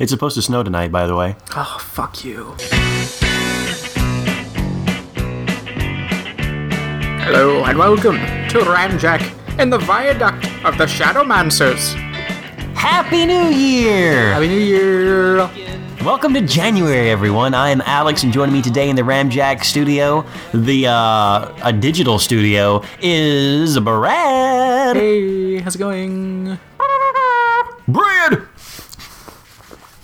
It's supposed to snow tonight, by the way. Oh, fuck you. Hello and welcome to Ramjack in the viaduct of the Shadowmancers. Happy New Year! Happy New Year! Welcome to January, everyone. I am Alex, and joining me today in the Ramjack studio, the uh, a digital studio, is Brad. Hey, how's it going? Brad.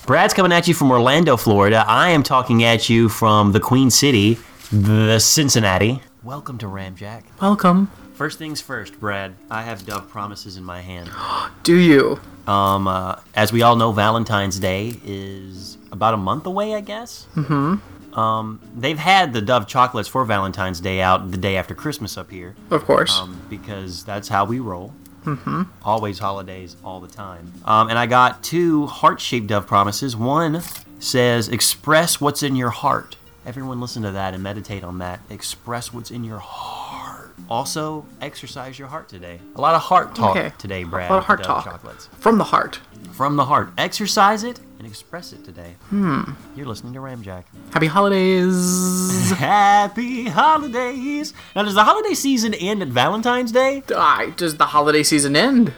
Brad's coming at you from Orlando, Florida. I am talking at you from the Queen City, the Cincinnati. Welcome to Ramjack. Welcome. First things first, Brad. I have Dove Promises in my hand. Do you? Um, uh, as we all know, Valentine's Day is about a month away, I guess. Mm-hmm. Um, they've had the Dove chocolates for Valentine's Day out the day after Christmas up here, Of course. um, because that's how we roll. Mm-hmm. Always holidays, all the time. Um, and I got two heart-shaped Dove promises. One says, "Express what's in your heart." Everyone, listen to that and meditate on that. Express what's in your heart. Also, exercise your heart today. A lot of heart talk Okay. today, Brad. A lot of heart talk. Chocolates From the heart. From the heart. Exercise it and express it today. Hmm. You're listening to Ramjack. Happy holidays. Happy holidays. Now, does the holiday season end at Valentine's Day? Ah, does the holiday season end?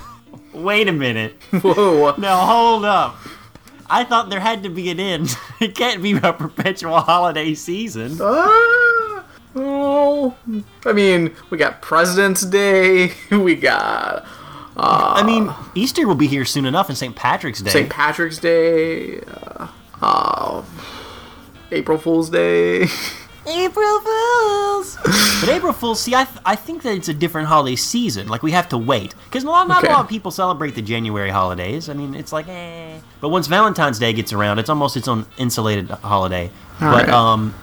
Wait a minute. Whoa. Now, hold up. I thought there had to be an end. It can't be a perpetual holiday season. Ah, oh, I mean, we got President's Day. We got I mean, Easter will be here soon enough and St. Patrick's Day. St. Patrick's Day. Uh, uh, April Fool's Day. April Fools. but April Fools, see, I, th- I think that it's a different holiday season. Like we have to wait because not, not Okay. a lot of people celebrate the January holidays. I mean, it's like eh. But once Valentine's Day gets around, it's almost its own insulated holiday. but right. um,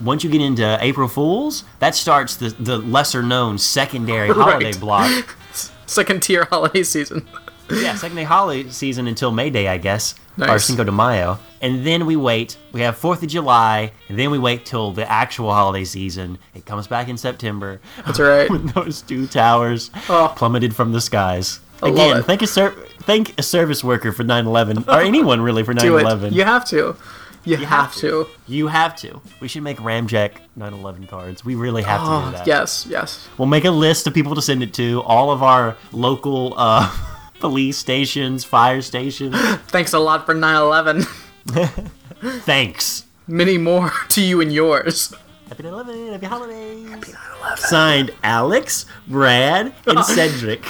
once you get into April Fools, that starts the the lesser known secondary holiday Right. block. Second tier holiday season. yeah, second day holiday season until May Day, I guess, or Nice. Cinco de Mayo, and then we wait. We have Fourth of July, and then we wait till the actual holiday season. It comes back in September. That's right. When those two towers Oh. plummeted from the skies. I Again, thank a ser- thank a service worker for 9/11, or anyone really for Do 9/11. it. You have to. You, have, to. You have to. We should make Ramjack 9/11 cards. We really have to do Oh, that. yes, yes. We'll make a list of people to send it to. All of our local uh, police stations, fire stations. Thanks a lot for 911. Thanks. Many more to you and yours. Happy 9/11. Happy holidays. Happy 9/11. Signed Alex, Brad, and Cedric.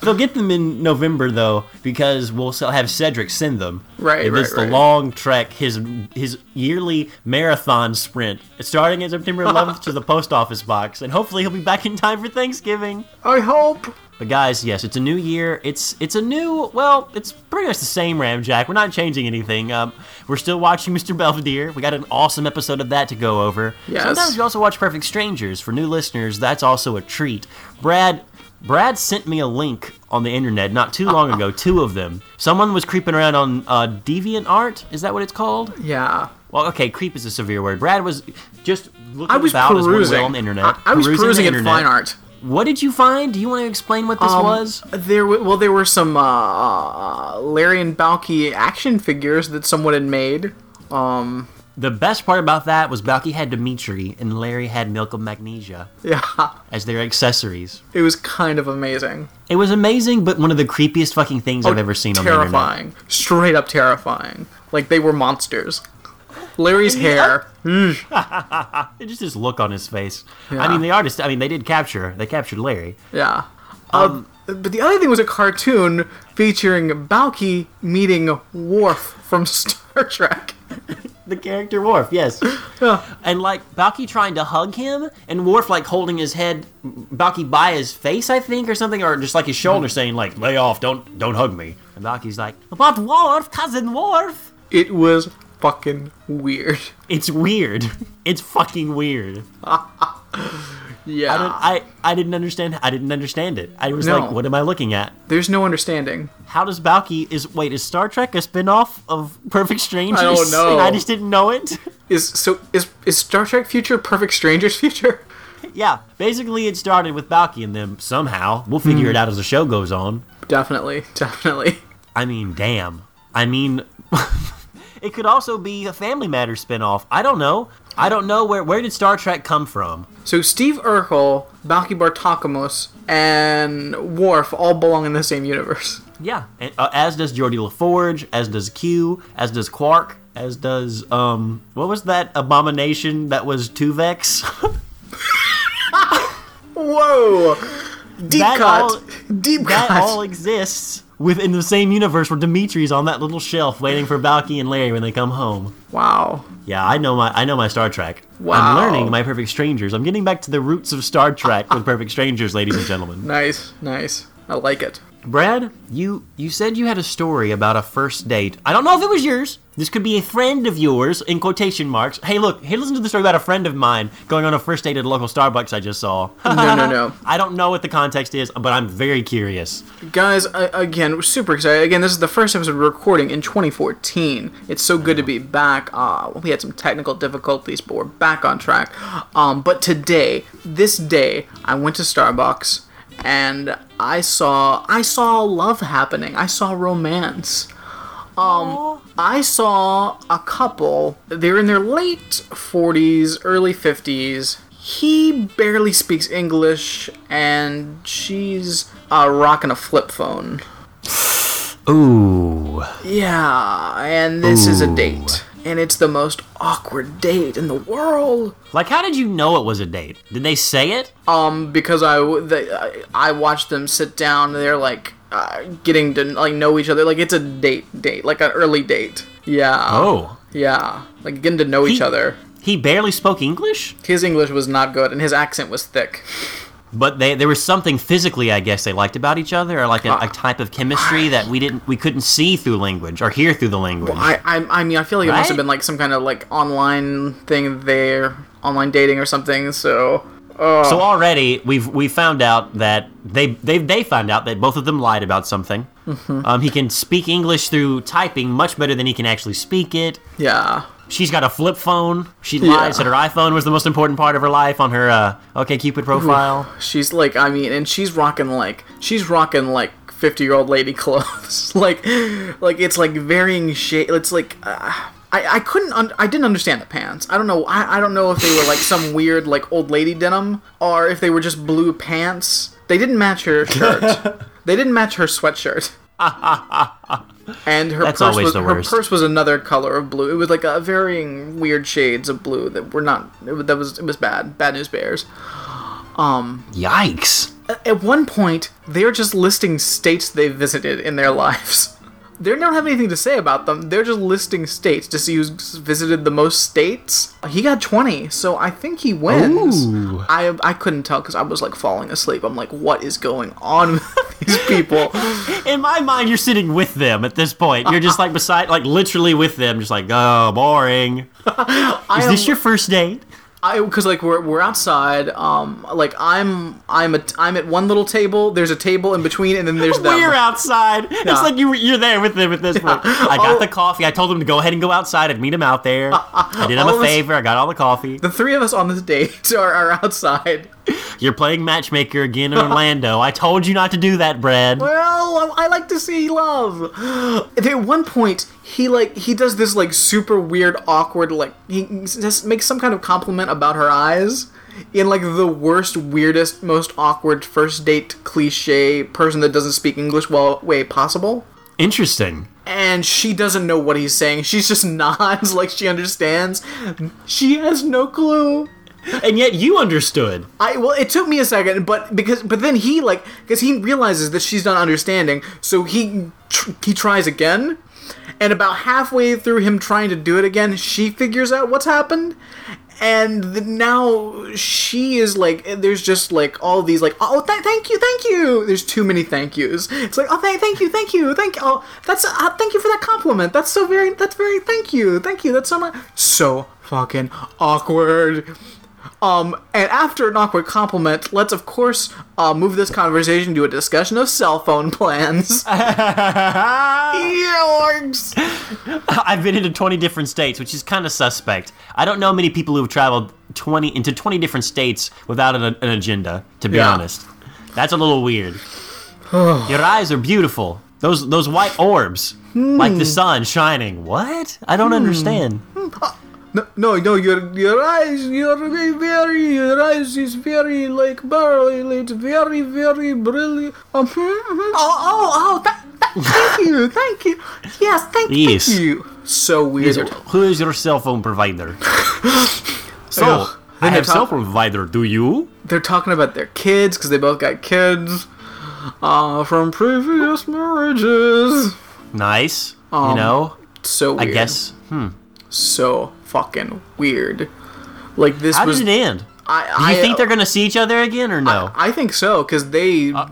They'll get them in November though, because we'll have Cedric send them. Right, And It's right, the right. long trek, his his yearly marathon sprint, starting at September 11th to the post office box, and hopefully he'll be back in time for Thanksgiving. I hope. But guys, yes, it's a new year. It's it's a new well, it's pretty much the same Ramjack. We're not changing anything. Um, we're still watching Mr. Belvedere. We got an awesome episode of that to go over. Yes. Sometimes we also watch Perfect Strangers. For new listeners, that's also a treat. Brad Brad sent me a link on the internet not too long ago, two of them. Someone was creeping around on uh, DeviantArt. Is that what it's called? Yeah. Well, okay, creep is a severe word. Brad was just looking I was about as one perusing. on the internet. I, I was the perusing at fine art. What did you find? Do you want to explain what this Um, was? There, w- well, there were some uh, uh, Larry and Balki action figures that someone had made. Um, The best part about that was Balki had Dimitri and Larry had Milk of Magnesia yeah, as their accessories. it was kind of amazing. It was amazing, but one of the creepiest fucking things I've ever seen on the internet. Oh, terrifying, straight up terrifying. Like they were monsters. Larry's hair. It just his look on his face. I mean, the artist. I mean, they did capture. They captured Larry. Yeah. Um, but the other thing was a cartoon featuring Balki meeting Worf from Star Trek. The character Worf, yes. And like Balki trying to hug him, and Worf like holding his head, Balki by his face, I think, or something, or just like his shoulder, hmm. saying like, "Lay off, don't, don't hug me." And Balki's like, "But Worf, cousin Worf." It was fucking weird. It's weird. It's fucking weird. Yeah. I, don't, I I didn't understand. I didn't understand it. I was No. like, "What am I looking at?" There's no understanding. How does Balki is wait? Is Star Trek a spin-off of Perfect Strangers? I don't know. I just didn't know it. Is so is is Star Trek future Perfect Strangers future? yeah, basically it started with Balki and them somehow. We'll figure Hmm. it out as the show goes on. Definitely, definitely. I mean, damn. I mean, it could also be a Family Matters spinoff. I don't know. I don't know where where did Star Trek come from? So Steve Urkel, Balki Bartokomous, and Worf all belong in the same universe. Yeah, and, uh, as does Geordi La Forge, as does Q, as does Quark, as does um, what was that abomination that was Tuvix? Whoa! Deep That cut. all- Deep that cut. all exists within the same universe where Dimitri's on that little shelf waiting for Balki and Larry when they come home. wow. Yeah, I know my I know my Star Trek. Wow. I'm learning my Perfect Strangers. I'm getting back to the roots of Star Trek with Perfect Strangers, ladies and gentlemen. Nice, nice. I like it. Brad, you you said you had a story about a first date. I don't know if it was yours. This could be a friend of yours in quotation marks. Hey, look, hey, listen to the story about a friend of mine going on a first date at a local Starbucks I just saw. No, no, no. I don't know what the context is, but I'm very curious. Guys, I, again, we're super excited. Again, this is the first episode we're recording in 2014. It's so good to be back. Uh, we had some technical difficulties, but we're back on track. Um, but today, this day, I went to Starbucks and I saw I saw love happening. I saw romance. Um, I saw a couple. They're in their late 40s, early 50s. He barely speaks English, and she's uh, rocking a flip phone. Ooh. Yeah, and this is a date. And it's the most awkward date in the world. Like, how did you know it was a date? Did they say it? Um, because I, they, I, I watched them sit down. They're like uh, getting to like know each other. Like it's a date, date, like an early date. Yeah. Oh. Yeah, like getting to know each other. He barely spoke English? His English was not good, and his accent was thick. But they, there was something physically, I guess, they liked about each other, or like a, a type of chemistry that we didn't, we couldn't see through language or hear through the language. I, I, I mean, I feel like it must have been like some kind of like online thing there, online dating or something. So, uh, so already we've we found out that they they they found out that both of them lied about something. Mm-hmm. Um, he can speak English through typing much better than he can actually speak it. yeah, She's got a flip phone. She Yeah. lied, said her iPhone was the most important part of her life on her uh, OK Cupid profile. she's like, I mean, and she's rocking like she's rocking like fifty year old lady clothes. like, like it's like varying shade. It's like. Uh, I, I couldn't un- I didn't understand the pants. I don't know I, I don't know if they were like some weird like old lady denim or if they were just blue pants. They didn't match her shirt. they didn't match her sweatshirt. And her That's purse always was the her worst. purse was another color of blue. It was like a varying weird shades of blue that were not. It, that was it was bad. Bad news bears. Um. Yikes! At one point, they're just listing states they visited in their lives. They don't have anything to say about them. They're just listing states to see who's visited the most states. He got 20, so I think he wins. Ooh. I I couldn't tell because I was like falling asleep. I'm like, what is going on with these people? In my mind, you're sitting with them at this point. You're just like beside, like literally with them, just like, oh, boring. Is this your first date? I because like we're we're outside. Um, like I'm I'm a I'm at one little table. There's a table in between, and then there's them. We're outside. It's like you you're there with them at this point. I got Oh. the coffee. I told them to go ahead and go outside. I'd meet him out there. I did him a us- favor. I got all the coffee. The three of us on this date are, are outside. You're playing matchmaker again in Orlando. I told you not to do that, Brad. Well, I, like to see love. At one point, he like he does this like super weird, awkward like he just makes some kind of compliment about her eyes in like the worst, weirdest, most awkward first date cliche person that doesn't speak English well way possible. Interesting. And she doesn't know what he's saying. She's just nods like she understands. She has no clue. And yet you understood. I well, it took me a second, but because but then he like because he realizes that she's not understanding, so he tr- he tries again, and about halfway through him trying to do it again, she figures out what's happened, and now she is like there's just like all these like oh th- thank you thank you! There's too many thank yous. It's like oh thank thank you thank you thank oh that's uh, thank you for that compliment. That's so very that's very thank you thank you that's so much so fucking awkward um, and after an awkward compliment, let's of course uh, move this conversation to a discussion of cell phone plans. Yorks! I've been into 20 different states, which is kind of suspect. I don't know many people who have traveled 20 into 20 different states without an, an agenda, to be Yeah. honest. That's a little weird. Your eyes are beautiful. Those those white orbs, like the sun shining. What? I don't understand. No, no, no, your your eyes, your very, very, your eyes is very like barley. It's very, very brilliant. Um, hmm, hmm. oh, oh, oh, th- th- thank you, thank you. Yes, thank, Yes. thank you. So weird. Who is your cell phone provider? so, Ugh. I have they cell phone provider. Do you? They're talking about their kids because they both got kids uh, from previous marriages. Nice. Um, you know, So I guess. Hmm. So fucking weird. Like this How was. did it end? I, Do you think they're gonna see each other again or no? I think so because they. Uh,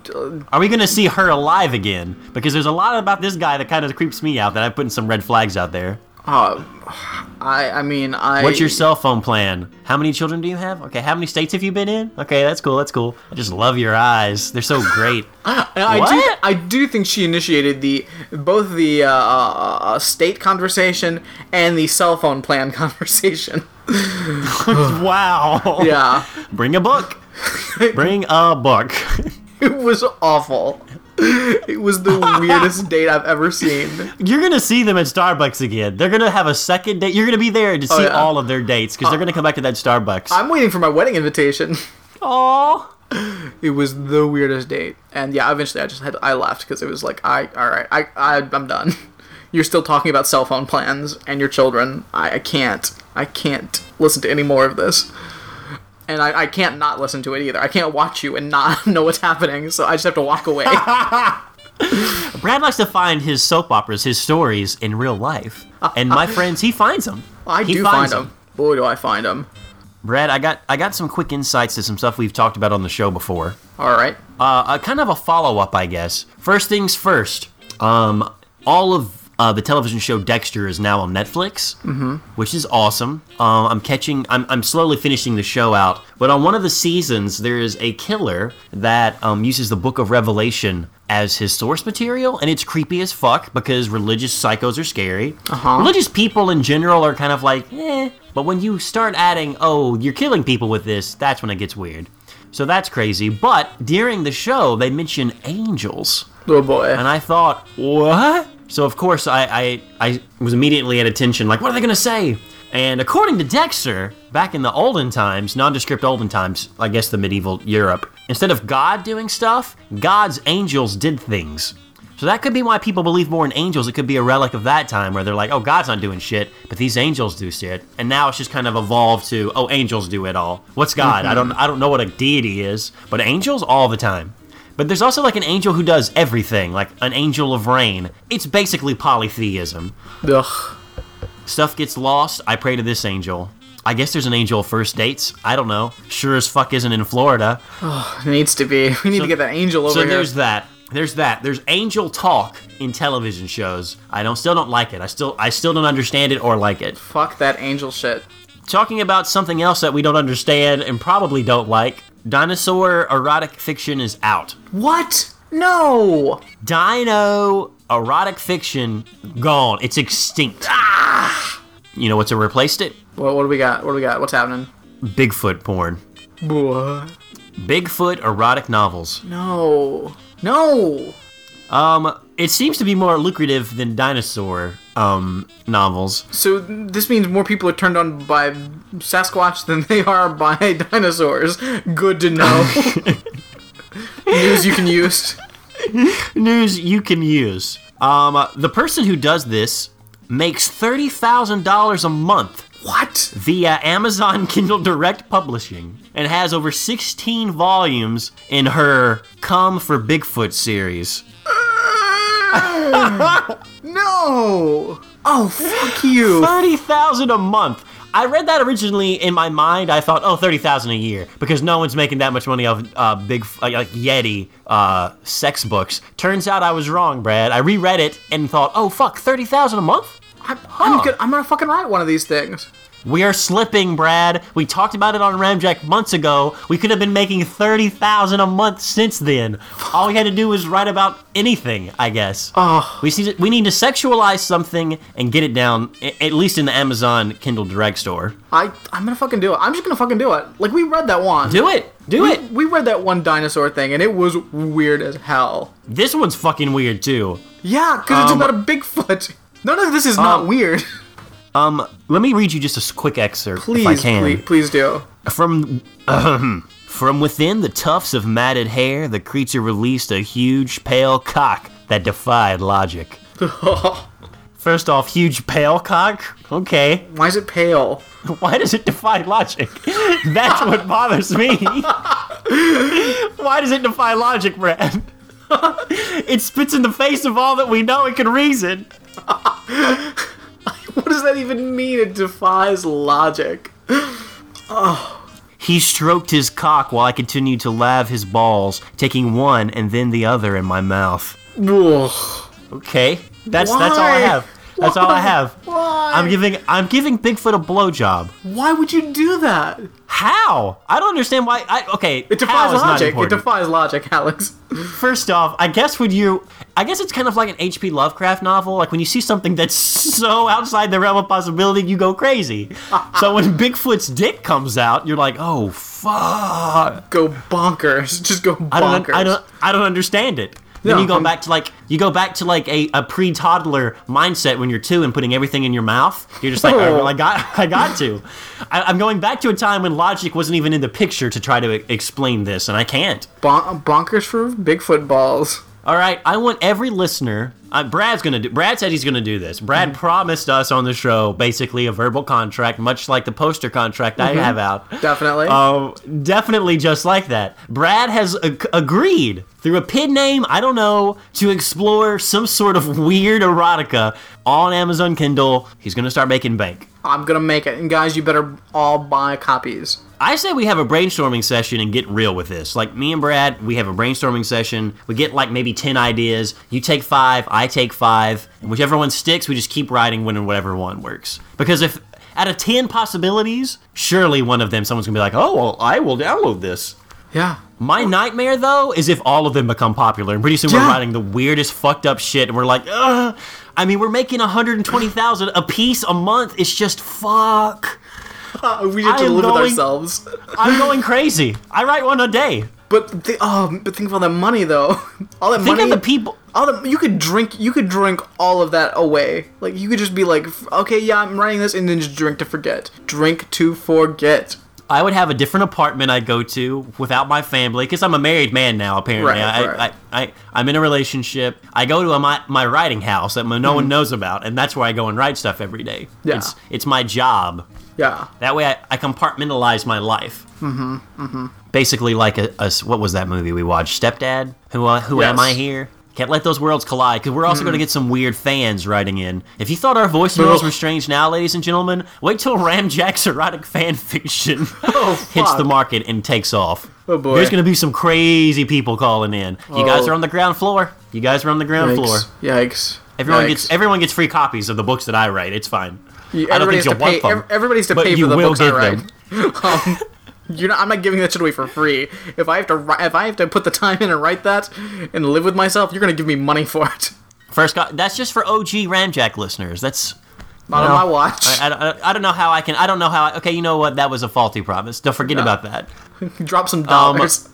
Are we gonna see her alive again? Because there's a lot about this guy that kind of creeps me out. That I'm putting some red flags out there. Uh, I I mean I. What's your cell phone plan? How many children do you have? Okay, how many states have you been in? Okay, that's cool. That's cool. I just love your eyes. They're so great. I, I What? do I do think she initiated the both the uh, uh, uh, state conversation and the cell phone plan conversation. wow. Yeah, Bring a book. Bring a book. it was awful. It was the weirdest date I've ever seen. You're gonna see them at Starbucks again. They're gonna have a second date. You're gonna be there to oh, see Oh, yeah. all of their dates because they're gonna come back to that Starbucks. I'm waiting for my wedding invitation. Aww. It was the weirdest date, and yeah, eventually I just had I left because it was like I all right I, I I'm done. You're still talking about cell phone plans and your children. I, I can't I can't listen to any more of this, and I, I can't not listen to it either. I can't watch you and not know what's happening, so I just have to walk away. Brad likes to find his soap operas, his stories in real life, and my friends, he finds them. I He do finds find them. Boy, do I find them. Brad, I got I got some quick insights to some stuff we've talked about on the show before. All right. Uh, a kind of a follow up, I guess. First things first. Um, all of uh, the television show Dexter is now on Netflix, mm-hmm. which is awesome. Um, I'm catching. I'm, I'm slowly finishing the show out, but on one of the seasons, there is a killer that um, uses the Book of Revelation as his source material, and it's creepy as fuck because religious psychos are scary. Uh-huh. Religious people in general are kind of like, eh. But when you start adding, oh, you're killing people with this, that's when it gets weird. So that's crazy. But during the show, they mention angels. Oh boy. And I thought, what? So of course I, I, I was immediately at attention, like, what are they gonna say? And according to Dexter, back in the olden times, nondescript olden times, I guess the medieval Europe, instead of God doing stuff, God's angels did things. So that could be why people believe more in angels. It could be a relic of that time where they're like, oh, God's not doing shit, but these angels do shit. And now it's just kind of evolved to, oh, angels do it all. What's God? I mm-hmm. don't I don't know what a deity is, but angels all the time. But there's also like an angel who does everything, like an angel of rain. It's basically polytheism. Ugh. Stuff gets lost, I pray to this angel. I guess there's an angel of first dates. I don't know. Sure as fuck isn't in Florida. Oh, It needs to be. We need to get that angel over So here. So there's that. There's that. There's angel talk in television shows. I don't still don't like it. I still I still don't understand it or like it. Fuck that angel shit. Talking about something else that we don't understand and probably don't like. Dinosaur erotic fiction is out. What? No. Dino erotic fiction gone. It's extinct. Ah! You know what's replaced it? What, what do we got? What do we got? What's happening? Bigfoot porn. What? Bigfoot erotic novels. No. No. Um, it seems to be more lucrative than dinosaur um novels. So this means more people are turned on by Sasquatch than they are by dinosaurs. Good to know. News you can use. News you can use. Um, the person who does this makes thirty thousand dollars a month What? via Amazon Kindle Direct Publishing and has over 16 volumes in her Come for Bigfoot series. No. Oh fuck you. 30,000 a month. I read that originally in my mind. I thought, oh, 30,000 a year because no one's making that much money off uh, big uh, like Yeti uh, sex books. Turns out I was wrong, Brad. I reread it and thought, oh fuck, 30,000 a month? Good. I'm gonna fucking write one of these things. We are slipping, Brad. We talked about it on Ramjack months ago. We could have been making 30,000 a month since then. All we had to do was write about anything, I guess. Oh. We see we need to sexualize something and get it down at least in the Amazon Kindle Direct store. I I'm gonna fucking do it. I'm just gonna fucking do it. Like we read that one. Do it. Do we, it. We read that one dinosaur thing, and it was weird as hell. This one's fucking weird too. Yeah, because it's Um, about a Bigfoot. None of this is not um, weird. Um, let me read you just a quick excerpt Please, if I can. please, please do. From ahem, from within the tufts of matted hair, the creature released a huge pale cock that defied logic. First off, huge pale cock. Okay, Why is it pale? why does it defy logic? That's what bothers me. why does it defy logic, Brad? it spits in the face of all that we know it can reason. What does that even mean? It defies logic. Oh. He stroked his cock while I continued to lave his balls, taking one and then the other in my mouth. Ugh. Okay, that's that's all I have. That's all I have. Why? I'm giving I'm giving Bigfoot a blowjob. Why would you do that? How? I don't understand why. I okay. It defies logic. It defies logic, Alex. First off, I guess when you, I guess it's kind of like an H.P. Lovecraft novel. Like when you see something that's so outside the realm of possibility, you go crazy. so when Bigfoot's dick comes out, you're like, oh fuck. Go bonkers. Just go bonkers. I don't, I don't, I don't understand it. Then No, you go I'm- back to like you go back to like a, a pre-toddler mindset when you're two and putting everything in your mouth. You're just like, Oh. "Oh, well, I got, I got to. I, I'm going back to a time when logic wasn't even in the picture to try to explain this, and I can't. Bon- bonkers for Bigfoot balls. All right, I want every listener. Uh, Brad's gonna do. Brad said he's gonna do this. Brad mm-hmm. promised us on the show basically a verbal contract, much like the poster contract I mm-hmm. have out. Definitely. Oh, definitely just like that. Brad has ag- agreed through a pin name, I don't know, to explore some sort of weird erotica on Amazon Kindle. He's going to start making bank. I'm gonna make it, and guys, you better all buy copies. I say we have a brainstorming session and get real with this. Like me and Brad, we have a brainstorming session. We get like maybe 10 ideas. You take 5, I take 5, and whichever one sticks, we just keep writing when and whatever one works. Because if out of 10 possibilities, surely one of them someone's going to be like, "Oh, well, I will download this." Yeah. My nightmare, though, is if all of them become popular, and pretty soon we're writing the weirdest fucked up shit, and we're like, ugh. I mean, we're making 120,000 a piece a month. It's just fuck. Uh, we have to live going- with ourselves. I'm going crazy. I write one a day. But the, oh, but think of all that money though. All that Think money. of the people. all the you could drink. You could drink all of that away. Like you could just be like, okay, yeah, I'm writing this, and then just drink to forget. Drink to forget. I would have a different apartment I go to without my family because I'm a married man now. Apparently, Right, I, right. I, I, I'm in a relationship. I go to a, my my writing house that no one knows about, and that's where I go and write stuff every day. Mm-hmm. Yeah. It's it's my job. Yeah. That way, I, I compartmentalize my life. Mm-hmm. Mm-hmm. Basically, like a, a what was that movie we watched? Stepdad. Who uh, who am I here? Can't let those worlds collide because we're also going to get some weird fans writing in. If you thought our voicemails Ugh. were strange now, ladies and gentlemen, wait till Ramjack's erotic fan fiction hits the market and takes off. Oh, boy. There's going to be some crazy people calling in. You guys Oh. are on the ground floor. You guys are on the ground floor. Yikes. Yikes. Everyone Yikes. gets everyone gets free copies of the books that I write. It's fine. You- I don't everybody think has to you'll want pay. them, ev- everybody's to pay for the books I write. them. um, you're not, I'm not giving that shit away for free. If I have to, if I have to put the time in and write that and live with myself, you're gonna give me money for it. First, co- that's just for OG Ramjack listeners. That's Not No. on my watch. I, I, don't- I don't know how I can. I don't know how. I, okay, you know what? That was a faulty promise. Don't forget about that. Drop some Um, dollars.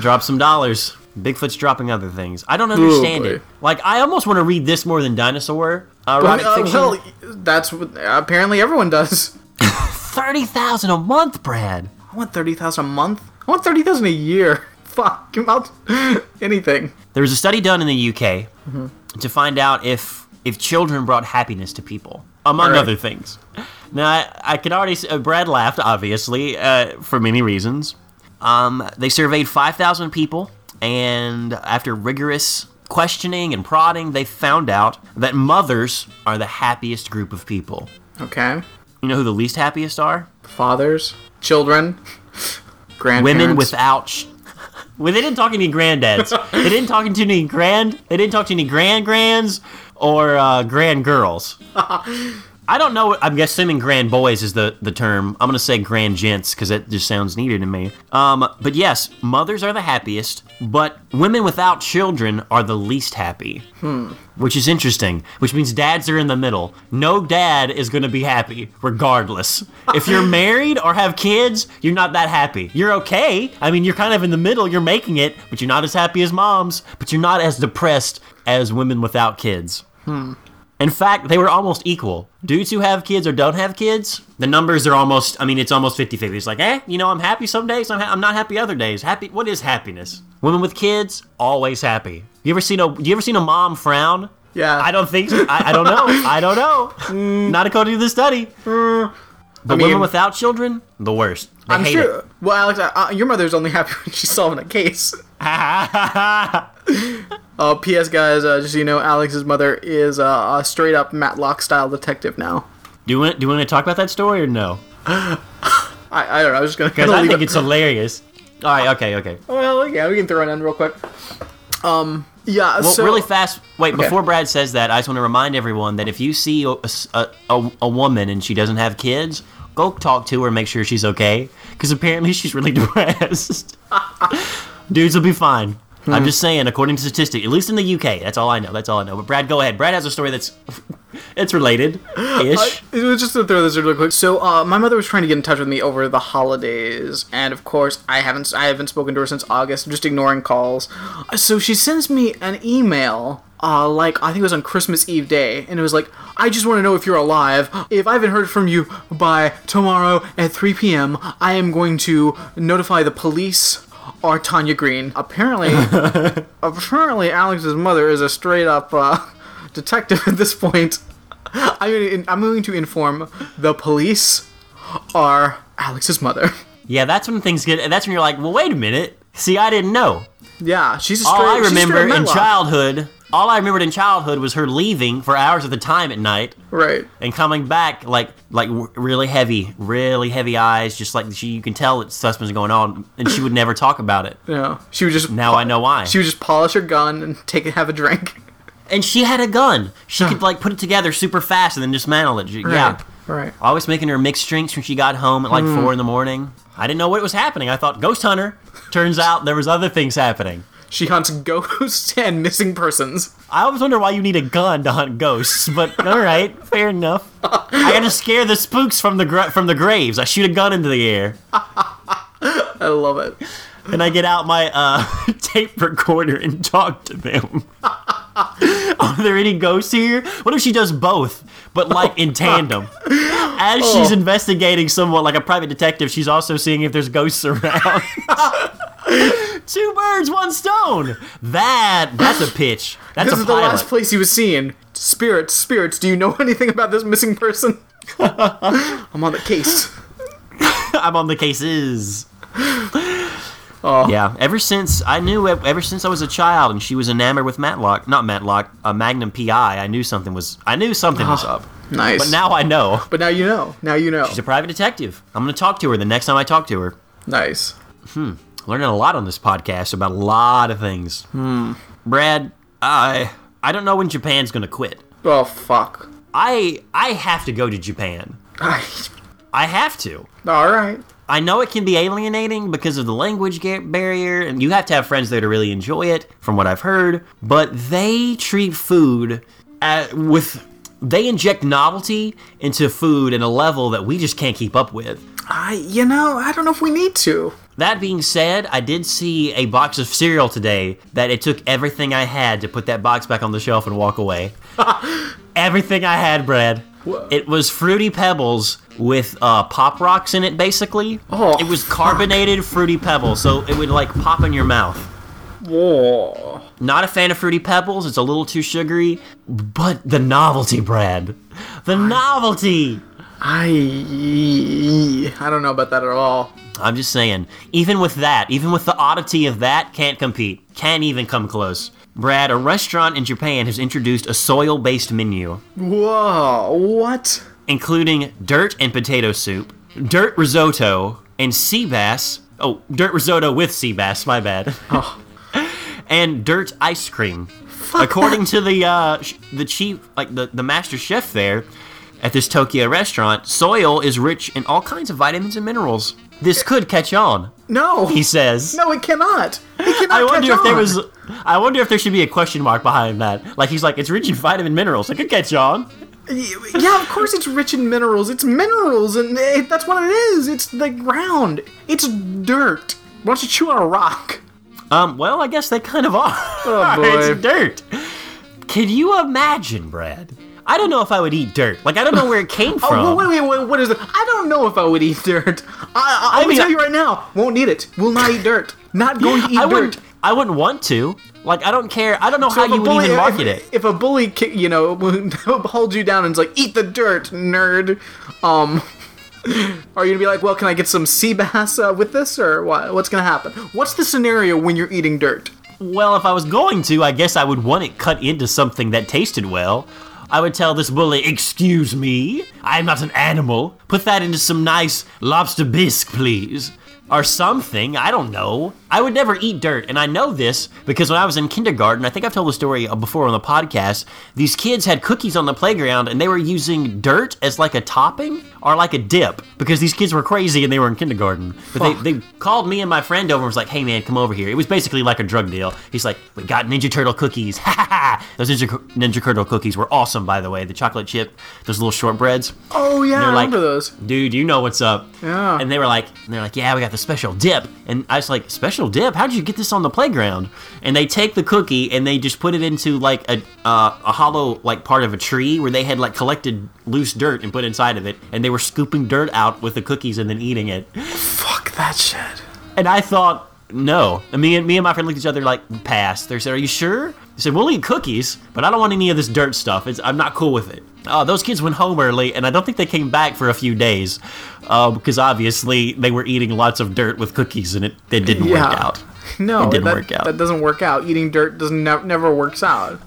Drop some dollars. Bigfoot's dropping other things. I don't understand boy. it. Like, I almost want to read this more than dinosaur uh, But, uh, fiction. well, that's what apparently everyone does. Thirty thousand a month, Brad. I want thirty thousand a month. I want thirty thousand a year. Fuck, give out anything. There was a study done in the UK Mm-hmm. to find out if if children brought happiness to people, among Alright. other things. Now, I, I can already. Uh, Brad laughed, obviously, uh, for many reasons. Um, they surveyed 5,000 people, and after rigorous questioning and prodding, they found out that mothers are the happiest group of people. Okay, You know who the least happiest are? fathers, children, grandparents. Women without. Sh- well, they didn't talk to any granddads. they didn't talk to any grand. They didn't talk to any grand grands or uh, grand girls. I don't know. I'm assuming grand boys is the, the term. I'm gonna say grand gents because it just sounds neater to me. Um, but yes, mothers are the happiest, but women without children are the least happy. Hmm. Which is interesting. Which means dads are in the middle. No dad is gonna be happy, regardless. if you're married or have kids, you're not that happy. You're okay. I mean, you're kind of in the middle. You're making it, but you're not as happy as moms. But you're not as depressed as women without kids. In fact, they were almost equal. Dudes who have kids or don't have kids, the numbers are almost, I mean, it's almost 50 50. It's like, eh, you know, I'm happy some days, I'm, ha- I'm not happy other days. Happy, what is happiness? Women with kids, always happy. You ever seen a, you ever seen a mom frown? Yeah. I don't think so. I, I don't know. I don't know. Not according to the study. But mean- women without children, the worst. They I'm hate sure. Well, Alex, uh, your mother's only happy when she's solving a case. Uh, P.S. Guys, uh, just so you know, Alex's mother is uh, a straight up Matlock style detective now. do you want, do you want to talk about that story or no? I, I don't know. I was just gonna. Because I think it- it's hilarious. All right, okay, okay. Well, yeah, we can throw it in real quick. Um, yeah. Well, so really fast. Wait, Okay. before Brad says that, I just want to remind everyone that if you see a, a, a, a woman and she doesn't have kids, go talk to her, and make sure she's okay, because apparently she's really depressed. Dudes will be fine. Hmm. I'm just saying, according to statistics, at least in the UK, that's all I know. That's all I know. But Brad, go ahead. Brad has a story that's it's related ish. It was just to throw this in real quick. So, uh, my mother was trying to get in touch with me over the holidays, and of course, I haven't I haven't spoken to her since August. I'm just ignoring calls. So she sends me an email. Uh, like I think it was on Christmas Eve day, and it was like, I just want to know if you're alive. If I haven't heard from you by tomorrow at 3 p.m., I am going to notify the police or Tanya Green. Apparently, apparently Alex's mother is a straight up uh, detective at this point. I'm going, to, I'm going to inform the police are Alex's mother. Yeah, that's when things get. That's when you're like, well, wait a minute. See, I didn't know. Yeah, she's a straight. All I she's a straight remember in childhood, all I remembered in childhood was her leaving for hours at a time at night Right. and coming back like like really heavy, really heavy eyes, just like she you can tell that something's going on, and she would never talk about it. Yeah. She would just. Now I know why. She would just polish her gun and take it, have a drink. And she had a gun. She could like put it together super fast and then dismantle it. She- Yeah. Right. Always making her mixed drinks when she got home at like hmm. four in the morning. I didn't know what was happening. I thought ghost hunter. Turns out there was other things happening. She hunts ghosts and missing persons. I always wonder why you need a gun to hunt ghosts, but all right, fair enough. I gotta scare the spooks from the gra- from the graves. I shoot a gun into the air, I love it. and I get out my uh, tape recorder and talk to them. Are there any ghosts here? What if she does both, but like in tandem? As oh. she's investigating someone like a private detective, she's also seeing if there's ghosts around. Two birds, one stone. That that's a pitch. That's This is the last place he was seen. Spirits, spirits, do you know anything about this missing person? I'm on the case. I'm on the cases. Oh. Yeah, ever since I knew, ever since I was a child, and she was enamored with Matlock, not Matlock, a Magnum PI. I knew something was, I knew something was up. Nice. But now I know. But now you know. Now you know. She's a private detective. I'm gonna talk to her the next time I talk to her. Nice. Hmm. Learning a lot on this podcast about a lot of things. Hmm. Brad, I, I don't know when Japan's gonna quit. Oh fuck. I, I have to go to Japan. All I have to. right. I know it can be alienating because of the language barrier, and you have to have friends there to really enjoy it, from what I've heard. But they treat food at, with. They inject novelty into food in a level that we just can't keep up with. I, you know, I don't know if we need to. That being said, I did see a box of cereal today that it took everything I had to put that box back on the shelf and walk away. everything I had, Brad. It was Fruity Pebbles with uh, Pop Rocks in it, basically. Oh, it was carbonated Fruity Pebbles, so it would like pop in your mouth. Whoa. Not a fan of Fruity Pebbles, it's a little too sugary, but the novelty, Brad. The novelty! I, I don't know about that at all. I'm just saying, even with that, even with the oddity of that, can't compete. Can't even come close. Brad, a restaurant in Japan has introduced a soil based menu, Whoa. What? including dirt and potato soup, dirt risotto, and sea bass. Oh, dirt risotto with sea bass, my bad. and dirt ice cream. According to the uh, sh- the chief, like the, the master chef there, at this Tokyo restaurant, soil is rich in all kinds of vitamins and minerals. This could catch on, No, he says. no, it cannot. It cannot. I wonder if there was. I wonder if there should be a question mark behind that. Like he's like, it's rich in vitamin minerals. It could catch on. Yeah, of course it's rich in minerals. It's minerals, and it, that's what it is. It's the ground. It's dirt. Why don't you chew on a rock? Um. Well, I guess they kind of are. Oh, boy. it's dirt. Can you imagine, Brad? I don't know if I would eat dirt. Like I don't know where it came from. Oh, wait, wait, wait, what is it? I don't know if I would eat dirt. I, I, I mean, tell you right now, won't eat it. Will not eat dirt. Not going to eat I dirt. wouldn't. I wouldn't want to. Like I don't care. I don't know So how if you would bully- even if- market it. If a bully, you know, holds you down and is like, "Eat the dirt, nerd," um, are you gonna be like, "Well, can I get some sea bass uh, with this, or what? What's gonna happen? What's the scenario when you're eating dirt?" Well, if I was going to, I guess I would want it cut into something that tasted well. I would tell this bully, "Excuse me, I'm not an animal. Put that into some nice lobster bisque, please." Or something, I don't know. I would never eat dirt, and I know this because when I was in kindergarten, I think I've told the story uh, before on the podcast. These kids had cookies on the playground, and they were using dirt as like a topping or like a dip because these kids were crazy and they were in kindergarten. But they, they called me and my friend over and was like, hey man, come over here. It was basically like a drug deal. He's like, we got Ninja Turtle cookies. Ha ha ha. Those Ninja, Ninja Turtle cookies were awesome, by the way. The chocolate chip, those little shortbreads. Oh yeah, I like, remember those. dude, you know what's up. Yeah. And they were like, and they're like, yeah, we got the special dip. And I was like, special dip? How did you get this on the playground? And they take the cookie and they just put it into like a uh, a hollow like part of a tree where they had like collected loose dirt and put inside of it, and they were scooping dirt out with the cookies and then eating it. Fuck that shit. And I thought, no. And me and me and my friend looked at each other like, pass. They said, are you sure? They said, we'll eat cookies, but I don't want any of this dirt stuff. It's, I'm not cool with it. Oh, those kids went home early, and I don't think they came back for a few days, uh, because obviously they were eating lots of dirt with cookies, and it, it didn't Yeah. work out. No, It didn't that, work out. That doesn't work out. Eating dirt doesn't nev- never works out.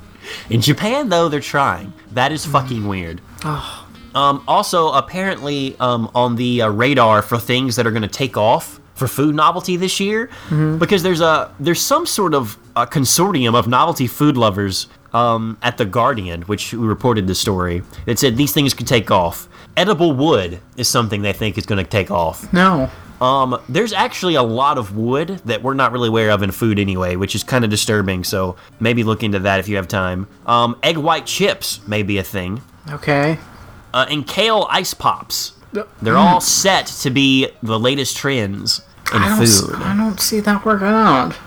In Japan, though, they're trying. That is fucking weird. Um, also, apparently, um, on the uh, radar for things that are going to take off for food novelty this year, because there's a there's some sort of a consortium of novelty food lovers um, at the Guardian, which we reported the story that said these things could take off. Edible wood is something they think is going to take off. No. Um, there's actually a lot of wood that we're not really aware of in food anyway, which is kind of disturbing. So maybe look into that if you have time. Um, egg white chips may be a thing, Okay. uh, and kale ice pops. They're all set to be the latest trends in I don't, food. I don't see that working out.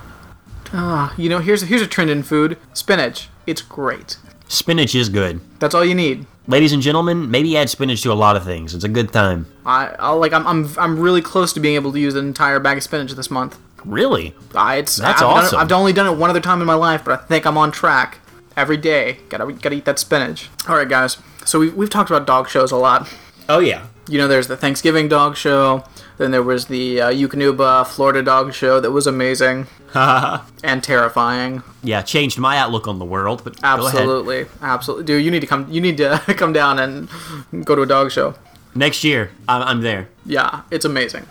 Ah, you know, here's here's a trend in food: spinach. It's great. Spinach is good. That's all you need. Ladies and gentlemen, maybe add spinach to a lot of things. It's a good time. I I'll, like I'm, I'm I'm really close to being able to use an entire bag of spinach this month. Really? I, it's That's I've awesome. It, I've only done it one other time in my life, but I think I'm on track. Every day, gotta gotta eat that spinach. All right, guys. So we've we've talked about dog shows a lot. Oh yeah. You know, there's the Thanksgiving dog show. Then there was the uh, Eukanuba, Florida dog show that was amazing and terrifying. yeah, changed my outlook on the world. But. Absolutely, absolutely, dude. You need to come. You need to come down and go to a dog show. Next year, I'm, I'm there. Yeah, it's amazing.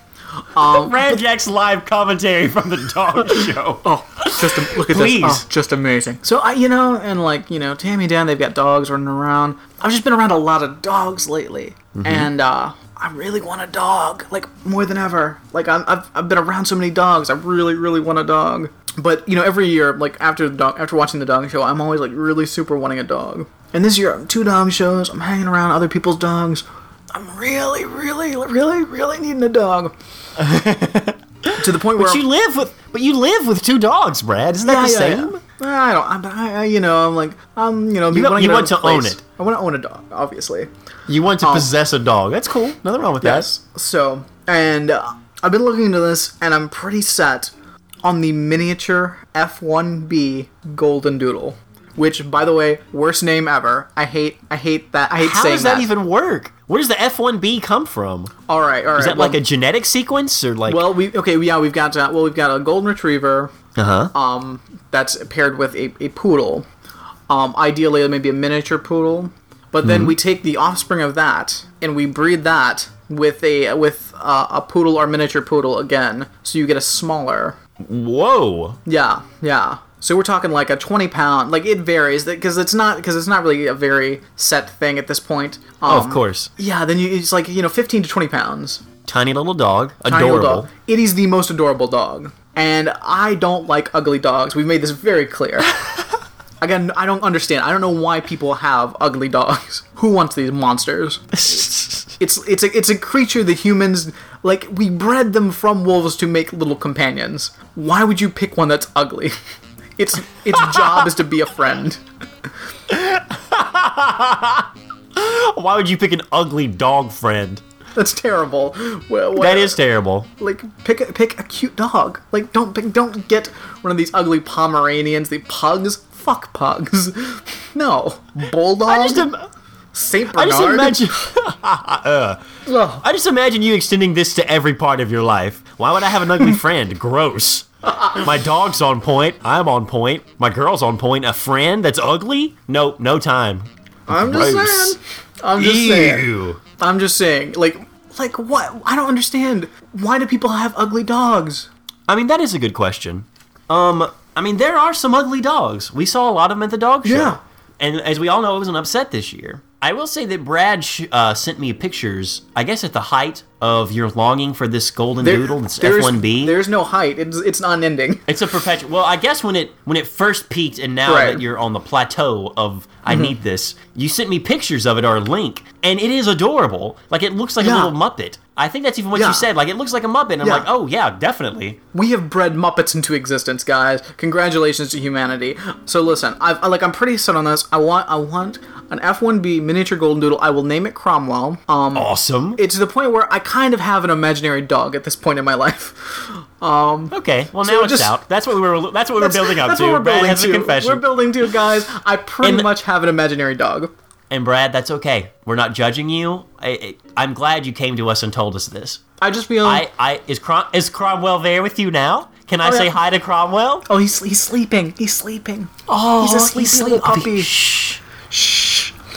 Um, Brad Jack's live commentary from the dog show. oh, just a, look at Please. this. Oh, just amazing. So I, you know, and like you know, Tammy and Dan, they've got dogs running around. I've just been around a lot of dogs lately, and uh, I really want a dog, like more than ever. Like I'm, I've, I've been around so many dogs. I really, really want a dog. But you know, every year, like after the dog, after watching the dog show, I'm always like really super wanting a dog. And this year, two dog shows. I'm hanging around other people's dogs. I'm really, really, really, really needing a dog. to the point where But you live with, but you live with two dogs, Brad. Isn't that the same? I don't. I, I, you know, I'm like, um, you know, You- wanna you want to own it. I want to own a dog, obviously. You want to Um, possess a dog. That's cool. Nothing wrong with Yes. So, and uh, I've been looking into this, and I'm pretty set on the miniature F1B Golden Doodle. Which, by the way, worst name ever. I hate. I hate that. I hate How saying does that, even work? Where does the F1B come from? All right. All right. Is that well, like a genetic sequence or like? Well, we okay. Yeah, we've got. Uh, well, we've got a golden retriever. uh huh. um, that's paired with a, a poodle. Um, ideally, maybe a miniature poodle. But then we take the offspring of that and we breed that with a with uh, a poodle or miniature poodle again, so you get a smaller. Whoa. Yeah, yeah. So we're talking like a 20 pound, like it varies because it's not because it's not really a very set thing at this point. Oh, Um, of course. Yeah, then you, it's like you know 15 to 20 pounds. Tiny little dog. Tiny little Adorable. dog. It is the most adorable dog, and I don't like ugly dogs. We've made this very clear. Again, I don't understand. I don't know why people have ugly dogs. Who wants these monsters? It's it's a it's a creature that humans like. We bred them from wolves to make little companions. Why would you pick one that's ugly? Its its job is to be a friend. Why would you pick an ugly dog friend? That's terrible. Well, That is terrible. like pick a, pick a cute dog. Like don't pick, don't get one of these ugly Pomeranians, the pugs. Fuck pugs. No bulldog. I just, im- Saint I just imagine. Uh. Ugh. I just imagine you extending this to every part of your life. Why would I have an ugly friend? Gross. My dog's on point. I'm on point. My girl's on point. A friend that's ugly? Nope, no time. I'm just saying. I'm just saying. I'm just saying. Like like what? I don't understand. Why do people have ugly dogs? I mean, that is a good question. Um, I mean, there are some ugly dogs. We saw a lot of them at the dog show. Yeah. And as we all know, it was an upset this year. I will say that Brad sh- uh, sent me pictures, I guess at the height of your longing for this golden There- doodle, this there's, F1B. There's no height. It's it's unending. It's a perpetual. Well, I guess when it when it first peaked, and now Right. that you're on the plateau of I need this, you sent me pictures of it or a link, and it is adorable. Like it looks like Yeah. a little Muppet. I think that's even what Yeah. you said. Like it looks like a Muppet. And I'm like, oh yeah, definitely. We have bred Muppets into existence, guys. Congratulations to humanity. So listen, I've like I'm pretty set on this. I want I want an F1B miniature golden doodle. I will name it Cromwell. Um, Awesome. it's to the point where I kind of have an imaginary dog at this point in my life. Okay, well So now it's just- out. That's what we were. That's what we were building up That's to. what we're Brad building has to. a confession, We're building to, guys. I pretty And- much have an imaginary dog. and Brad, that's okay. We're not judging you. I, I, I'm glad you came to us and told us this. I just feel. I, I is Crom, is Cromwell there with you now? Can I Oh, say yeah. hi to Cromwell? oh, he's he's sleeping. He's sleeping. Oh, He's a sleepy little puppy. Shh. Shh.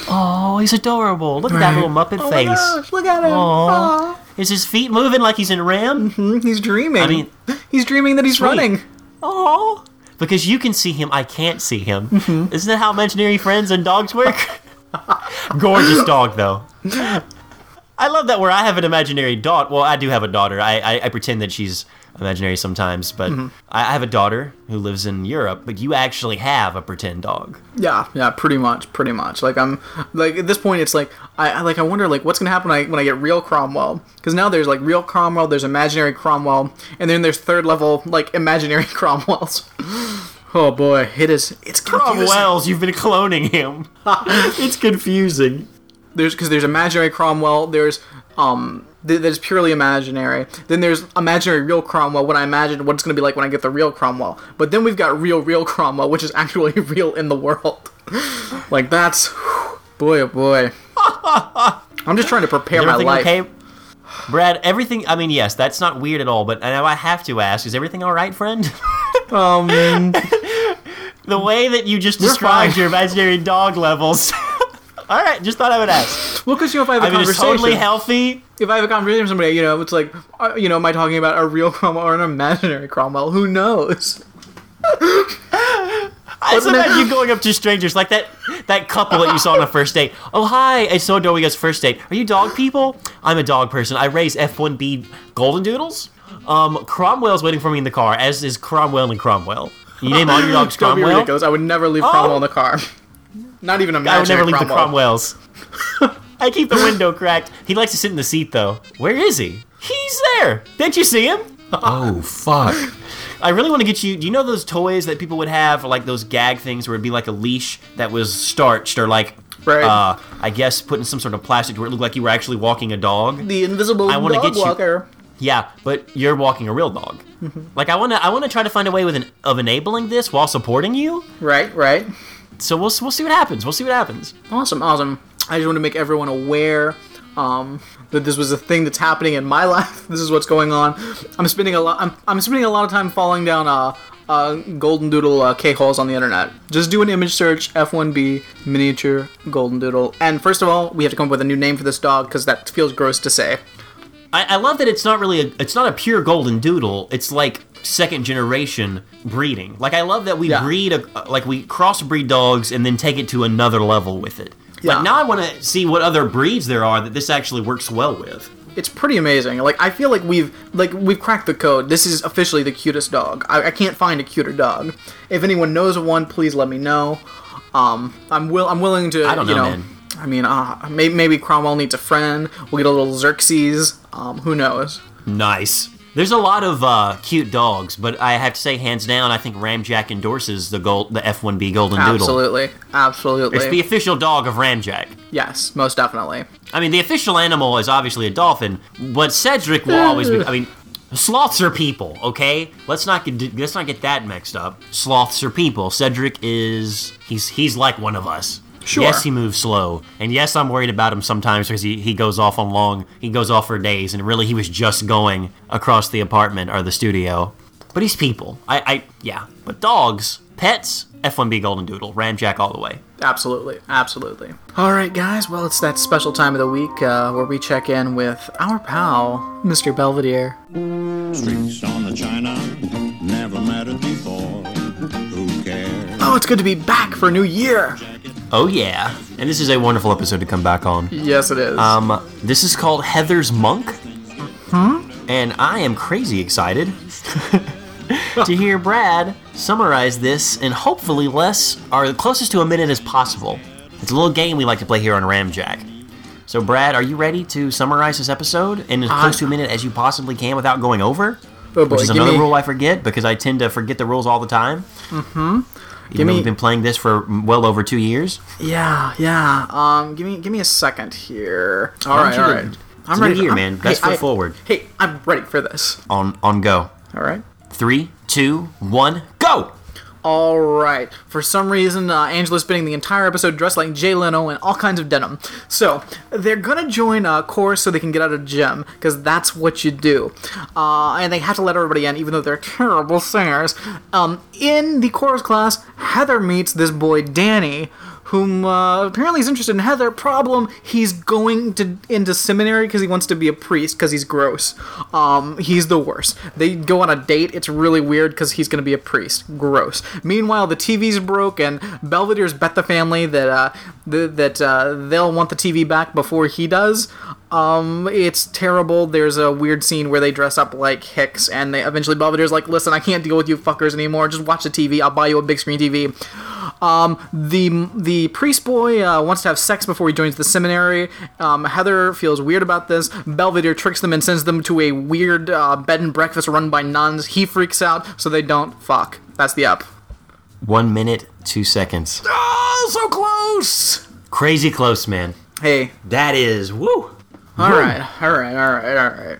Oh, he's adorable. Look at that little Muppet Oh my face. gosh, look at him. Aw. Aw. Is his feet moving like he's in REM? Hmm, He's dreaming. I mean- he's dreaming that he's Sweet. running. Oh, because you can see him, I can't see him. Mm-hmm. Isn't that how imaginary friends and dogs work? Gorgeous dog, though. I love that where I have an imaginary daughter. Well, I do have a daughter. I, I, I pretend that she's imaginary sometimes, but Mm-hmm. I I have a daughter who lives in Europe. But you actually have a pretend dog. Yeah, yeah, pretty much, pretty much. Like I'm, like at this point, it's like I, I like I wonder like what's gonna happen when I when I get real Cromwell because now there's like real Cromwell, there's imaginary Cromwell, and then there's third level like imaginary Cromwells. Oh boy, it is. It's confusing. Cromwell's, you've been cloning him. it's confusing. There's because there's imaginary Cromwell. There's um th- that is purely imaginary. Then there's imaginary real Cromwell. When I imagine what it's gonna be like when I get the real Cromwell. But then we've got real real Cromwell, which is actually real in the world. like that's boy oh boy. I'm just trying to prepare my life. okay? Brad, everything. I mean, yes, that's not weird at all. But now I have to ask: Is everything all right, friend? Um, the way that you just described your imaginary dog levels. All right, just thought I would ask. well, because you know, if I have a I mean, it's conversation, totally healthy. if I have a conversation with somebody, you know, it's like, uh, you know, am I talking about a real Cromwell or an imaginary Cromwell? Who knows? I imagine you going up to strangers like that that couple that you saw on a first date. Oh hi, it's so guys first date. Are you dog people? I'm a dog person. I raise F1B golden doodles. Um, Cromwell's waiting for me in the car, as is Cromwell and Cromwell. You name all your dogs Cromwell. ridiculous. I would never leave Oh. Cromwell in the car. Not even a match. I would never leave the Cromwells. I keep the window cracked. He likes to sit in the seat though. Where is he? He's there. Didn't you see him? Oh, fuck. I really want to get you. Do you know those toys that people would have, like those gag things where it'd be like a leash that was starched, or like, Right. uh, I guess put in some sort of plastic where it looked like you were actually walking a dog. The invisible I wanna dog get you- walker. Yeah, but you're walking a real dog. Like I want to, I want to try to find a way with an, of enabling this while supporting you. Right, right. So we'll we'll see what happens. We'll see what happens. Awesome, awesome. I just want to make everyone aware um, that this was a thing that's happening in my life. This is what's going on. I'm spending a lot. I'm, I'm spending a lot of time falling down uh, uh, golden doodle uh, K holes on the internet. Just do an image search F1B miniature golden doodle. And first of all, we have to come up with a new name for this dog because that feels gross to say. I, I love that it's not really a, it's not a pure golden doodle. It's like second generation breeding. Like I love that we Yeah. breed a, like we crossbreed dogs and then take it to another level with it. Yeah. Like now I want to see what other breeds there are that this actually works well with. It's pretty amazing. Like I feel like we've like we've cracked the code. This is officially the cutest dog. I, I can't find a cuter dog. If anyone knows of one, please let me know. Um, I'm will I'm willing to. I don't you know, know. man. I mean, uh, maybe, maybe Cromwell needs a friend. We'll get a little Xerxes. Um, who knows? Nice. There's a lot of uh, cute dogs, but I have to say, hands down, I think Ramjack endorses the gold, the F1B Golden Doodle. Absolutely, absolutely. It's the official dog of Ramjack. yes, most definitely. I mean, the official animal is obviously a dolphin, but Cedric will always be. I mean, sloths are people. Okay, let's not get let's not get that mixed up. Sloths are people. Cedric is he's he's like one of us. Sure. Yes, he moves slow, and yes, I'm worried about him sometimes because he, he goes off on long. He goes off for days, and really he was just going across the apartment or the studio. But he's people. I, I yeah. But dogs, pets, F1B Golden Doodle, Ramjack all the way. Absolutely, absolutely. All right, guys. Well, it's that special time of the week uh, where we check in with our pal, Mr. Belvedere. Streaks on the china, never mattered before. Who cares? Oh, it's good to be back for a new year. Oh yeah, and this is a wonderful episode to come back on. Yes, it is. Um, this is called Heather's Monk. And I am crazy excited to hear Brad summarize this in hopefully less or the closest to a minute as possible. It's a little game we like to play here on Ramjack. So, Brad, are you ready to summarize this episode in as close to a minute as you possibly can without going over? oh boy, Which is another me, rule I forget because I tend to forget the rules all the time. Mm-hmm. Give Even though me- we've been playing this for well over two years. Yeah, yeah. Um, give me, give me a second here. All right, all right. I'm ready. year, man. Best foot I- forward. Hey, I'm ready for this. On on go. All right. Three, two, one, go! All right. For some reason, uh, Angela's spending the entire episode dressed like Jay Leno in all kinds of denim. So they're gonna join a chorus so they can get out of gym because that's what you do. Uh, and they have to let everybody in, even though they're terrible singers. Um, in the chorus class, Heather meets this boy Danny. Whom uh, apparently is interested in Heather. Problem: he's going to into seminary because he wants to be a priest because he's gross. Um, he's the worst. They go on a date. It's really weird because he's going to be a priest. Gross. Meanwhile, the TV's broke, and Belvedere's bet the family that uh, th- that uh, they'll want the TV back before he does. Um, it's terrible. There's a weird scene where they dress up like Hicks, and they eventually Belvedere's like, "Listen, I can't deal with you fuckers anymore. Just watch the TV. I'll buy you a big screen TV." Um, the the priest boy uh, wants to have sex before he joins the seminary. Um, Heather feels weird about this. Belvedere tricks them and sends them to a weird uh, bed and breakfast run by nuns. He freaks out, so they don't fuck. That's the up. One minute, two seconds. Oh, so close. Crazy close, man. Hey, That is woo. all Woo. right, all right, all right, all right.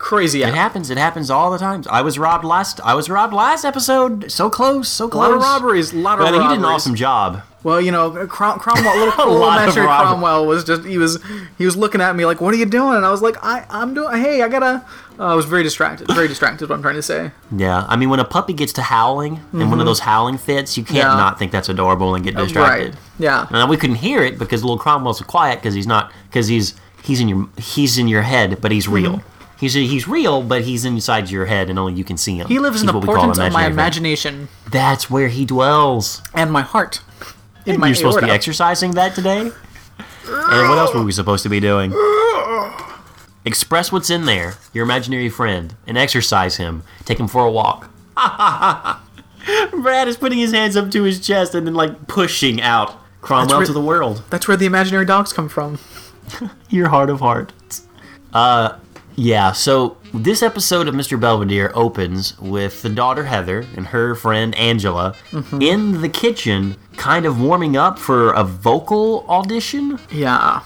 Crazy It happens. It happens all the time. I was robbed last. I was robbed last episode. So close. So A close. lot of robberies. A lot of But I think did an awesome job. Well, you know, Crom- Cromwell, little, A little lot Master Cromwell was just he was he was looking at me like, "What are you doing?" And I was like, "I I'm doing. Hey, I gotta." Uh, I was very distracted. Very distracted. What I'm trying to say. Yeah. I mean, when a puppy gets to howling and one of those howling fits, you can't Mm-hmm. Yeah. not think that's adorable and get distracted. Right. Yeah. Now we couldn't hear it because little Cromwell's quiet because he's not because he's he's in your he's in your head, but he's real. He's he's real, but he's inside your head, and only you can see him. He lives in the portents of my imagination That's where he dwells. and my heart. In my You're supposed to be exercising that today? And what else were we supposed to be doing? Express what's in there, your imaginary friend, and exercise him. Take him for a walk. Brad is putting his hands up to his chest and then like pushing out Cromwell where- to the world. That's where the imaginary dogs come from. Your heart of hearts. Uh, yeah. So this episode of Mr. Belvedere opens with the daughter Heather and her friend Angela in the kitchen, kind of warming up for a vocal audition. Yeah.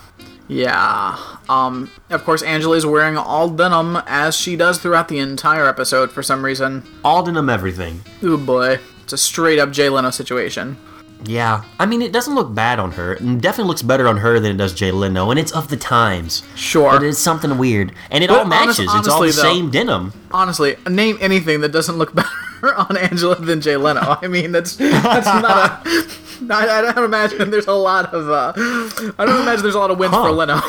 Yeah. Um, of course, Angela is wearing all denim as she does throughout the entire episode for some reason. All denim everything. Oh boy. It's a straight up Jay Leno situation. Yeah, I mean, it doesn't look bad on her. It definitely looks better on her than it does Jay Leno, and it's of the times. Sure. But it's something weird, and it all matches. honest- it's all the though- same denim. Honestly, name anything that doesn't look better on Angela than Jay Leno. I mean, that's that's not a. I, I don't imagine there's a lot of. Uh, I don't imagine there's a lot of wins Huh. for Leno.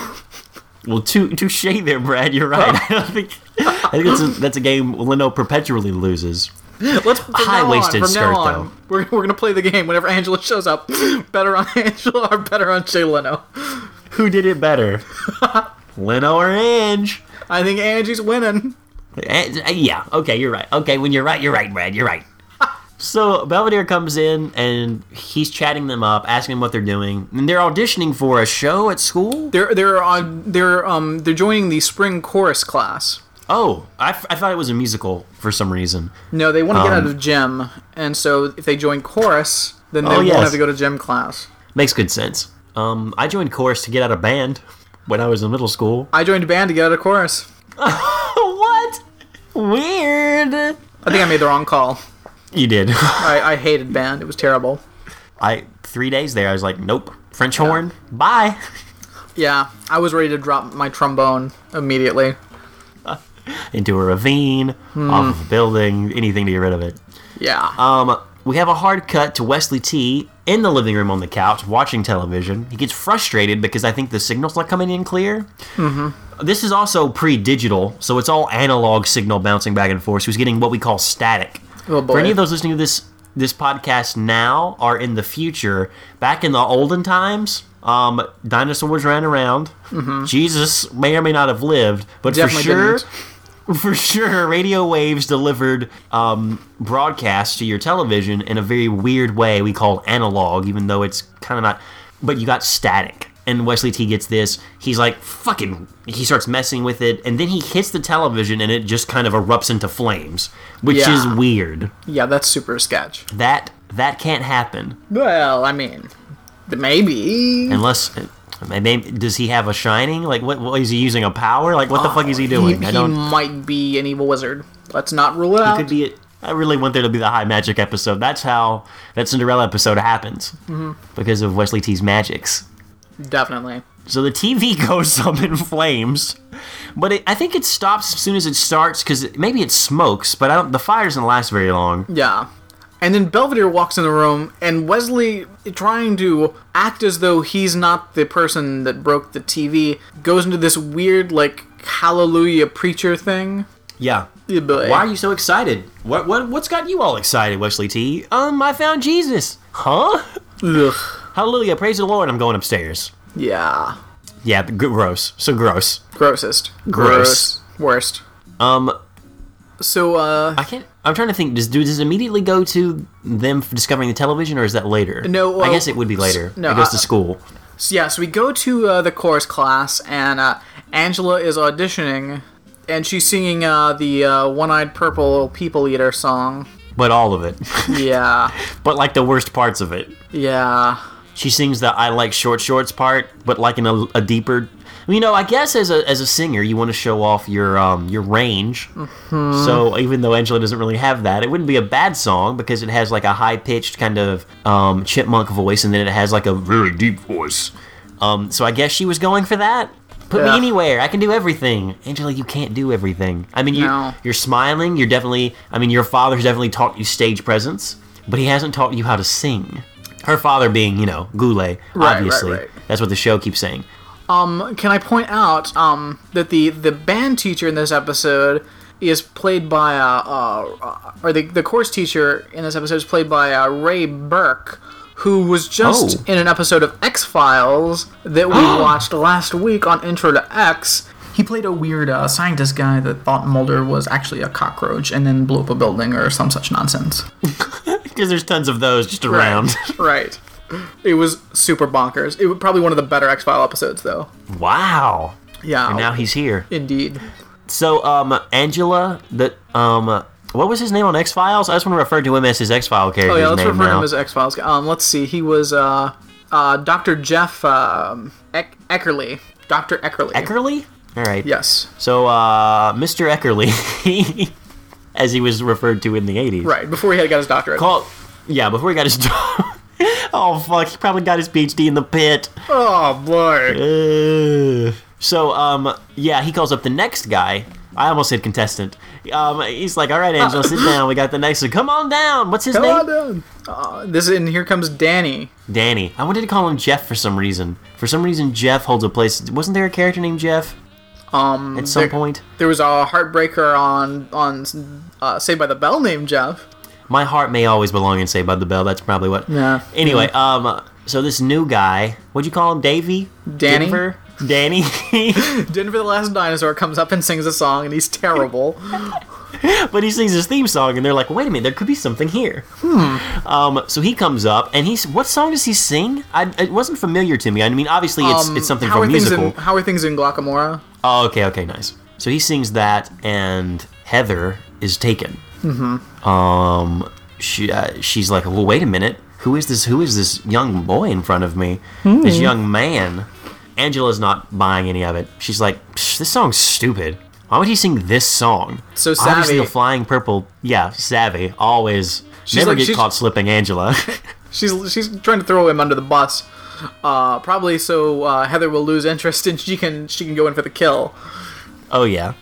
Well, tou- touche there, Brad. You're right. I don't think. I think that's a, that's a game Leno perpetually loses. Let's from High-waisted now on, skirt, now on, though. We're, we're gonna play the game whenever Angela shows up. Better on Angela or better on Jay Leno. Who did it better, Leno or Ange? I think Angie's winning. Eh, Yeah. Okay, you're right. Okay, when you're right, you're right, Brad. You're right. So Belvedere comes in and he's chatting them up, asking them what they're doing, and they're auditioning for a show at school. They're they're on they're um they're joining the spring chorus class. Oh, I, f- I thought it was a musical for some reason. No, they want to get Um, out of gym, and so if they join chorus, then they Oh, won't yes. have to go to gym class. Makes good sense. Um, I joined chorus to get out of band when I was in middle school. I joined a band to get out of chorus. what? Weird. I think I made the wrong call. You did. I, I hated band. It was terrible. I three days there. I was like, nope. French horn. Bye. Yeah, I was ready to drop my trombone immediately. Into a ravine, off of a building, anything to get rid of it. Yeah. Um, we have a hard cut to Wesley T in the living room on the couch watching television. He gets frustrated because I think the signal's not coming in clear. Mm-hmm. This is also pre-digital, so it's all analog signal bouncing back and forth. So he's getting what we call static. Oh. For any of those listening to this this podcast now or in the future, back in the olden times, um, dinosaurs ran around. Jesus may or may not have lived, but Mm-hmm. Definitely for sure, didn't. For sure, radio waves delivered um, broadcasts to your television in a very weird way we call analog, even though it's kind of not. But you got static. And Wesley T gets this. He's like, fucking. He starts messing with it. And then he hits the television and it just kind of erupts into flames, which Yeah. is weird. yeah, that's super sketch. That that can't happen Well, I mean, maybe. unless. Maybe, does he have a shining? Like, what, what is he using a power? Like, what the fuck is he doing? He, I don't. might be an evil wizard. Let's not rule it out. could be it. I really want there to be the high magic episode. That's how that Cinderella episode happens Mm-hmm. because of Wesley T's magics. Definitely. So the TV goes up in flames, but it, I think it stops as soon as it starts because maybe it smokes, but I don't, the fire doesn't last very long. Yeah. And then Belvedere walks in the room, and Wesley, trying to act as though he's not the person that broke the TV, goes into this weird, like, hallelujah preacher thing. Yeah. Yeah. Why are you so excited? What what what's got you all excited, Wesley T? Um, I found Jesus. Huh? Ugh. Hallelujah! Praise the Lord! I'm going upstairs. Yeah. Yeah, gross. So gross. Grossest. Gross. Worst. Um, So, uh, I can't. I'm trying to think. Does do does it immediately go to them discovering the television, or is that later? No, I guess it would be later. no, it goes uh, to school. So yeah, so we go to uh, the chorus class, and uh, Angela is auditioning, and she's singing uh, the uh, "One-Eyed Purple People Eater" song. But all of it. Yeah, but like the worst parts of it. yeah, She sings the "I like short shorts" part, but like in a, a deeper. You know, I guess as a as a singer, you want to show off your um your range. Mm-hmm. So even though Angela doesn't really have that, it wouldn't be a bad song because it has like a high pitched kind of um chipmunk voice, and then it has like a very deep voice. Um, so I guess she was going for that. Put Yeah. me anywhere. I can do everything. Angela, you can't do everything. I mean, you No. you're smiling. You're definitely. I mean, your father's definitely taught you stage presence, but he hasn't taught you how to sing. Her father being, you know, Goulet, right, obviously. right. That's what the show keeps saying. Can I point out um, that the the band teacher in this episode is played by uh, uh or the the course teacher in this episode is played by uh, Ray Burke, who was just Oh. in an episode of X Files that we watched last week on Intro to X. He played a weird uh, scientist guy that thought Mulder was actually a cockroach and then blew up a building or some such nonsense. Because there's tons of those just around. right. It was super bonkers. It was probably one of the better X File episodes, though. wow. Yeah. And now he's here. Indeed. So, um, Angela, the um, what was his name on X Files? I just want to refer to him as his X File character's Oh yeah, let's refer to him as X Files. Um, let's see. He was uh, uh, Dr. Jeff um, Eck- Eckerle. Dr. Eckerle. Eckerle. All right. Yes. So, uh, Mr. Eckerle, as he was referred to in the '80s. Right before he had got his doctorate. Call. Yeah, before he got his. oh fuck! He probably got his PhD in the pit. oh boy. Uh, so, um, yeah, he calls up the next guy. I almost said contestant. Um, he's like, "All right, Angel, sit down. We got the next one. Come on down. What's his name? Come name?" on down. Uh, this and here comes Danny. Danny. I wanted to call him Jeff for some reason. For some reason, Jeff holds a place. Wasn't there a character named Jeff Um, at some there, point? there was a heartbreaker on on uh, Saved by the Bell named Jeff. My heart may always belong in Saved by the Bell. That's probably what. Yeah. Anyway, um, so this new guy, what'd you call him, Davy? Danny. Denver? Danny. Denver the Last Dinosaur comes up and sings a song, and he's terrible. but he sings his theme song, and they're like, "Wait a minute, there could be something here." Hmm. Um, so he comes up, and he's what song does he sing? I, it wasn't familiar to me. I mean, obviously it's Um, it's something from musical. in How are things in Glocca Morra? Oh, okay, okay, nice. So he sings that, and Heather is taken. Mm-hmm. Um, she uh, she's like, well, wait a minute. Who is this? Who is this young boy in front of me? This young man. Angela's not buying any of it. She's like, "Psh, this song's stupid. Why would he sing this song? So savvy. Obviously, the flying purple. Yeah, savvy. Always. She's never like- get she's- caught slipping, Angela. She's she's trying to throw him under the bus, uh, probably so uh, Heather will lose interest and she can she can go in for the kill. Oh yeah.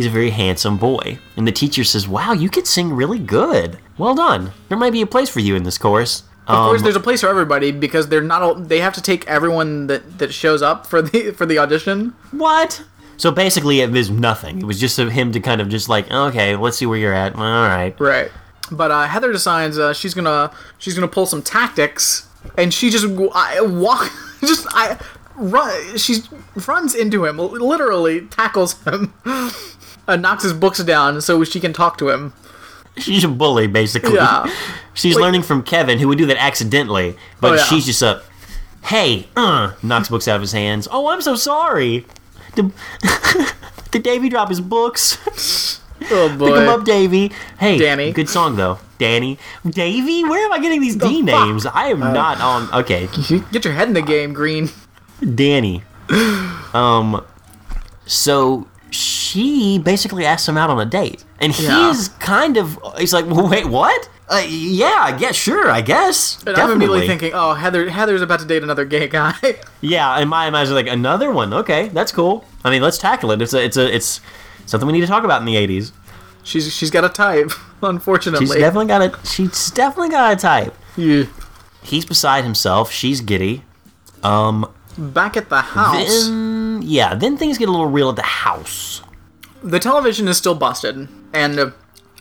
He's a very handsome boy. And the teacher says, Wow, you can sing really good. Well done. There might be a place for you in this chorus. Of Um, course, there's a place for everybody because they're not. All, they have to take everyone that, that shows up for the for the audition. What? So basically, it was nothing. It was just him to kind of just like, okay, let's see where you're at. All right. Right. But uh, Heather decides uh, she's gonna she's gonna pull some tactics, and she just I, walk just I run. She runs into him, literally tackles him, uh, knocks his books down so she can talk to him. She's a bully, basically. Yeah. She's Like- learning from Kevin, who would do that accidentally. But Oh, yeah. she's just a, hey, uh, knocks books out of his hands. Oh, I'm so sorry. Did, did Davy drop his books? Oh boy. Pick him up, Davy. Hey, Danny. Good song though. Danny, Davy. Where am I getting these D fuck? names? I am not on. Okay, Get your head in the game, Green. Danny. Um, so she basically asks him out on a date, and Yeah. he's kind of. He's like, wait, what? Uh, yeah, I guess. Sure, I guess. And Definitely. I'm immediately thinking, oh, Heather Heather's about to date another gay guy. Yeah, in my mind, I was like, another one. Okay, that's cool. I mean, let's tackle it. It's a, it's a, it's something we need to talk about in the '80s. she's she's got a type, unfortunately. She's definitely got a. She's definitely got a type. Yeah. He's beside himself. She's giddy. Um, Back at the house, then yeah, then things get a little real at the house. The television is still busted, and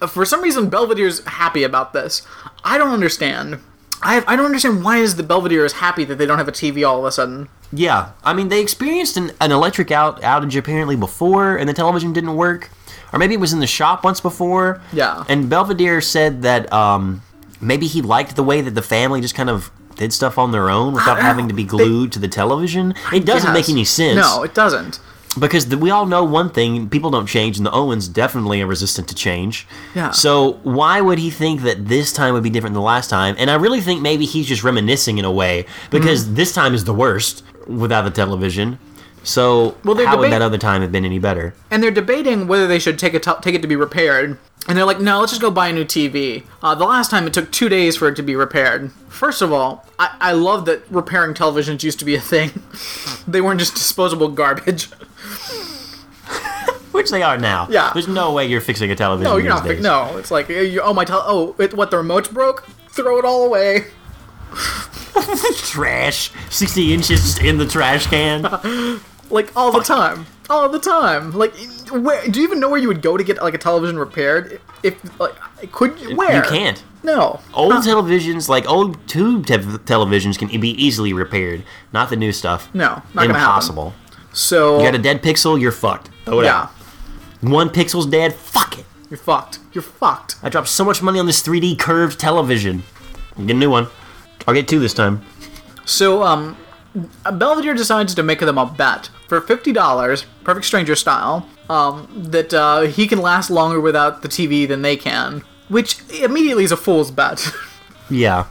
uh, for some reason Belvedere's happy about this. I don't understand. I I don't understand why is the Belvedere is happy that they don't have a TV all of a sudden. Yeah, I mean they experienced an, an electric out outage apparently before, and the television didn't work, or maybe it was in the shop once before. Yeah. And Belvedere said that um, maybe he liked the way that the family just kind of did stuff on their own without having to be glued to the television. It doesn't make any sense. No, it doesn't. Because the, we all know one thing: people don't change, and the Owens definitely are resistant to change. Yeah. So why would he think that this time would be different than the last time? And I really think maybe he's just reminiscing in a way because Mm-hmm. this time is the worst without the television. So Well, how would that other time have been any better? and they're debating whether they should take it to, take it to be repaired. And they're like, no, let's just go buy a new TV. Uh, the last time it took two days for it to be repaired. First of all, I, I love that repairing televisions used to be a thing. they weren't just disposable garbage. Which they are now. Yeah. There's no way you're fixing a television. No, you're these not. fi- No, it's like, oh my, tel- oh, it, what the remote's broke? Throw it all away. Trash. 60 inches in the trash can. Like all the time, all the time. Like, where? Do you even know where you would go to get like a television repaired? If like, could you? Where? You can't. No. Old Huh. televisions, like old tube te- televisions, can be easily repaired. Not the new stuff. No, not. Impossible. So You got a dead pixel, you're fucked. It yeah, out. One pixel's dead, fuck it. you're fucked. You're fucked. I dropped so much money on this 3D curved television. Get a new one. I'll get two this time. So um, Belvedere decides to make them a bet for fifty dollars, Perfect Stranger style, um, that uh, he can last longer without the TV than they can, which immediately is a fool's bet. Yeah.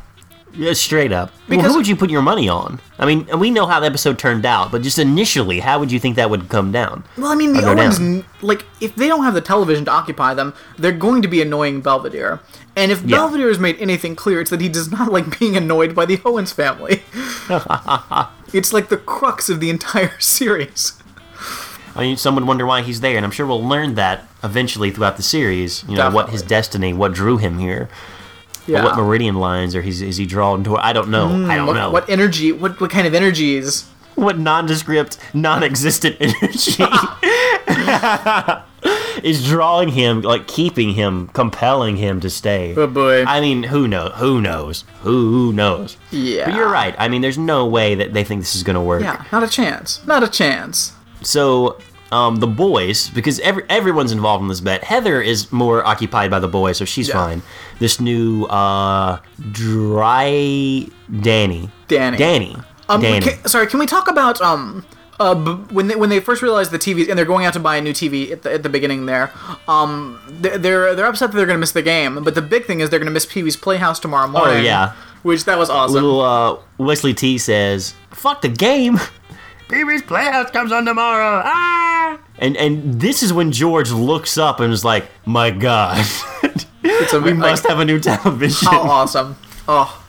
Yeah, straight up. well, who would you put your money on? I mean, we know how the episode turned out, but just initially, how would you think that would come down? well, I mean, the Owens, down? like, if they don't have the television to occupy them, they're going to be annoying Belvedere. And if Yeah. Belvedere has made anything clear, it's that he does not like being annoyed by the Owens family. it's like the crux of the entire series. I mean, some would wonder why he's there, and I'm sure we'll learn that eventually throughout the series. You know what his destiny, what drew him here, Yeah. what meridian lines or he's is he drawn toward? I don't know. I hmm, don't what, know. what energy? What what kind of energies? what nondescript, non-existent energy is drawing him, like keeping him, compelling him to stay. Oh boy. I mean, who knows? Who knows? Who knows? Yeah. But you're right. I mean, there's no way that they think this is going to work. yeah, not a chance. Not a chance. So, um, the boys, because every everyone's involved in this bet. Heather is more occupied by the boys, so she's Yeah. fine. This new uh, dry Danny. Danny. Danny. Um, Danny. ca- sorry, can we talk about um uh b- when they when they first realized the TVs and they're going out to buy a new TV at the, at the beginning there, um they're they're they're upset that they're gonna miss the game, but the big thing is they're gonna miss Pee Wee's Playhouse tomorrow morning. Oh, yeah. which that was awesome. Little uh, Wesley T says, "Fuck the game." Pee-wee's Playhouse comes on tomorrow. Ah! And and this is when George looks up and is like, "My God, It's a, we must have a new television." how awesome. Oh,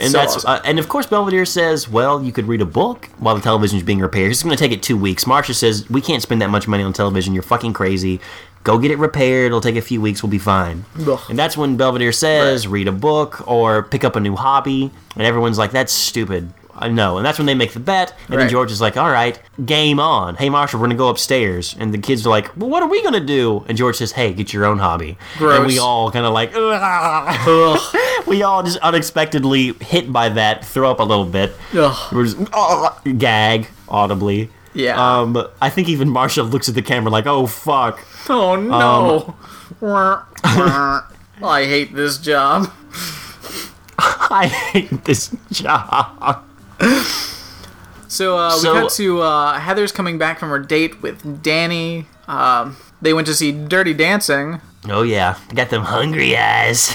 and so that's awesome. uh, and of course Belvedere says, "Well, you could read a book while the television is being repaired. It's going to take it two weeks." Marsha says, "We can't spend that much money on television. You're fucking crazy. Go get it repaired. It'll take a few weeks. We'll be fine." Ugh. And that's when Belvedere says, "Read a book or pick up a new hobby." And everyone's like, "That's stupid." I know. And that's when they make the bet. And then George is like, "All right, game on. Hey, Marsha, we're going to go upstairs." And the kids are like, "Well, what are we going to do?" And George says, "Hey, get your own hobby." Gross. And we all kind of like, we all just unexpectedly hit by that, throw up a little bit. ugh. We're just "Oh," gag audibly. Yeah. Um, I think even Marsha looks at the camera like, "Oh fuck." Oh Um, no. Wah. I hate this job. I hate this job. So uh, we So- got to uh, Heather's coming back from her date with Danny. Um, they went to see Dirty Dancing, Oh yeah, got them hungry eyes.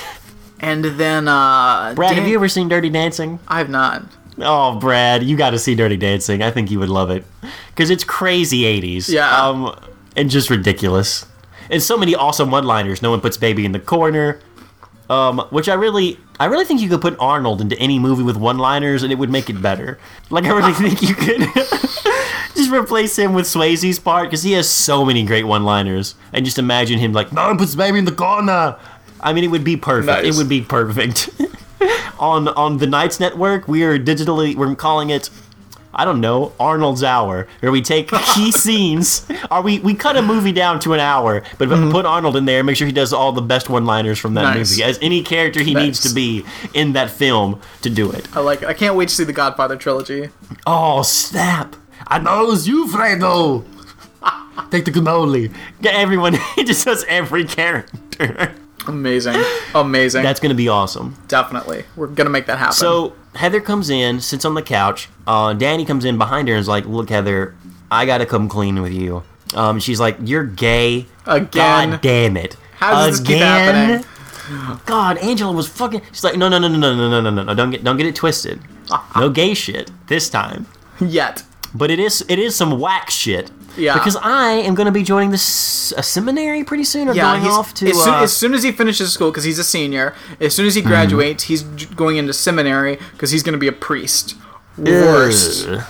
and then uh, Brad, Dan- have you ever seen Dirty Dancing? I have not. Oh, Brad, you got to see Dirty Dancing. I think you would love it because it's crazy '80s. Yeah. Um, and just ridiculous. And so many awesome one-liners. No one puts baby in the corner. Um, which I really, I really think you could put Arnold into any movie with one-liners and it would make it better. Like I really think you could just replace him with Swayze's part because he has so many great one-liners. And just imagine him like, no puts baby in the corner. I mean, it would be perfect. Nice. It would be perfect. on on the Knights Network, we are digitally we're calling it I don't know, Arnold's Hour, where we take key scenes, or we, we cut a movie down to an hour, but put Arnold in there, make sure he does all the best one-liners from that Mm-hmm. Nice. movie, as any character he needs to be in that film to do it. I like. It. I can't wait to see the Godfather trilogy. Oh snap! I know it was you, Fredo. Take the cannoli. Get everyone. He just does every character. Amazing, amazing. That's gonna be awesome. Definitely, we're gonna make that happen. So Heather comes in, sits on the couch. Uh, Danny comes in behind her and is like, "Look, Heather, I gotta come clean with you." Um, she's like, "You're gay Again. God damn it! How does this keep happening? God, Angela was fucking. She's like, "No, no, no, no, no, no, no, no, no, no! Don't get, don't get it twisted. No gay shit this time." yet, But it is, it is some whack shit. Yeah. Because I am going to be joining this a seminary pretty soon, or yeah. going He's, off to. as, soon, uh, as soon as he finishes school, because he's a senior. As soon as he graduates, he's j- going into seminary because he's gonna be a priest. Worst. Ugh.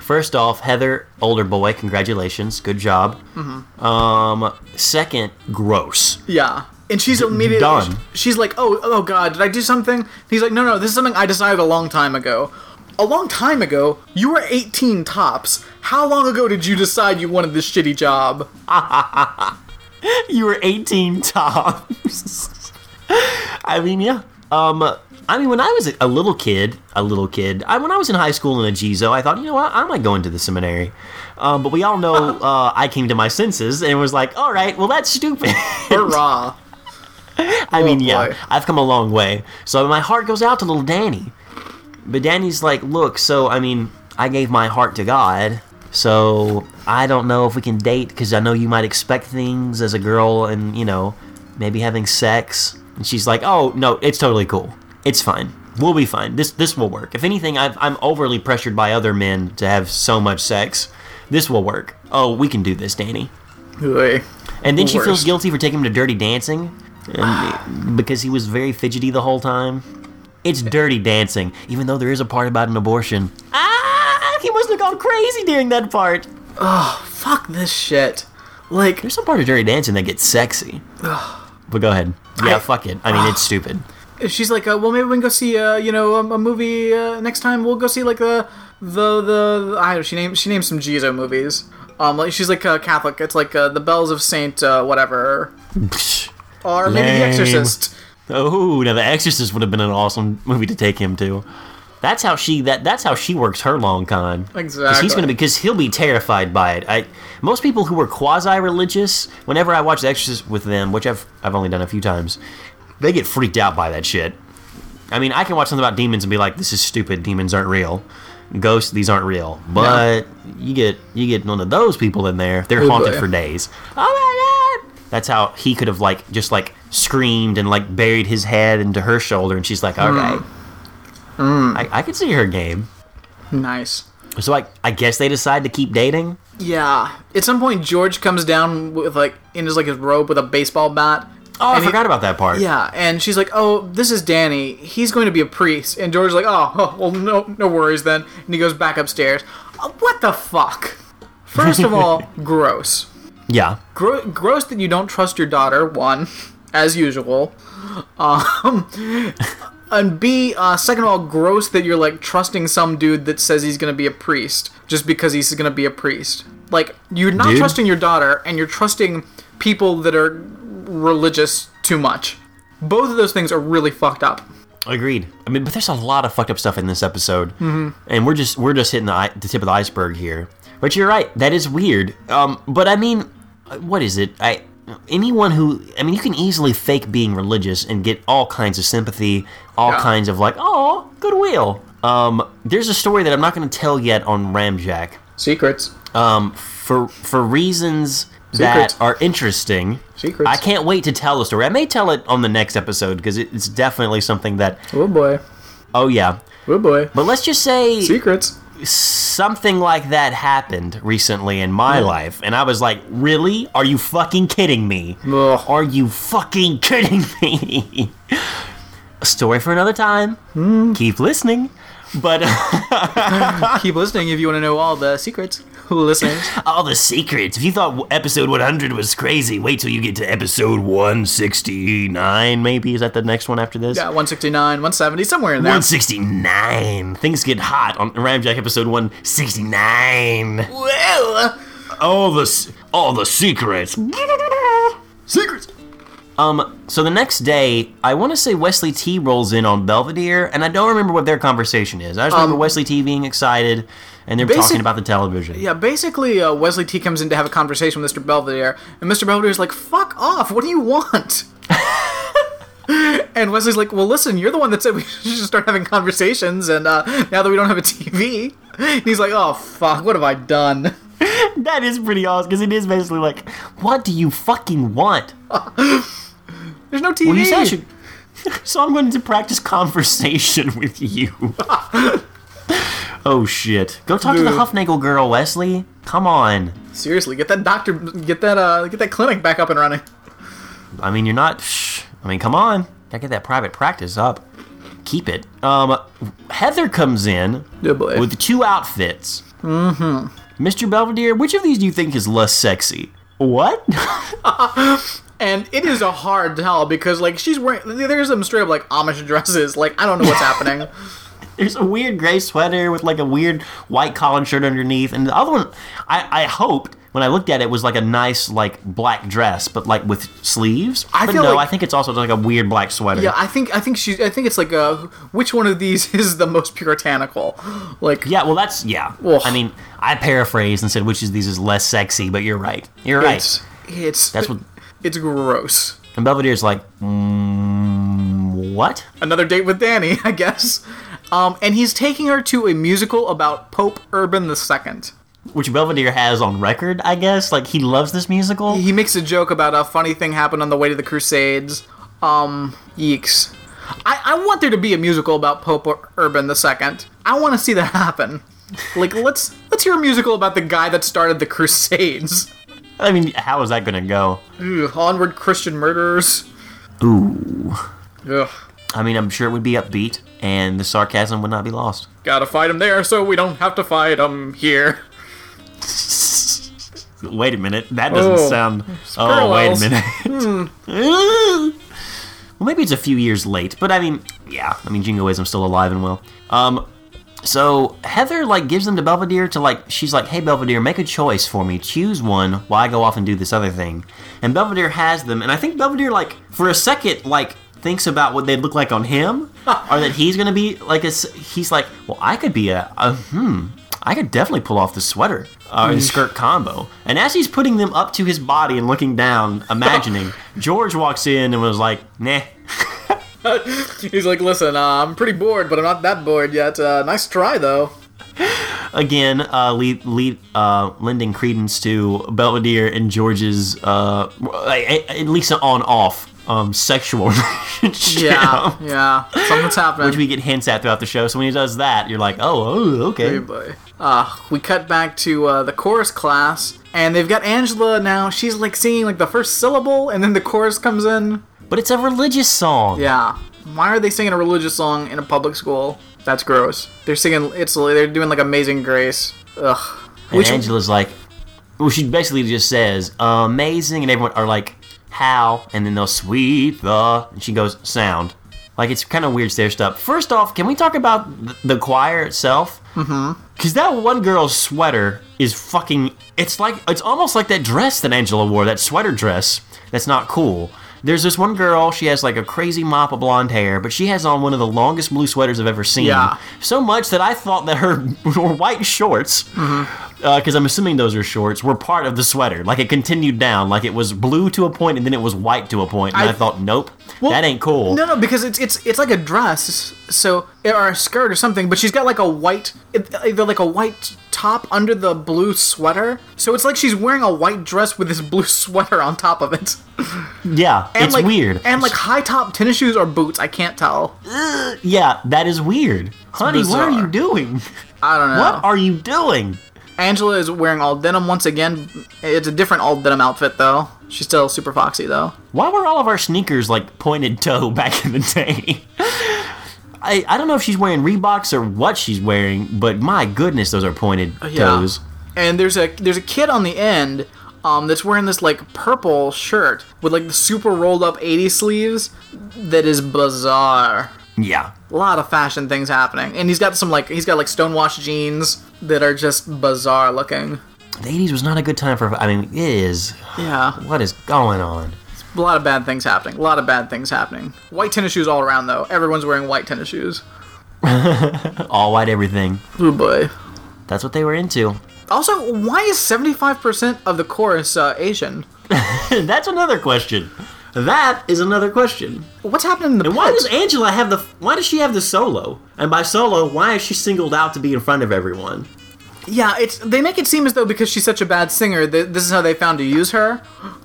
First off, Heather, older boy, congratulations, good job. Mm-hmm. Um, second, gross. Yeah. And she's immediately done. she's like, "Oh, oh god, did I do something?" He's like, "No, no, this is something I decided a long time ago." A long time ago? You were 18 tops. How long ago did you decide you wanted this shitty job? You were 18 tops. I mean, yeah. Um, I mean, when I was a little kid, a little kid, I, when I was in high school in a GZO, I thought, you know what, I might go into the seminary. Um, but we all know uh, I came to my senses and was like, all right, well, that's stupid. Hurrah. I mean, yeah, boy. I've come a long way. So my heart goes out to little Danny. But Danny's like, look, so, I mean, I gave my heart to God. So I don't know if we can date because I know you might expect things as a girl and, you know, maybe having sex. And she's like, oh, no, it's totally cool. It's fine. We'll be fine. This this will work. If anything, I've, I'm overly pressured by other men to have so much sex. This will work. Oh, we can do this, Danny. Oy. And then she feels guilty for taking him to Dirty Dancing and, because he was very fidgety the whole time. It's Dirty Dancing, even though there is a part about an abortion. Ah, he must have gone crazy during that part. Oh, fuck this shit. Like, There's some part of Dirty Dancing that gets sexy. but go ahead. Yeah, I- fuck it. I mean, it's stupid. she's like, uh, well, maybe we can go see, uh, you know, a, a movie uh, next time. We'll go see like the the the I don't know. She named she named some Jizo movies. Um, like she's like uh, Catholic. It's like uh, the Bells of Saint uh, whatever, or maybe The Exorcist. Oh, now The Exorcist would have been an awesome movie to take him to. That's how she that that's how she works her long con. Exactly. he's gonna be because he'll be terrified by it. I most people who are quasi religious, whenever I watch The Exorcist with them, which I've I've only done a few times, they get freaked out by that shit. I mean, I can watch something about demons and be like, "This is stupid. Demons aren't real. Ghosts, these aren't real." But you get you get one of those people in there, they're Oh, haunted for days. Oh my god! That's how he could have like just like screamed and like buried his head into her shoulder, and she's like, "All right." I, I could see her game. Nice. So like, I guess they decide to keep dating. Yeah. At some point, George comes down with like in his like his robe with a baseball bat. Oh, I And he- forgot about that part. Yeah, and she's like, "Oh, this is Danny. He's going to be a priest." And George's like, "Oh, oh, well, no, no worries then." And he goes back upstairs. Uh, what the fuck? First of all, gross. Yeah. Gro- gross that you don't trust your daughter. One, as usual. Um, and B, uh, second of all, gross that you're like trusting some dude that says he's gonna be a priest just because he's gonna be a priest. Like you're not Dude. trusting your daughter, and you're trusting people that are religious too much. Both of those things are really fucked up. Agreed. I mean, but there's a lot of fucked up stuff in this episode, mm-hmm. and we're just we're just hitting the, the tip of the iceberg here. But you're right. That is weird. Um, but I mean, uh, what is it? I anyone who I mean, you can easily fake being religious and get all kinds of sympathy, all Yeah. kinds of like, oh, goodwill. Um, there's a story that I'm not going to tell yet on Ramjack. Secrets. um, for for reasons that are interesting. Secrets. I can't wait to tell the story. I may tell it on the next episode because it's definitely something that. Oh boy. Oh yeah, Oh boy. but let's just say Secrets. Something like that happened recently in my hmm. life, and I was like, "Really? Are you fucking kidding me? Ugh. Are you fucking kidding me?" A story for another time. Hmm. Keep listening. But Keep listening if you want to know all the secrets, listeners. all the secrets. If you thought episode 100 was crazy, wait till you get to episode 169. Maybe is that the next one after this? Yeah, 169, 170, somewhere in there. 169. Things get hot on Ramjack episode 169. Well, uh, All the all the secrets. Secrets. Um. So the next day, I want to say Wesley T rolls in on Belvedere, and I don't remember what their conversation is. I just remember Wesley T being excited, and they're basic- talking about the television. yeah, basically, uh, Wesley T comes in to have a conversation with Mr. Belvedere, and Mr. Belvedere's like, fuck off, what do you want? and Wesley's like, well, listen, you're the one that said we should start having conversations, and uh, now that we don't have a TV, and he's like, oh, fuck, what have I done? That is pretty awesome because it is basically like, what do you fucking want? There's no TV. Well, you said I should. So I'm going to practice conversation with you. oh shit! Go talk to the Dude. Huffnagel girl, Wesley. Come on. Seriously, get that doctor, get that, uh, get that clinic back up and running. I mean, you're not. Shh. I mean, come on. Gotta get that private practice up. Keep it. Um, Heather comes in boy. with two outfits. Mm-hmm. Mr. Belvedere, which of these do you think is less sexy? What? And it is a hard tell because like she's wearing there's some straight up like Amish dresses. Like I don't know what's happening. There's a weird gray sweater with like a weird white collared shirt underneath, and the other one, I, I hoped when I looked at it was like a nice like black dress, but like with sleeves. I but feel no, like- I think it's also like a weird black sweater. Yeah, I think I think she's I think it's like a, which one of these is the most puritanical? Like Yeah, well, that's yeah. Ugh. I mean, I paraphrased and said which of these is less sexy, but you're right. You're right. it's it's That's what- it's gross. And Belvedere's like, mm, what? Another date with Danny, I guess. Um, and he's taking her to a musical about Pope Urban II. Which Belvedere has on record, I guess. Like he loves this musical. He makes a joke about a funny thing happened on the way to the Crusades. Um, yeeks. I, I want there to be a musical about Pope Urban II. I want to see that happen. Like let's let's hear a musical about the guy that started the Crusades. I mean, how is that gonna go? Ugh, onward Christian murderers. Ooh. Ugh. I mean, I'm sure it would be upbeat, and the sarcasm would not be lost. Gotta fight him there so we don't have to fight him here. wait a minute, that doesn't Oh, sound. Oh, wait a minute. well, maybe it's a few years late, but I mean, yeah, I mean, jingoism's still alive and well. Um, so Heather like gives them to Belvedere to like she's like, "Hey Belvedere, make a choice for me. Choose one while I go off and do this other thing." And Belvedere has them, and I think Belvedere like for a second like thinks about what they'd look like on him, or that he's gonna be like a. He's like, "Well, I could be a, a hmm." I could definitely pull off the sweater uh, and skirt combo. And as he's putting them up to his body and looking down, imagining, George walks in and was like, nah. He's like, listen, uh, I'm pretty bored, but I'm not that bored yet. Uh, nice try, though. again uh, lead, lead, uh, lending credence to Belvedere and George's uh, at least an on-off um, sexual relationship. Yeah, yeah. Something's happening. Which we get hints at throughout the show. So when he does that, you're like, oh, oh okay. Hey. Uh, we cut back to uh, the chorus class, and they've got Angela now. She's like singing like the first syllable, and then the chorus comes in. But it's a religious song. Yeah. Why are they singing a religious song in a public school? That's gross. They're singing. It's they're doing like Amazing Grace. Ugh. And Which Angela's like, well, she basically just says, amazing, and everyone are like, how? And then they'll sweep the, and she goes, sound. Like, it's kind of weird stair stuff. First off, can we talk about the choir itself? Mm-hmm. Because that one girl's sweater is fucking, it's like, it's almost like that dress that Angela wore, that sweater dress that's not cool. There's this one girl, she has like a crazy mop of blonde hair, but she has on one of the longest blue sweaters I've ever seen. Yeah. So much that I thought that her white shorts, mm-hmm. uh, because I'm assuming those are shorts, were part of the sweater. Like it continued down, like it was blue to a point and then it was white to a point. And I, I- thought, nope, Well, that ain't cool. No, no, because it's it's it's like a dress, so or a skirt or something. But she's got like a white, either like a white top under the blue sweater. So it's like she's wearing a white dress with this blue sweater on top of it. Yeah, And it's like, weird. And like high top tennis shoes or boots, I can't tell. yeah, that is weird. Honey, what are you doing? I don't know. What are you doing? Angela is wearing all denim once again. It's a different all denim outfit though. She's still super foxy though. Why were all of our sneakers like pointed toe back in the day? I, I don't know if she's wearing Reeboks or what she's wearing, but my goodness, those are pointed toes. And there's a there's a kid on the end um, that's wearing this like purple shirt with like the super rolled up 80 sleeves that is bizarre. Yeah. A lot of fashion things happening. And he's got some like he's got like stonewashed jeans that are just bizarre looking. The 80s was not a good time for. I mean, it is. Yeah. What is going on? A lot of bad things happening. A lot of bad things happening. White tennis shoes all around though. Everyone's wearing white tennis shoes. All white everything. Oh boy. That's what they were into. Also, why is 75% of the chorus uh, Asian? That's another question. That is another question. What's happening in the And why does Angela have the? Why does she have the solo? And by solo, why is she singled out to be in front of everyone? Yeah, it's they make it seem as though because she's such a bad singer that this is how they found to use her.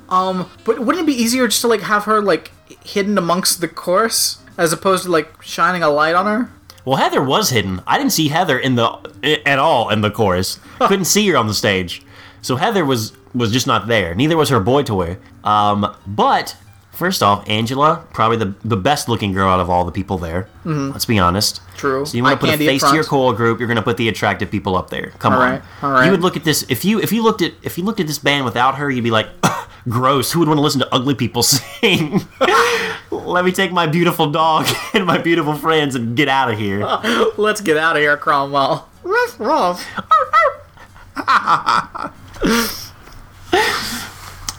Um, but wouldn't it be easier just to like have her like hidden amongst the chorus as opposed to like shining a light on her? Well, Heather was hidden. I didn't see Heather in the at all in the chorus. Couldn't see her on the stage. So Heather was was just not there. Neither was her boy toy. Um, but first off, Angela probably the the best looking girl out of all the people there. Mm-hmm. Let's be honest. True. So you want to put a face to your core group. You're going to put the attractive people up there. Come All on. right, all right. You would look at this if you if you looked at if you looked at this band without her, you'd be like, gross. Who would want to listen to ugly people sing? Let me take my beautiful dog and my beautiful friends and get out of here. Let's get out of here, Cromwell. Ruff, ruff.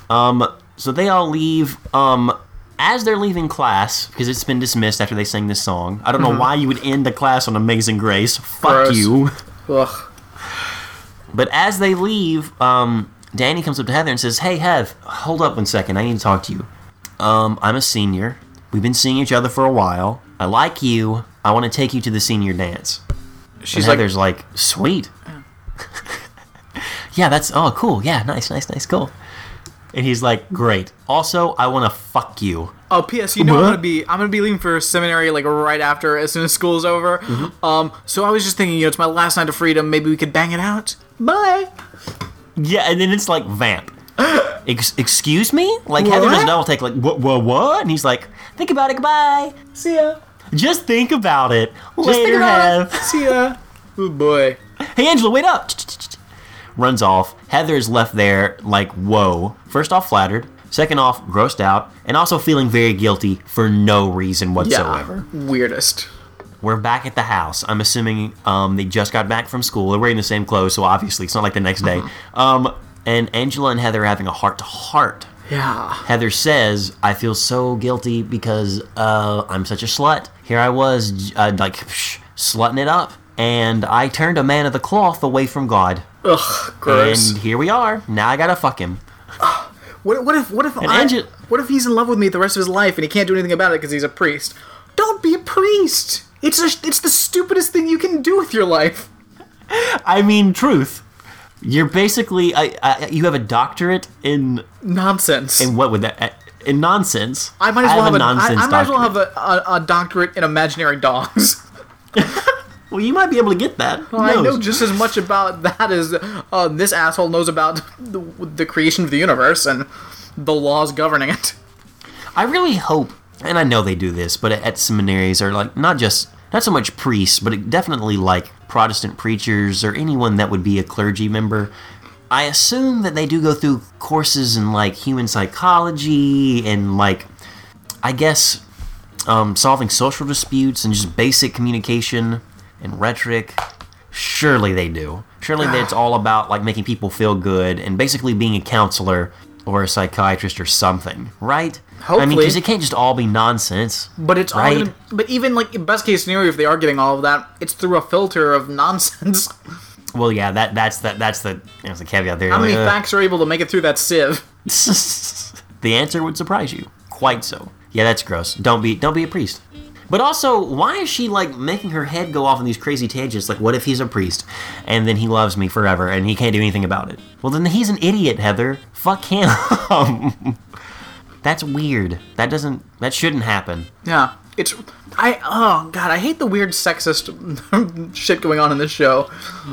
Um, So they all leave. Um, as they're leaving class, because it's been dismissed after they sang this song. I don't know why you would end the class on Amazing Grace. Fuck Gross. you. Ugh. But as they leave, um, Danny comes up to Heather and says, "Hey, Hev, hold up one second. I need to talk to you. Um, I'm a senior. We've been seeing each other for a while. I like you. I want to take you to the senior dance." She's like, Heather's like, "Sweet." yeah, that's oh cool. Yeah, nice, nice, nice, cool. And he's like, "Great. Also, I want to fuck you." Oh, P.S. You know I'm gonna be I'm gonna be leaving for seminary like right after as soon as school's over. Mm-hmm. Um, so I was just thinking, you know, it's my last night of freedom. Maybe we could bang it out. Bye. Yeah, and then it's like vamp. Ex- excuse me? Like Heather doesn't know. Take like what? What? What? And he's like, think about it. Goodbye. See ya. Just think about it. Just think Later, it. See ya. Oh boy. Hey, Angela, wait up. Runs off. Heather is left there like, whoa. First off, flattered. Second off, grossed out, and also feeling very guilty for no reason whatsoever. Yeah, weirdest. We're back at the house. I'm assuming um, they just got back from school. They're wearing the same clothes, so obviously it's not like the next day. Um, and Angela and Heather are having a heart to heart. Yeah. Heather says, I feel so guilty because uh, I'm such a slut. Here I was, uh, like, psh, slutting it up. And I turned a man of the cloth away from God. Ugh, gross. And here we are. Now I gotta fuck him. What, what if what if I, Ange- what if he's in love with me the rest of his life and he can't do anything about it because he's a priest? Don't be a priest. It's a, it's the stupidest thing you can do with your life. I mean, truth. You're basically, I, I, you have a doctorate in, Nonsense. in what would that, uh, in nonsense. I might as well have, a, I, nonsense I might as well have a, a, a doctorate in imaginary dogs. Well, you might be able to get that. Who I know just as much about that as uh, this asshole knows about the, the creation of the universe and the laws governing it. I really hope, and I know they do this, but at seminaries are like not just not so much priests, but definitely like Protestant preachers or anyone that would be a clergy member. I assume that they do go through courses in like human psychology and like, I guess, um, solving social disputes and just basic communication and rhetoric. Surely they do. Surely it's all about like making people feel good and basically being a counselor or a psychiatrist or something, right? I mean, Hopefully. because it can't just all be nonsense. But it's Right. all gonna, but even like best case scenario, if they are getting all of that, it's through a filter of nonsense. Well, yeah, that that's the that's the that's the caveat there. How many Like, uh, facts are able to make it through that sieve? the answer would surprise you, quite so. Yeah, that's gross. Don't be don't be a priest. But also, why is she like making her head go off on these crazy tangents? Like, what if he's a priest and then he loves me forever and he can't do anything about it? Well, then he's an idiot, Heather. Fuck him. That's weird. That doesn't. That shouldn't happen. Yeah, it's I oh god, I hate the weird sexist shit going on in this show.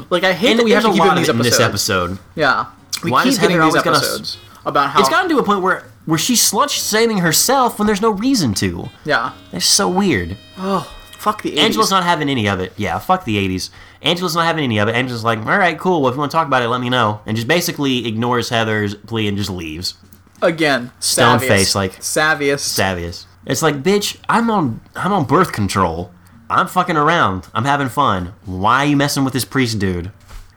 Like I hate And that we have to keep doing these it in episodes. this episode. Yeah, we Why keep is getting Heather these always gonna episodes about how It's gotten to a point where where she's slut shaming herself when there's no reason to. yeah. That's so weird. Oh fuck the 80s. Angela's not having any of it. Yeah, fuck the 80s. Angela's not having any of it. Angela's like, all right, cool. Well, if you want to talk about it, let me know. And just basically ignores Heather's plea and just leaves. again Stone savviest. face, like- savviest. Savious. It's like, bitch, I'm on I'm on birth control. I'm fucking around. I'm having fun. Why are you messing with this priest dude?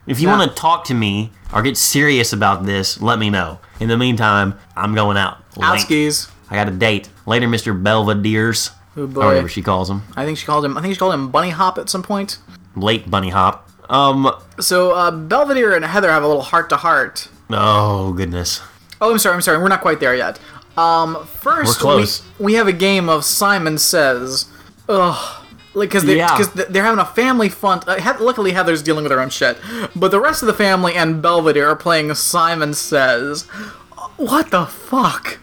If you want to talk to me or get serious about this, let me know. In the meantime, I'm going out. Late. Outskis. I got a date. Later, Mr. Belvedere's. Oh Or whatever she calls him. I think she called him. I think she called him Bunny Hop at some point. Late bunny hop. Um, So uh, Belvedere and Heather have a little heart to heart. oh, goodness. Oh, I'm sorry. I'm sorry. We're not quite there yet. Um, first, We're close. We, we have a game of Simon Says. Ugh. Like, because they, Yeah. they're having a family fun. Uh, luckily, Heather's dealing with her own shit. But the rest of the family and Belvedere are playing Simon Says. What the fuck?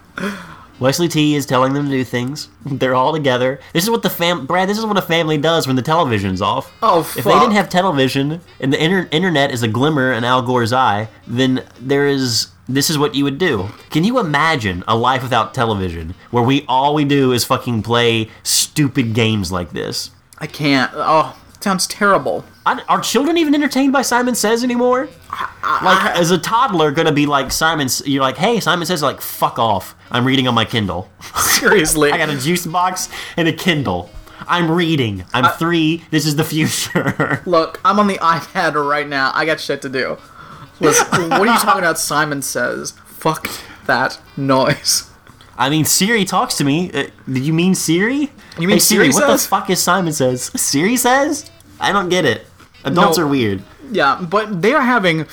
Wesley T is telling them to do things. They're all together. This is what the fam Brad, this is what a family does when the television's off. Oh, fuck. If they didn't have television and the inter- internet is a glimmer in Al Gore's eye, then there is this is what you would do. Can you imagine a life without television where we all we do is fucking play stupid games like this? I can't. Oh, sounds terrible. I, are children even entertained by Simon Says anymore? Like, as a toddler, gonna be like Simon? You're like, hey, Simon Says, like, fuck off. I'm reading on my Kindle. Seriously. I got a juice box and a Kindle. I'm reading. I'm three. This is the future. Look, I'm on the iPad right now. I got shit to do. Listen, what are you talking about? Simon Says. Fuck that noise. I mean, Siri talks to me. Uh, did you mean Siri? You mean hey, Siri? Siri what the fuck is Simon Says? Siri says? I don't get it. Adults No. are weird. Yeah, but they are having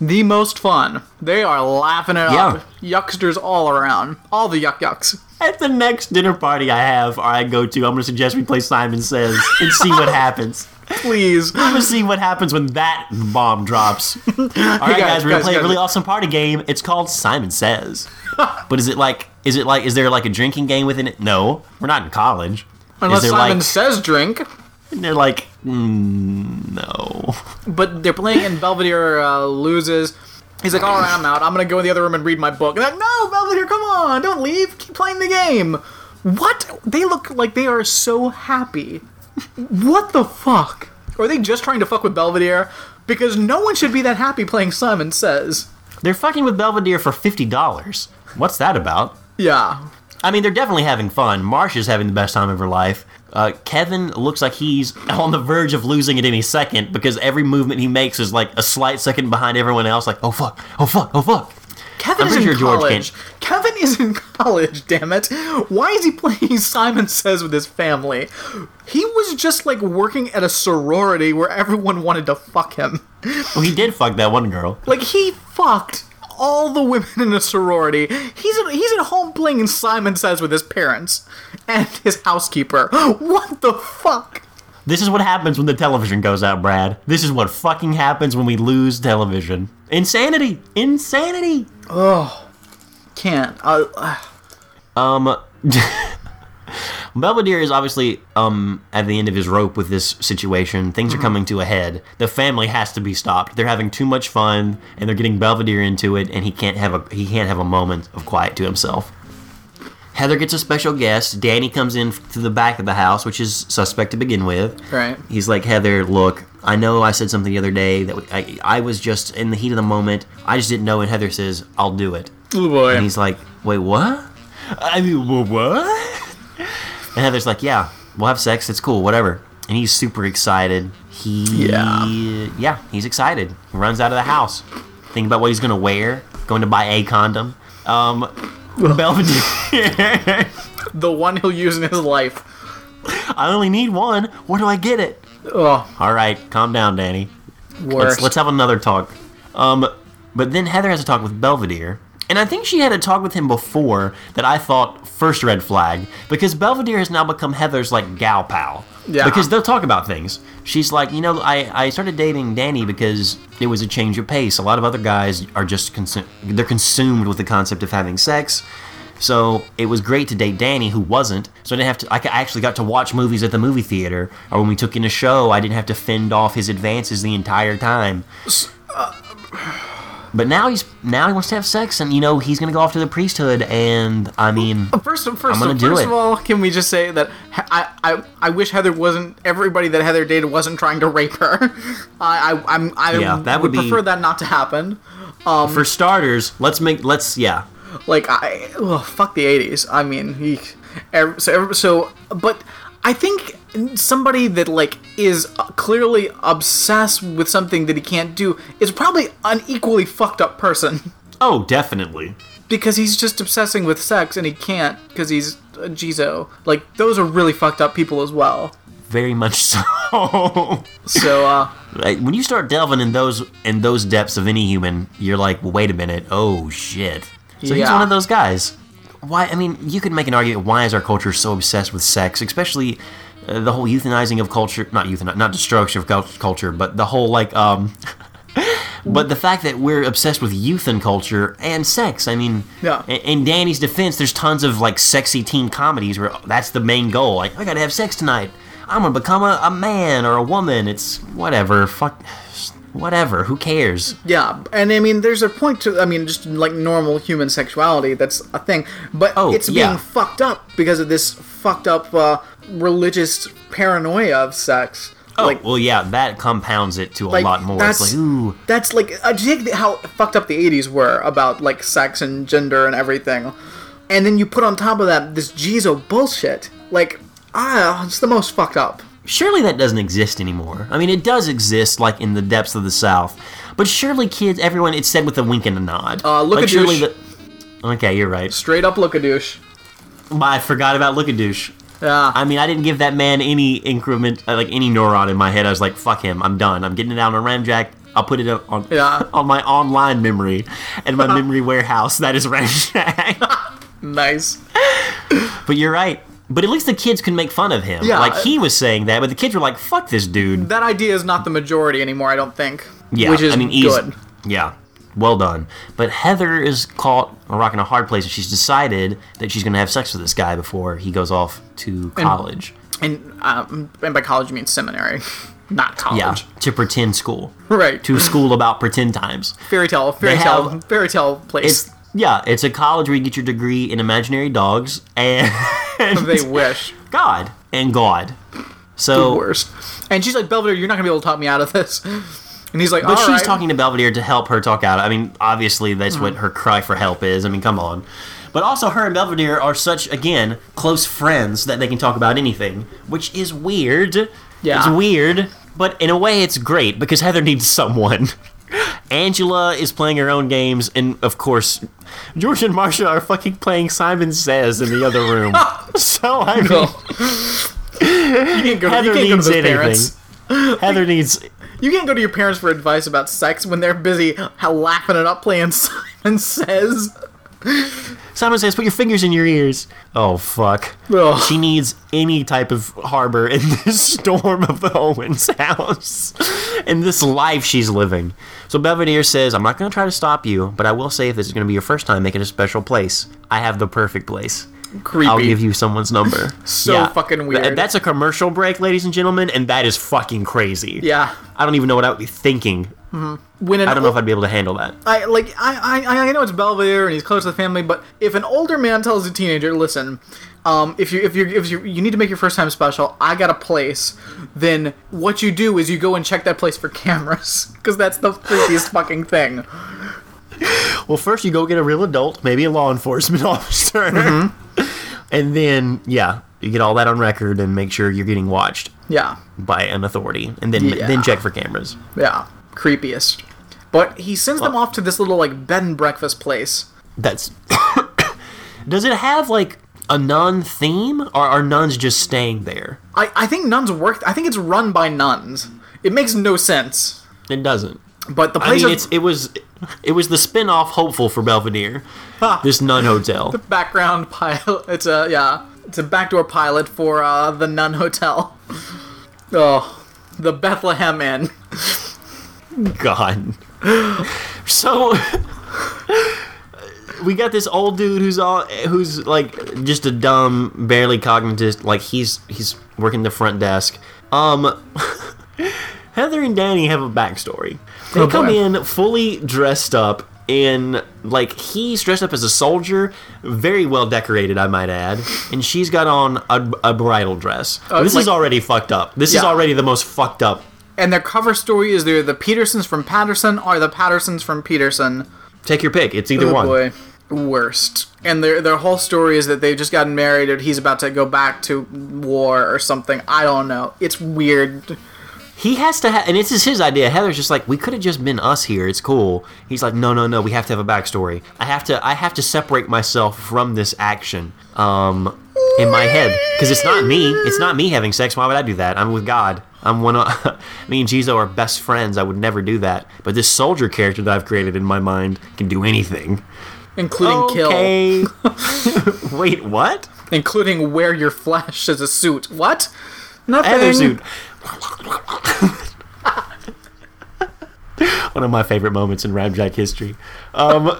the most fun. They are laughing it Yeah. up. Yucksters all around. All the yuck yucks. At the next dinner party I have or I go to, I'm gonna suggest we play Simon Says and see what happens. Please. I'm gonna see what happens when that bomb drops. All right, guys, guys, we're gonna guys, play a really awesome party game. It's called Simon Says. but is it like? Is it like? Is there like a drinking game within it? No, we're not in college. Unless Simon like? says drink. And they're like, mm, no. But they're playing and Belvedere uh, loses. He's like, all right, I'm out. I'm gonna go in the other room and read my book. And they're like, no, Belvedere, come on, don't leave. Keep playing the game. What? They look like they are so happy. What the fuck? Are they just trying to fuck with Belvedere? because no one should be that happy playing Simon Says. They're fucking with Belvedere for fifty dollars. What's that about? Yeah. I mean, they're definitely having fun. Marsha's having the best time of her life. Uh, Kevin looks like he's on the verge of losing at any second because every movement he makes is like a slight second behind everyone else. Like, oh fuck, oh fuck, oh fuck. Kevin I'm is pretty in sure George college. Is in college, damn it. Why is he playing Simon Says with his family? He was just like working at a sorority where everyone wanted to fuck him. Well, he did fuck that one girl. Like he fucked all the women in a sorority. He's at, he's at home playing Simon Says with his parents and his housekeeper. What the fuck? This is what happens when the television goes out, Brad. This is what fucking happens when we lose television. Insanity! Insanity! Can't. Uh, Um, Belvedere is obviously um at the end of his rope with this situation. Things are coming to a head. The family has to be stopped. They're having too much fun, and they're getting Belvedere into it, and he can't have a he can't have a moment of quiet to himself. Heather gets a special guest. Danny comes in to the back of the house, which is suspect to begin with. Right. He's like, Heather, look, I know I said something the other day that I, I was just in the heat of the moment. I just didn't know. And Heather says, I'll do it. oh boy. And he's like, wait, what? I mean, wha- what? And Heather's like, yeah, we'll have sex. It's cool, whatever. And he's super excited. He, Yeah. yeah, he's excited. He runs out of the house, thinking about what he's gonna wear, going to buy a condom. Um, Belvedere. the one he'll use in his life. I only need one. Where do I get it? Oh, All right, calm down, Danny. worse. Let's let's have another talk. Um, but then Heather has a talk with Belvedere, and I think she had a talk with him before that I thought first red flag because Belvedere has now become Heather's like gal pal. Yeah. Because they'll talk about things. She's like, you know, I, I started dating Danny because it was a change of pace. A lot of other guys are just consu- they're consumed with the concept of having sex. So it was great to date Danny, who wasn't. So I didn't have to. I actually got to watch movies at the movie theater, or when we took in a show, I didn't have to fend off his advances the entire time. Uh, but now he's now he wants to have sex, and you know he's gonna go off to the priesthood. And I mean, oh, First, first, I'm gonna do first it. of all, can we just say that I, I, I wish Heather wasn't everybody that Heather dated wasn't trying to rape her. I, I, I'm, I Yeah, that would would be- prefer that not to happen. Um, for starters, let's make let's yeah. Like I, ugh, fuck the '80s. I mean, he, so, so, but I think somebody that like is clearly obsessed with something that he can't do is probably an equally fucked up person Oh, definitely. because he's just obsessing with sex and he can't because he's a Jizo. Like those are really fucked up people as well. Very much so. So, uh, when you start delving in those in those depths of any human, you're like, well, wait a minute, oh shit. So he's one of those guys. Why? I mean, you could make an argument. Why is our culture so obsessed with sex, especially uh, the whole euthanizing of culture? Not euthanize, not destruction of culture, but the whole like um. But the fact that we're obsessed with youth and culture and sex, I mean, Yeah. in- In Danny's defense, there's tons of like sexy teen comedies where that's the main goal. Like, I gotta have sex tonight. I'm gonna become a, a man or a woman. It's whatever. Fuck. Whatever. Who cares? yeah, and I mean, there's a point to, I mean, just like normal human sexuality, that's a thing, but Oh, it's yeah. being fucked up because of this fucked up uh, religious paranoia of sex. Oh, like, well, yeah, that compounds it to a like lot more. that's It's like, ooh, that's like uh, do you think how fucked up the 80s were about like sex and gender and everything and then you put on top of that this Jizo bullshit like ah it's the most fucked up surely that doesn't exist anymore. I mean, it does exist, like in the depths of the South, but surely kids, everyone, it's said with a wink and a nod. Uh, look like, at surely douche. the. Okay, you're right. straight up look a douche I forgot about Look a Douche. yeah I mean, I didn't give that man any increment, uh, like any neuron in my head. I was like, "Fuck him, I'm done. I'm getting it out on Ramjack. I'll put it on Yeah. on my online memory and my memory warehouse. That is Ramjack." nice but you're right. But at least the kids can make fun of him. Yeah. like he was saying that, but the kids were like, "Fuck this dude." that idea is not the majority anymore I don't think Yeah, which is I mean, good Yeah, well done. But Heather is caught a rock in a hard place, and she's decided that she's going to have sex with this guy before he goes off to college. and um, and by college you mean seminary not college yeah, to pretend school. right To school about pretend times. fairy tale fairy They tale have- fairy tale place yeah, it's a college where you get your degree in imaginary dogs and they wish God and God. the So worst. And she's like, Belvedere, you're not gonna be able to talk me out of this. And he's like, But "All she's right." talking to Belvedere to help her talk out. I mean, obviously that's what Mm-hmm. her cry for help is. I mean, come on. But also, her and Belvedere are such again close friends that they can talk about anything, which is weird. Yeah. it's weird, but in a way, it's great because Heather needs someone. Angela is playing her own games, and of course, George and Marsha are fucking playing Simon Says in the other room. so I mean, You can't go, Heather you can't go to needs those anything. parents. Heather needs You can't go to your parents for advice about sex when they're busy uh, laughing it up playing Simon Says. Simon says, "Put your fingers in your ears." Oh fuck! Ugh. She needs any type of harbor in this storm of the Owens house, in this life she's living. So Belvedere says, "I'm not going to try to stop you, but I will say if this is going to be your first time making a special place, I have the perfect place. Creepy. I'll give you someone's number." So fucking Th- weird. that's a commercial break, ladies and gentlemen, and that is fucking crazy. Yeah. I don't even know what I would be thinking. When an I don't know if I'd be able to handle that. I like I, I I know it's Belvedere and he's close to the family, but if an older man tells a teenager, "Listen, um, if you if you if you you need to make your first time special, I got a place," then what you do is you go and check that place for cameras because that's the creepiest fucking thing. Well, first you go get a real adult, maybe a law enforcement officer, Mm-hmm. And then yeah, you get all that on record and make sure you're getting watched Yeah, by an authority, and then Yeah. then check for cameras. yeah, creepiest. But he sends them off to this little like bed and breakfast place. That's. Does it have like a nun theme, or are nuns just staying there? I I think nuns work. I think it's run by nuns. It makes no sense. It doesn't. But the I place mean, of- it's it was it was the spin-off hopeful for Belvedere, Ah. this nun hotel. The background pilot. It's a yeah. It's a backdoor pilot for uh, the Nun Hotel. Oh, the Bethlehem Inn. God. So we got this old dude who's all who's like just a dumb, barely cognitive. Like he's he's working the front desk. Um, Heather and Danny have a backstory. They Oh, come boy. in fully dressed up in like he's dressed up as a soldier, very well decorated, I might add, and she's got on a, a bridal dress. Oh, this is already fucked up. This is already the most fucked up. And their cover story is they're the Petersons from Patterson or the Pattersons from Peterson. Take your pick. It's either Oh one. boy, worst. And their their whole story is that they've just gotten married and he's about to go back to war or something. I don't know. It's weird. He has to have, and this is his idea. Heather's just like, we could have just been us here. It's cool. He's like, no, no, no. We have to have a backstory. I have to, I have to separate myself from this action. Um, in my head, because it's not me. It's not me having sex. Why would I do that? I'm with God. I'm one of me and Jizo are best friends. I would never do that. But this soldier character that I've created in my mind can do anything. Including kill. Wait, what? Including wear your flesh as a suit. What? Nothing. Heather suit. One of my favorite moments in Ramjack history. Um,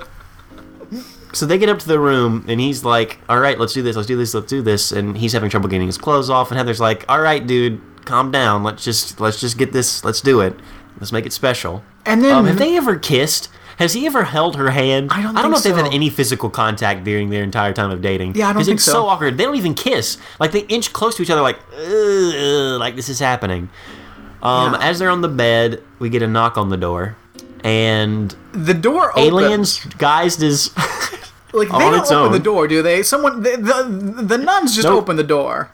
so they get up to the room, and he's like, "All right, let's do this. Let's do this. Let's do this." And he's having trouble getting his clothes off. And Heather's like, "All right, dude, calm down. Let's just let's just get this. Let's do it. Let's make it special." And then Um, have they ever kissed? Has he ever held her hand? I don't I don't know if they've had any physical contact during their entire time of dating. Yeah, I don't think it's so. so awkward. They don't even kiss. Like they inch close to each other, like like this is happening. Um, Yeah. As they're on the bed, we get a knock on the door, and the door opens. aliens guised as like they don't open own. the door, do they? Someone the the, the nuns just Nope. open the door.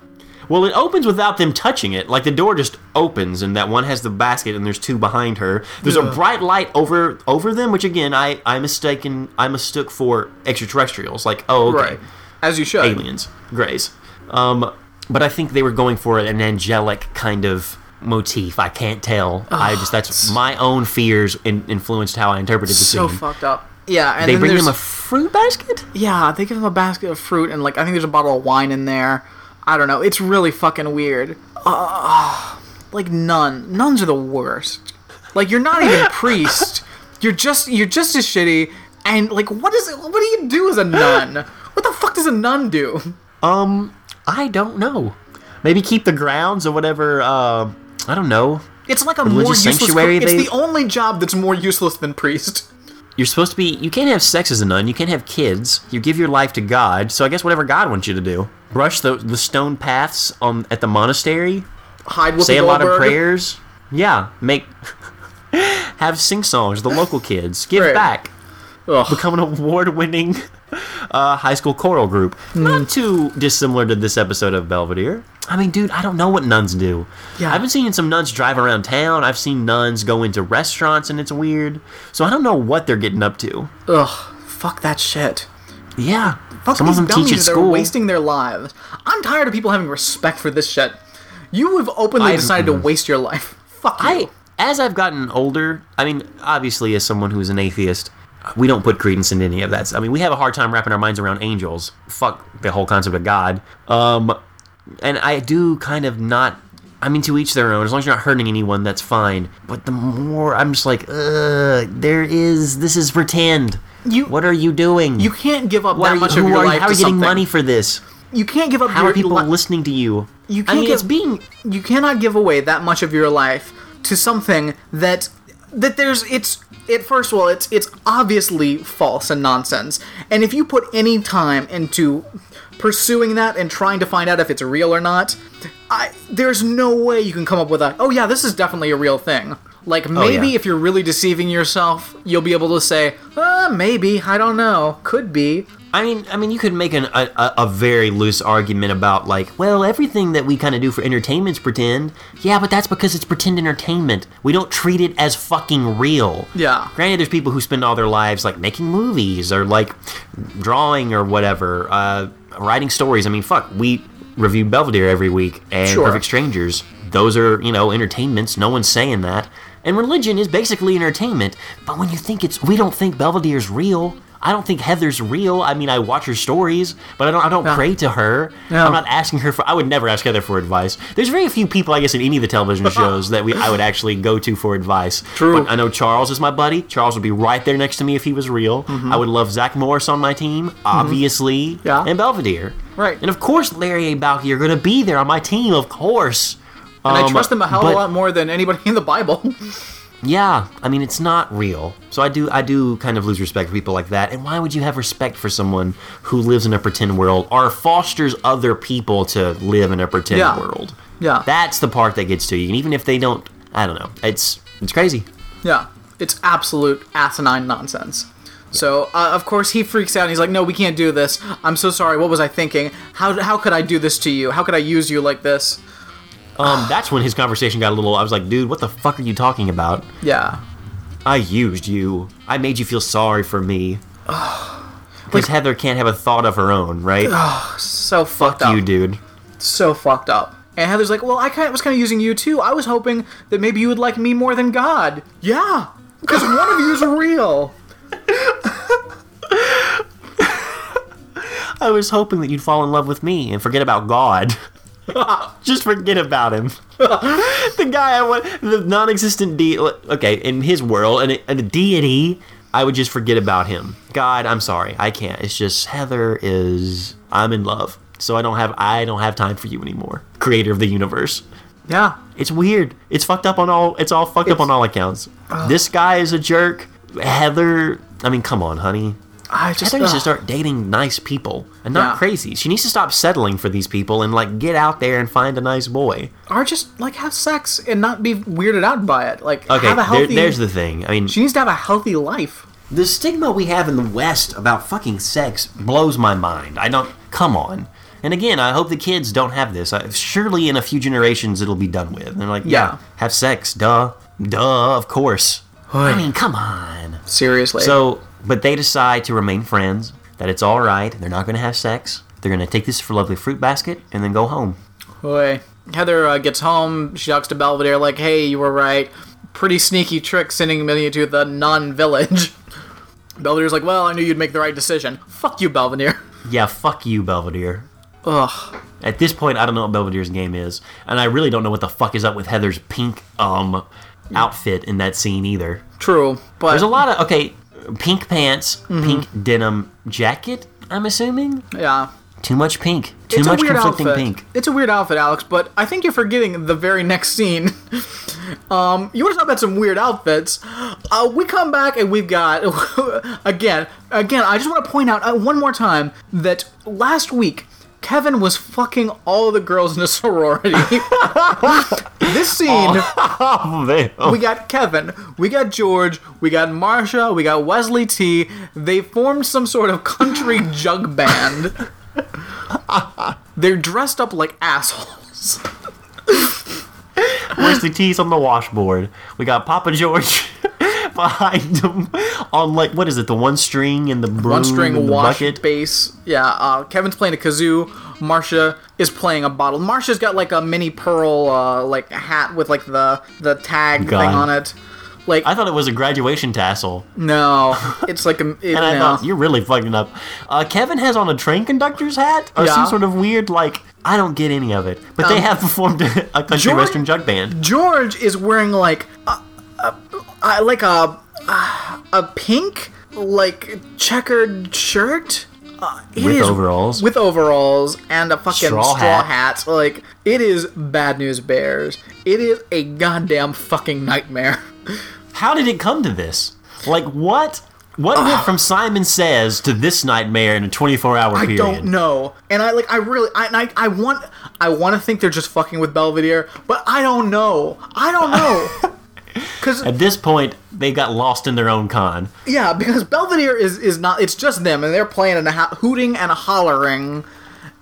Well, it opens without them touching it. Like the door just opens, and that one has the basket, and there's two behind her. There's a bright light over over them, which again, I I mistaken I mistook for extraterrestrials. Like oh okay. Right. As you should. aliens, grays. Um, but I think they were going for an angelic kind of motif. I can't tell. I just that's my own fears in, influenced how I interpreted the So scene. fucked up. Yeah, and they bring them a fruit basket. yeah, they give them a basket of fruit and like I think there's a bottle of wine in there. I don't know. It's really fucking weird. Uh, like nun, nuns are the worst. Like you're not even priest. You're just you're just as shitty. And like, what is it? What do you do as a nun? What the fuck does a nun do? Um, I don't know. Maybe keep the grounds or whatever. Uh, I don't know. It's like a Religious more useless. sanctuary It's they- the only job that's more useless than priest. You're supposed to be. You can't have sex as a nun. You can't have kids. You give your life to God. So I guess whatever God wants you to do. Brush the the stone paths on at the monastery. Hide say a lot of prayers. Yeah, make have sing songs, the local kids. Give Right. back. Ugh. Become an award winning uh, high school choral group. Hmm. Not too dissimilar to this episode of Belvedere. I mean, dude, I don't know what nuns do. Yeah. I've been seeing some nuns drive around town. I've seen nuns go into restaurants and it's weird. So I don't know what they're getting up to. Ugh, fuck that shit. Yeah. Fuck some of these them dummies teach at that are wasting their lives. I'm tired of people having respect for this shit. You have openly I've- decided to waste your life. Fuck you. I as I've gotten older, I mean, obviously as someone who's an atheist, we don't put credence in any of that. I mean, we have a hard time wrapping our minds around angels. Fuck the whole concept of God. Um and I do kind of not I mean, to each their own. As long as you're not hurting anyone, that's fine. But the more I'm just like, uh, there is. This is pretend. You- What are you doing? you can't give up What that you, much of your are life How are you getting money for this? You can't give up How your are people li- listening to you? You can't mean, give, it's being you cannot give away that much of your life to something that that there's it's it first of all it's it's obviously false and nonsense and if you put any time into pursuing that and trying to find out if it's real or not I there's no way you can come up with a oh yeah this is definitely a real thing like maybe yeah. if you're really deceiving yourself you'll be able to say uh maybe I don't know could be I mean, I mean, you could make an, a, a a very loose argument about like, well, everything that we kind of do for entertainment's pretend. Yeah, but that's because it's pretend entertainment. We don't treat it as fucking real. Yeah. Granted, there's people who spend all their lives like making movies or like drawing or whatever, uh, writing stories. I mean, fuck, we review Belvedere every week and Sure. Perfect Strangers. Those are you know entertainments. No one's saying that. And religion is basically entertainment. But when you think it's, we don't think Belvedere's real. I don't think Heather's real. I mean, I watch her stories, but I don't. I don't pray to her. I'm not asking her for. I would never ask Heather for advice. There's very few people, I guess, in any of the television shows that we I would actually go to for advice. True. But I know Charles is my buddy. Charles would be right there next to me if he was real. I would love Zach Morris on my team, obviously. Mm-hmm. Yeah. And Belvedere. Right. And of course, Larry A. Balki are going to be there on my team. Of course. And I Um, trust them a hell of a lot more than anybody in the Bible Yeah, I mean it's not real. So I do I do kind of lose respect for people like that. And why would you have respect for someone who lives in a pretend world or fosters other people to live in a pretend Yeah. world? Yeah. That's the part that gets to you. And even if they don't, I don't know. It's it's crazy. Yeah, it's absolute asinine nonsense. So uh, of course he freaks out and he's like, "No, we can't do this. I'm so sorry. What was I thinking? How how could I do this to you? How could I use you like this?" Um, that's when his conversation got a little. I was like, dude, what the fuck are you talking about? Yeah, I used you. I made you feel sorry for me. Because Heather can't have a thought of her own, right? Oh, so fucked up. you, dude. So fucked up. And Heather's like, "Well, I kind of was kind of using you too. I was hoping that maybe you would like me more than God." Yeah, because one of you is real. I was hoping that you'd fall in love with me and forget about God. Just forget about him. the guy I want, the non-existent de Okay, in his world, and a, and a deity, I would just forget about him. God, I'm sorry, I can't. It's just Heather is. I'm in love, so I don't have. I don't have time for you anymore. Creator of the universe. Yeah, It's weird. It's fucked up on all. It's all fucked up on all accounts. This guy is a jerk. Heather. I mean, come on, honey. I just Heather needs to start dating nice people and not Yeah. crazy. She needs to stop settling for these people and like get out there and find a nice boy. or just like have sex and not be weirded out by it. Like Okay, have a there- healthy. there's the thing. I mean, she needs to have a healthy life. the stigma we have in the West about fucking sex blows my mind. I don't. Come on. And again, I hope the kids don't have this. I, surely in a few generations it'll be done with. And they're like, yeah, Yeah. have sex, duh, duh, of course. I mean, come on. Seriously. So, but they decide to remain friends. That it's all right. They're not going to have sex. They're going to take this for lovely fruit basket and then go home. Boy. Heather uh, gets home. She talks to Belvedere, like, hey, you were right. Pretty sneaky trick sending me to the non village. Belvedere's like, well, I knew you'd make the right decision. Fuck you, Belvedere. Yeah, fuck you, Belvedere. Ugh. At this point, I don't know what Belvedere's game is, and I really don't know what the fuck is up with Heather's pink um outfit in that scene either. True. But There's a lot of okay, pink pants, pink denim jacket. I'm assuming yeah. too much pink, too It's much conflicting outfit. pink. It's a weird outfit, Alex, but I think you're forgetting the very next scene. um, you want to talk about some weird outfits? Uh, we come back and we've got again, again. I just want to point out uh, one more time that last week Kevin was fucking all the girls in a sorority. this scene, oh, oh, man. we got Kevin, we got George, we got Marsha, we got Wesley T. They formed some sort of country jug band. They're dressed up like assholes. Wesley T's on the washboard. We got Papa George behind him on like what is it? The one string and the broom One string and the wash bucket. bass. Yeah, uh, Kevin's playing a kazoo. Marsha is playing a bottle. Marsha's got like a mini pearl uh, like hat with like the the tag God. thing on it. Like I thought it was a graduation tassel, no, it's like a it, and I no. thought you're really fucking up. Uh, Kevin has on a train conductor's hat or Yeah. some sort of weird like I don't get any of it. But they Um, have performed a, a country George- western jug band. George is wearing like a, a, a like a a pink like checkered shirt. Uh, With overalls. with overalls and a fucking Straw straw, hat. hat. Like it is bad news bears. It is a goddamn fucking nightmare. How did it come to this? Like what? What went from Simon Says to this nightmare in a 24 hour period? I don't know, and I like I really I I, I want I want to think they're just fucking with Belvedere, but I don't know. I don't know. Because At this point, they got lost in their own con. yeah, because Belvedere is is not. It's just them, and they're playing and ha- hooting and hollering,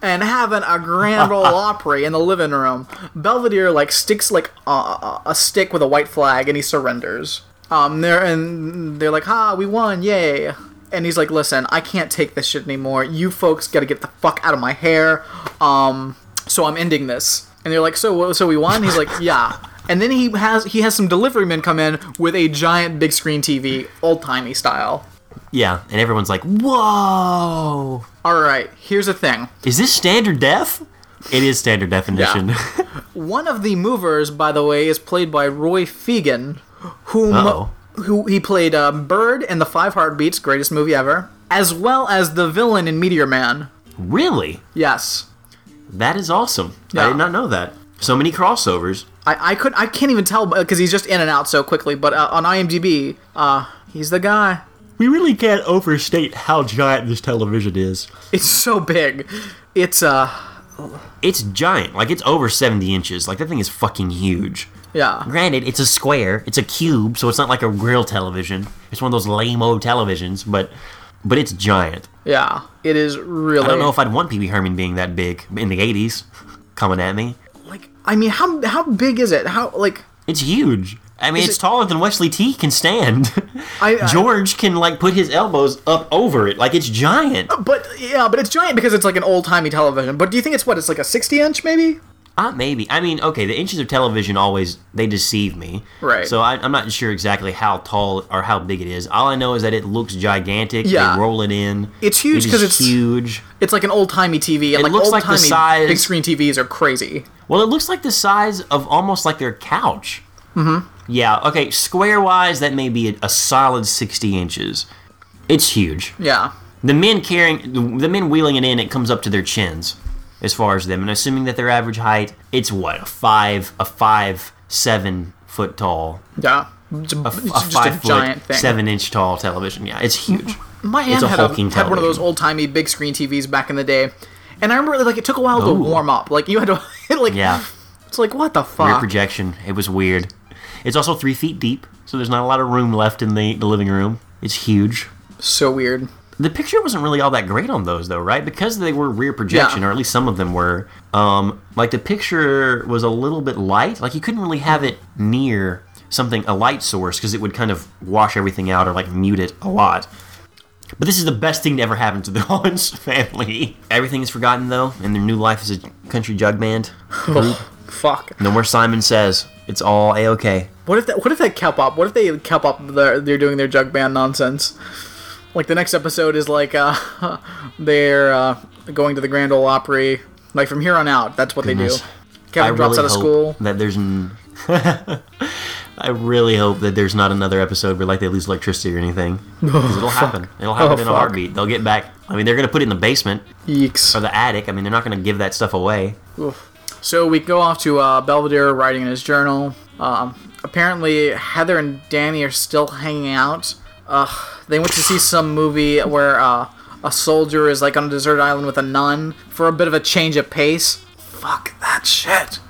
and having a grand old opry in the living room. Belvedere like sticks like a, a, stick with a white flag, and he surrenders. Um, they're and they're like, "Ha, we won, yay!" And he's like, "Listen, I can't take this shit anymore. You folks got to get the fuck out of my hair. Um, so I'm ending this." And they're like, "So, so we won?" He's like, "Yeah." And then he has he has some delivery men come in with a giant big screen TV, old timey style. Yeah, and everyone's like, "Whoa, All right, here's the thing. is this standard def?" It is standard definition. Yeah. One of the movers, by the way, is played by Roy Fegan, whom Uh-oh. who he played uh, Bird in the Five Heartbeats, greatest movie ever, as well as the villain in Meteor Man. really? Yes, That is awesome. I did not know that. So many crossovers. I I could I can't even tell because he's just in and out so quickly. But uh, on IMDb, uh, he's the guy. We really can't overstate how giant this television is. It's so big. It's uh It's giant. Like it's over 70 inches. Like that thing is fucking huge. yeah Granted, it's a square, it's a cube, so it's not like a real television. It's one of those lame-o televisions, but but it's giant. yeah. It is really. I don't know if I'd want Pee Wee Herman being that big in the 80s, coming at me. I mean how how big is it? How like It's huge. I mean, it's it- taller than Wesley T can stand. I- I- George can like put his elbows up over it, like it's giant. But yeah, but it's giant because it's like an old timey television. But do you think it's what? It's like a sixty inch maybe? Uh, maybe. I mean, okay, the inches of television always they deceive me. Right. So I, I'm not sure exactly how tall or how big it is. All I know is that it looks gigantic. Yeah. They roll it in. It's huge because is it's- huge. It's like an old timey TV, and It like looks like the size- big screen TVs are crazy. Well, it looks like the size of almost like their couch. Mm-hmm. Yeah. Okay. Square wise, that may be a, a solid 60 inches. It's huge. Yeah, The men carrying the, the men wheeling it in, it comes up to their chins, as far as them. And assuming that their average height, it's what a five, a five, seven foot tall, yeah. It's, a, a, it's a five a foot, giant thing. seven inch tall television. Yeah, it's huge. My it's aunt a had, had one of those old timey big screen TVs back in the day, and I remember like it took a while to warm up. Like you had to like Yeah. It's like what the fuck. Rear projection. It was weird. It's also three feet deep, so there's not a lot of room left in the, the living room. It's huge. So weird. The picture wasn't really all that great on those though, right? Because they were rear projection, Yeah. or at least some of them were. Um, like the picture was a little bit light. Like you couldn't really have it near something a light source because it would kind of wash everything out or like mute it a lot. But this is the best thing to ever happen to the Owens family. Everything is forgotten though, and their new life is a country jug band. Fuck. No more Simon says. It's all a okay. What if that? What if they kept up? What if they kept up? Their, they're doing their jug band nonsense. Like the next episode is like uh, they're uh, going to the Grand Ole Opry. Like from here on out, that's what Goodness. they do. Kevin I drops really out of hope school. that there's. N- I really hope that there's not another episode where like they lose electricity or anything. 'Cause it'll happen. It'll happen Oh, in a heartbeat. They'll get back. I mean, they're gonna put it in the basement Yeeks. or the attic. I mean, they're not gonna give that stuff away. Oof. So we go off to uh, Belvedere writing in his journal. Um, apparently, Heather and Danny are still hanging out. Uh, they went to see some movie where uh, a soldier is like on a deserted island with a nun for a bit of a change of pace. Fuck that shit.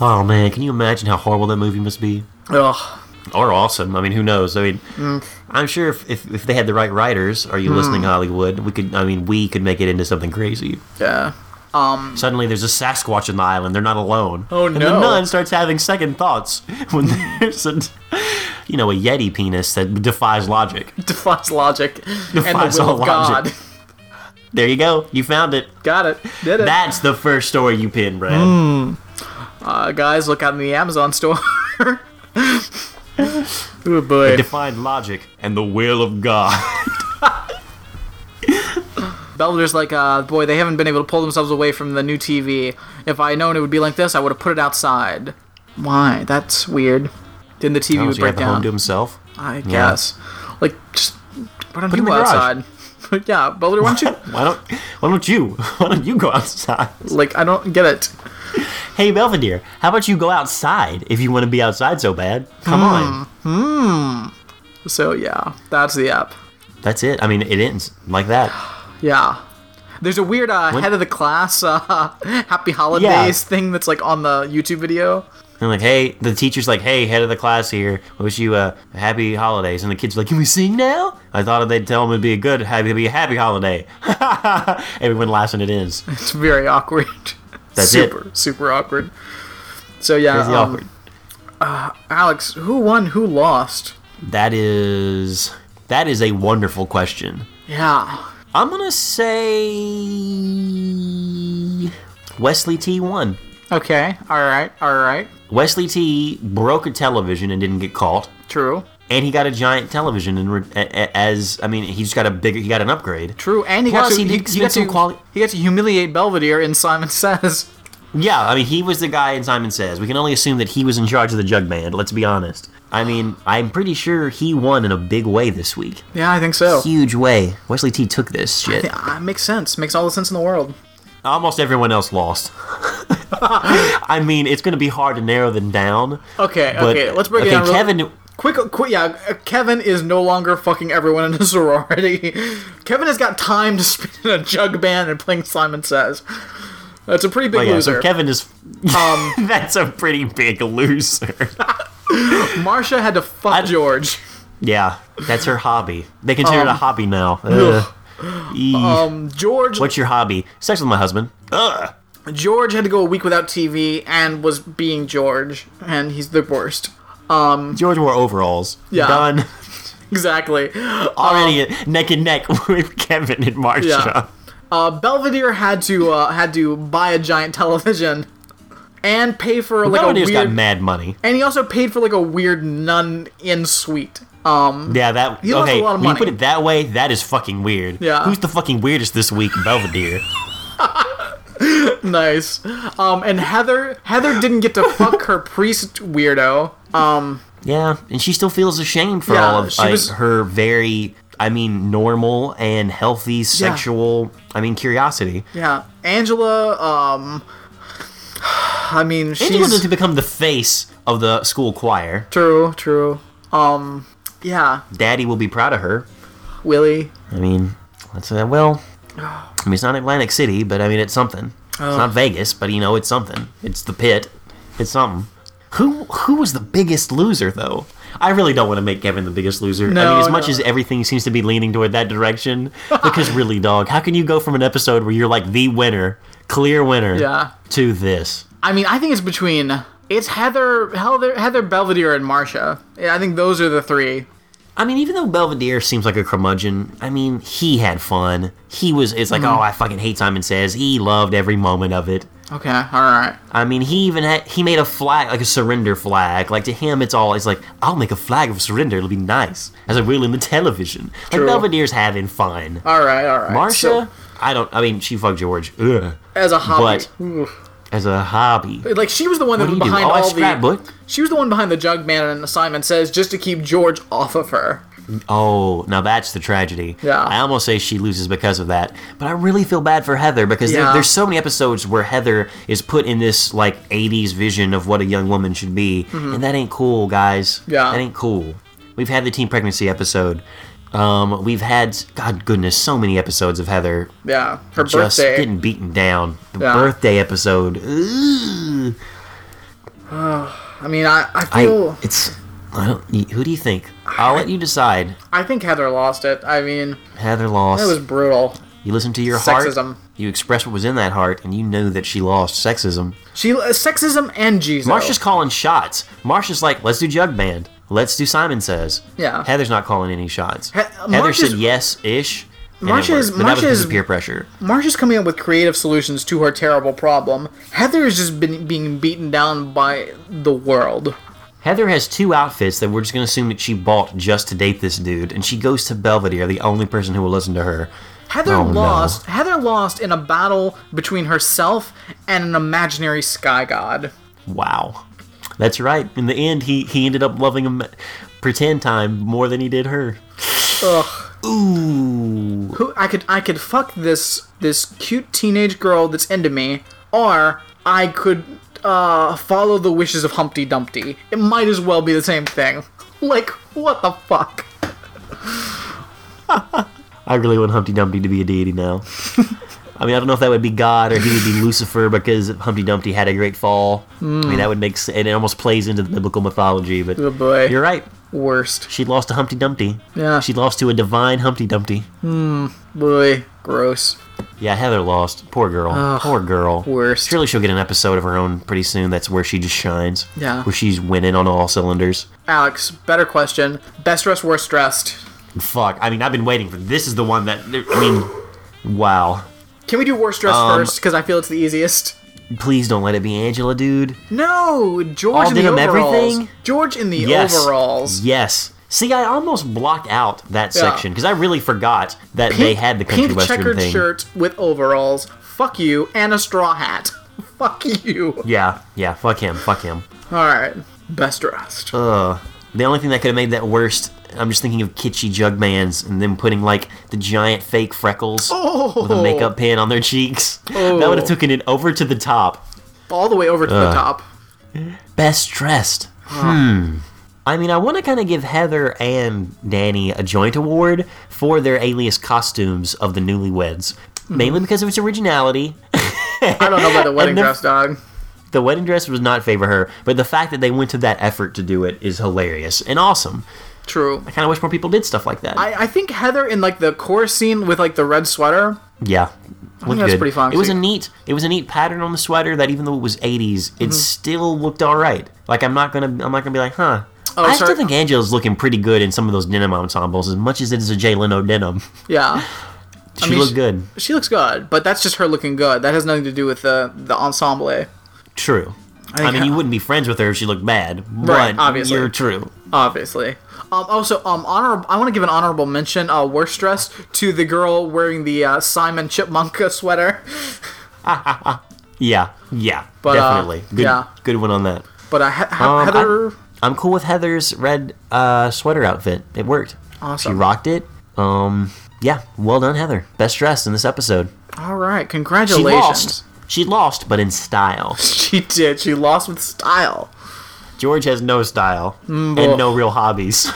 Oh man, can you imagine how horrible that movie must be? Ugh. Or awesome. I mean, who knows? I mean, Mm. I'm sure if, if, if they had the right writers, are you listening, Hollywood? We could. I mean, we could make it into something crazy. Yeah. Suddenly, there's a Sasquatch on the island. They're not alone. Oh, and no. the nun starts having second thoughts when there's a, you know, a yeti penis that defies logic. Defies logic and Defies the will all of logic. God. There you go. You found it. Got it. Did it. That's the first story you pinned, Brad. Hmm. uh, guys, look out in the Amazon store. oh boy. Defied logic and the will of God. Belvedere's like, uh, boy, they haven't been able to pull themselves away from the new TV. If I known it would be like this, I would have put it outside. Why? That's weird. Then the TV Oh, would so break the home down. to himself. I guess. Like, just why don't Put you go outside? But yeah, Belvedere, why don't you? Why don't Why don't you Why don't you go outside? like, I don't get it. Hey Belvedere, how about you go outside if you want to be outside so bad? Come on. Hmm. So yeah, that's the app. That's it. I mean, it ends like that. Yeah. There's a weird uh, When- head of the class uh, happy holidays thing that's like on the YouTube video. And like, hey, the teacher's like, hey, head of the class here, wish you uh, happy holidays. And the kid's like, can we sing now? I thought they'd tell him it'd be a good, happy, be a happy holiday. Everyone laughs and it ends. It's very awkward. That's it. super, super awkward. So yeah, um, awkward. Alex, who won? Who lost? That is that is a wonderful question. Yeah. I'm gonna say Wesley T won. Okay. All right. All right. Wesley T broke a television and didn't get caught, True. and he got a giant television and re- a- a- as I mean, he just got a bigger, he got an upgrade. True. And he Plus, got to he he, did he got some to quali- he got to humiliate Belvedere in Simon Says. Yeah, I mean, he was the guy in Simon Says. We can only assume that he was in charge of the Jug Band. Let's be honest. I mean, I'm pretty sure he won in a big way this week. Yeah, I think so. Huge way. Wesley T took this shit. Yeah, uh, it makes sense. Makes all the sense in the world. Almost everyone else lost. I mean, it's going to be hard to narrow them down. Okay. Okay. Let's break okay, it down. real- Kevin. Quick, quick, yeah. uh, Kevin is no longer fucking everyone in a sorority. Kevin has got time to spend in a jug band and playing Simon Says. That's a pretty big Oh yeah, loser. so Kevin is. Um, that's a pretty big loser. Marsha had to fuck I- George. yeah, that's her hobby. They consider it a Um, hobby now. Um, George, What's your hobby? Sex with my husband. Ugh. George had to go a week without TV and was being George, and he's the worst. Um, George wore overalls. Yeah. Done. Exactly. Already neck and neck with Kevin and Marsha. Yeah. Uh, Belvedere had to uh, had to buy a giant television and pay for like Belvedere's a got mad money. and he also paid for like a weird nun in suite. Um, Yeah, that He lost okay. of when you put it that way, that is fucking weird. Yeah. Who's the fucking weirdest this week? Belvedere. nice. Um, and Heather Heather didn't get to fuck her priest weirdo. Um, yeah, and she still feels ashamed for Yeah, all of like, was- her very, I mean, normal and healthy sexual, I mean, curiosity. yeah, Angela. Um, I mean, Angela she's to become the face of the school choir. true, true. Um, yeah, Daddy will be proud of her. Willie. I mean, that's uh, well. I mean, it's not Atlantic City, but I mean, it's something. It's not Vegas, but you know, it's something. It's the pit. It's something. Who who was the biggest loser though? I really don't want to make Kevin the biggest loser. I No, mean, as much as everything seems to be leaning toward that direction, because really, dog, how can you go from an episode where you're like the winner, clear winner, Yeah. to this? I mean, I think it's between it's Heather, Heather, Heather Belvedere, and Marsha. Yeah, I think those are the three. I mean, even though Belvedere seems like a curmudgeon, I mean, he had fun. He was. It's Mm-hmm. like, oh, I fucking hate Simon Says. He loved every moment of it. Okay, all right. I mean, he even had he made a flag like a surrender flag. Like to him, it's all it's like I'll make a flag of surrender. It'll be nice as I will in the television. True. Like Belvedere's having fun. All right, all right. Marsha, So, I don't. I mean, she fucked George. Ugh. as a hobby, But as a hobby, like she was the one that was behind Oh, all the. scrapbook. She was the one behind the jug man and Simon says just to keep George off of her. Oh, now that's the tragedy. Yeah. I almost say she loses because of that, but I really feel bad for Heather because there, there's so many episodes where Heather is put in this like '80s vision of what a young woman should be, and that ain't cool, guys. Mm-hmm. Yeah. that ain't cool. We've had the teen pregnancy episode. Um, we've had, God goodness, so many episodes of Heather Yeah, her just birthday. getting beaten down. The Yeah. birthday episode. Ugh. I mean, I, I I, feel it's, I don't, who do you think? I'll let you decide. I, think Heather lost it. I mean, Heather lost. it was brutal. you listen to your Sexism. heart. You express what was in that heart, and you know that she lost sexism. She uh, sexism and Jesus. Marsha's calling shots. Marsha's like, let's do Jug Band. Let's do Simon Says. Yeah. Heather's not calling any shots. He- uh, Heather said yes ish. Marsha's- but that was because Marsha's- peer pressure. Marsha's coming up with creative solutions to her terrible problem. Heather has just been being beaten down by the world. Heather has two outfits that we're just going to assume that she bought just to date this dude, and she goes to Belvedere, the only person who will listen to her. Heather Oh, no. lost. Heather lost in a battle between herself and an imaginary sky god. Wow. That's right. In the end, he, he ended up loving him pretend time more than he did her. Ugh. Ooh. Who I could I could fuck this this cute teenage girl that's into me, or I could uh, follow the wishes of Humpty Dumpty. It might as well be the same thing. Like what the fuck? I really want Humpty Dumpty to be a deity now. I mean, I don't know if that would be God or he would be Lucifer because Humpty Dumpty had a great fall. I mean, that would make sense. It almost plays into the biblical mythology, but Oh boy. you're right. Worst. She lost to Humpty Dumpty. Yeah. She lost to a divine Humpty Dumpty. Hmm. Boy. Gross. Yeah, Heather lost. Poor girl. Poor girl. worst. Surely she'll get an episode of her own pretty soon. That's where she just shines. Yeah. Where she's winning on all cylinders. Alex, better question. Best dressed, worst dressed. Fuck. I mean, I've been waiting for this. Is the one that. I mean, wow. Can we do worst dressed Um, first? Because I feel it's the easiest. Please don't let it be Angela, dude. No, George All in the overalls. everything? George in the Yes. overalls. Yes. See, I almost blocked out that Yeah. section because I really forgot that they had the country pink western checkered thing. shirt with overalls. Fuck you and a straw hat. Fuck you. Yeah, yeah. Fuck him. Fuck him. All right, best dressed. Ugh. The only thing that could have made that worst, I'm just thinking of kitschy Jugmans and them putting like the giant fake freckles Oh. with a makeup pen on their cheeks. That would have taken it over to the top. All the way over to the top. Best dressed. Hmm. I mean, I want to kind of give Heather and Danny a joint award for their alias costumes of the newlyweds. Mainly because of its originality. I don't know about the wedding the- dress, dog. The wedding dress was not favor her, but the fact that they went to that effort to do it is hilarious and awesome. True. I kind of wish more people did stuff like that. I, I think Heather in like the chorus scene with like the red sweater. Yeah. Looked that's good. pretty It was a neat it was a neat pattern on the sweater that even though it was 80s, Mm-hmm. it still looked all right. Like I'm not going to I'm not to be like, "Huh." Oh, I sorry. still think Angela's looking pretty good in some of those denim ensembles as much as it is a Jay Leno denim. Yeah. She mean, looked she- good. She looks good, but that's just her looking good. That has nothing to do with the the ensemble. True. I, think mean, you wouldn't be friends with her if she looked bad. Right, but obviously. You're true. Obviously. Um, also, um, honor. I want to give an honorable mention, uh, worst dressed, to the girl wearing the uh, Simon Chipmunk sweater. Yeah. Yeah. But, uh, definitely. good yeah. good one on that. But uh, he- Um, Heather, I'm cool with Heather's red uh, sweater outfit. It worked. Awesome. She rocked it. Um, yeah, well done, Heather. Best dressed in this episode. all right, congratulations. She lost, but in style. She did. She lost with style. George has no style Mm, and no real hobbies.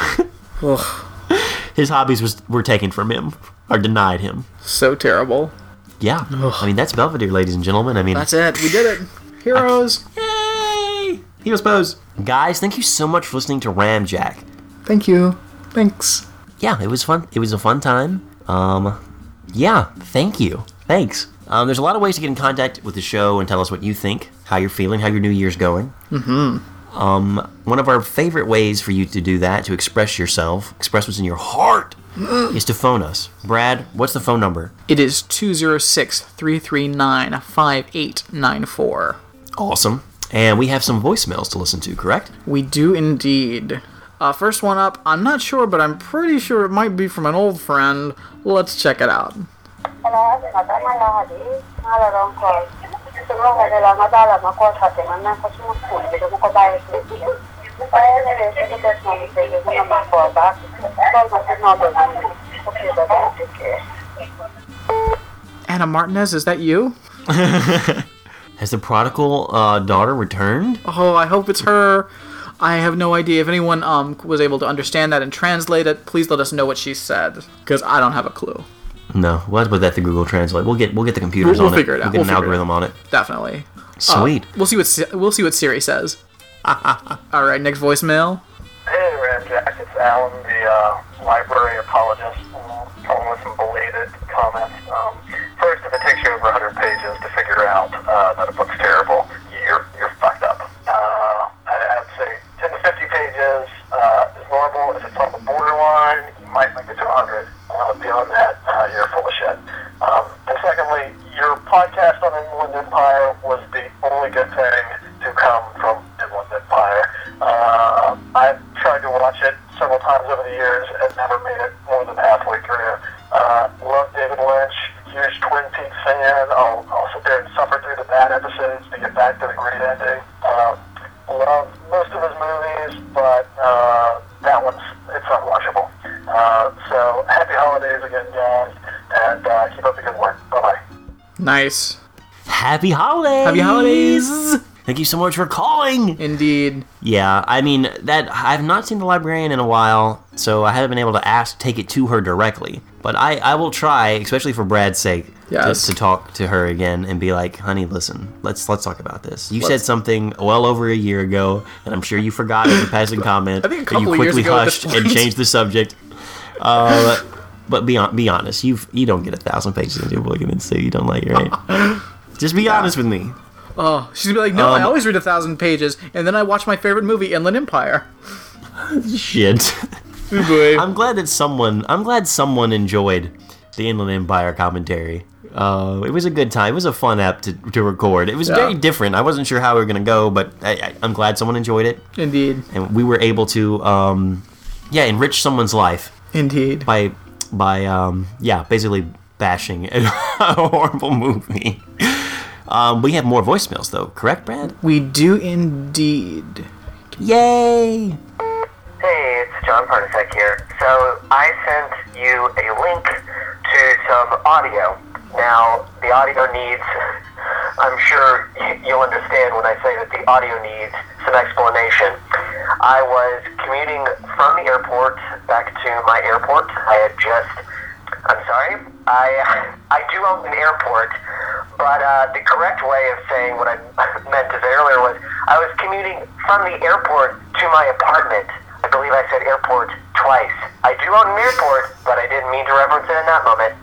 His hobbies was were taken from him or denied him. so terrible. Yeah, I mean that's Belvedere, ladies and gentlemen. I mean, That's it. We did it. Heroes. yay! Heroes pose, guys. Thank you so much for listening to Ramjack. Thank you. Thanks. yeah, it was fun. It was a fun time. Um, yeah, thank you. Thanks. Um, there's a lot of ways to get in contact with the show and tell us what you think, how you're feeling, how your new year's going. Mm-hmm. Um, one of our favorite ways for you to do that, to express yourself, express what's in your heart, is to phone us. Brad, what's the phone number? It is 206 339 5894. Awesome. And we have some voicemails to listen to, correct? We do indeed. Uh, first one up, I'm not sure, but I'm pretty sure it might be from an old friend. Let's check it out. Anna Martinez, is that you? Has the prodigal uh, daughter returned? Oh, I hope it's her. I have no idea if anyone um was able to understand that and translate it. Please let us know what she said because I don't have a clue. No, we'll have to put that to Google Translate. We'll get we'll get the computers We'll- on we'll figure it We'll out. get We'll an figure it algorithm on it. Definitely. Sweet. We'll see what we'll see what Siri says. All right, next voicemail. Hey, Ramjack, it's Alan, the uh, library apologist, uh, calling with some belated comments. Um, first, if it takes you over 100 pages to figure out uh, that a book's terrible, you're, you're fucked up. Uh, I- I'd say 10 to 50 pages uh, is normal. If it's on the borderline, you might make it to 100. Uh, beyond that, uh, you're full of shit. Um, and secondly, your podcast on Inland Empire was the only good thing to come from Inland Empire. Uh, I've tried to watch it several times over the years and never made it more than halfway through. Uh, love David Lynch, huge Twin Peaks fan. I'll, I'll sit there and suffer through the bad episodes to get back to the great ending. Um, love most of his movies, but uh, that one's it's unwatchable. Uh, so happy holidays again, guys, and uh, keep up the good work. Bye bye. Nice. Happy holidays! Happy holidays! Thank you so much for calling. Indeed. Yeah, I mean that I've not seen the librarian in a while, so I haven't been able to ask take it to her directly. But I, I will try, especially for Brad's sake, Yes. to, to talk to her again and be like, "Honey, listen, let's let's talk about this. You said Let's- something well over a year ago, and I'm sure you forgot as a passing comment. I think a couple you of years quickly ago hushed and changed the subject. Uh, but be on, be honest, you you don't get a thousand pages into a book and then say you don't like it, right? Just be honest with me. Oh, she's gonna be like, no, I Um, always read a thousand pages, and then I watch my favorite movie, Inland Empire. Shit. Oh. I'm glad that someone. I'm glad someone enjoyed the Inland Empire commentary. Uh, it was a good time. It was a fun app to, to record. It was Yeah. very different. I wasn't sure how we were gonna go, but I, I, I'm glad someone enjoyed it, Indeed. and we were able to, um, yeah, enrich someone's life Indeed. by by um, yeah, basically bashing a horrible movie. Um, we have more voicemails though, correct, Brad? We do indeed. Yay! Hey, it's John Parnasek here. So I sent you a link to some audio. Now, the audio needs, I'm sure you'll understand when I say that the audio needs some explanation. I was commuting from the airport back to my airport. I had just, I'm sorry, I, I do own an airport, but uh, the correct way of saying what I meant to say earlier was I was commuting from the airport to my apartment. I believe I said airport twice. I do own an airport, but I didn't mean to reference it in that moment.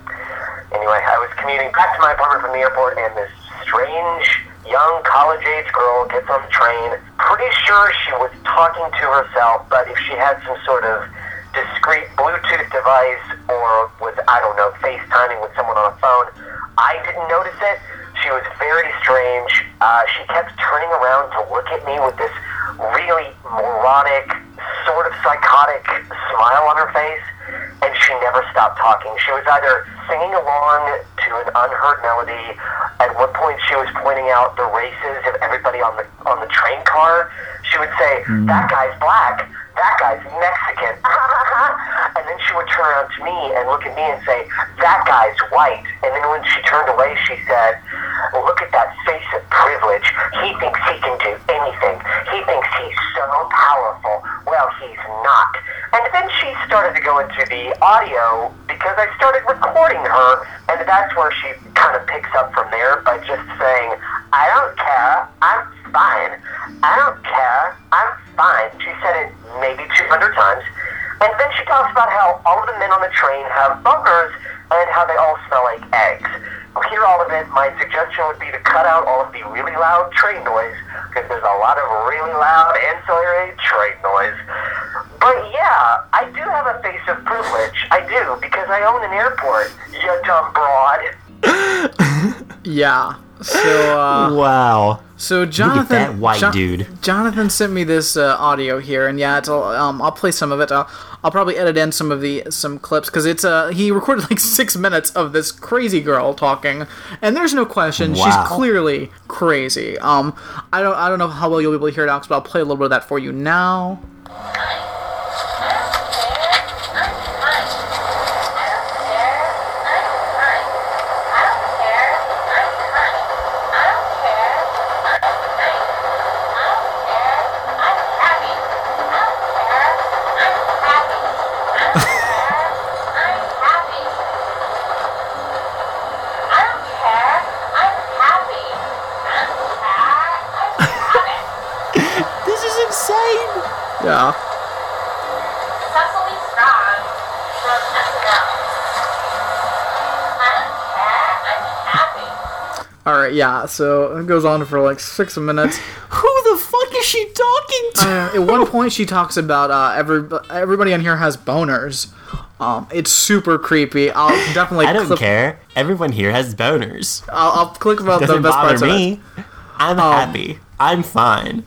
Anyway, I was commuting back to my apartment from the airport, and this strange young college age girl gets on the train. Pretty sure she was talking to herself, but if she had some sort of discreet Bluetooth device or was, I don't know, FaceTiming with someone on a phone, I didn't notice it. She was very strange. Uh, she kept turning around to look at me with this really moronic, sort of psychotic smile on her face, and she never stopped talking. She was either singing along to an unheard melody. At one point, she was pointing out the races of everybody on the on the train car. She would say, "That guy's black. That guy's Mexican." and then she would turn around to me and look at me and say, "That guy's white." And then when she turned away, she said, "Look at that face of privilege. He thinks he can do anything. He thinks he's so powerful. Well, he's not." And then she started to go into the audio because I started recording her, and that's where she kind of picks up from there by just saying, "I don't care. I'm fine. I don't care. I'm fine." She said it maybe 200 times. And then she talks about how all of the men on the train have bunkers and how they all smell like eggs. We'll hear all of it. My suggestion would be to cut out all of the really loud train noise because there's a lot of really loud ancillary train noise. But yeah, I do have a face of privilege. I do because I own an airport. You dumb broad. Yeah. So, uh, Wow. so Jonathan, that white Jo- dude. Jonathan sent me this uh, audio here, and yeah, um, I'll play some of it. I'll, I'll probably edit in some of the some clips because it's uh he recorded like six minutes of this crazy girl talking, and there's no question Wow. she's clearly crazy. Um, I don't I don't know how well you'll be able to hear it, Alex, but I'll play a little bit of that for you now. All right. Yeah. So it goes on for like six minutes. Who the fuck is she talking to? Uh, at one point, she talks about uh, every everybody on here has boners. Um, it's super creepy. I'll definitely. I don't clip, care. Everyone here has boners. I'll, I'll click about the Doesn't best bother parts of it. me. I'm happy. I'm fine.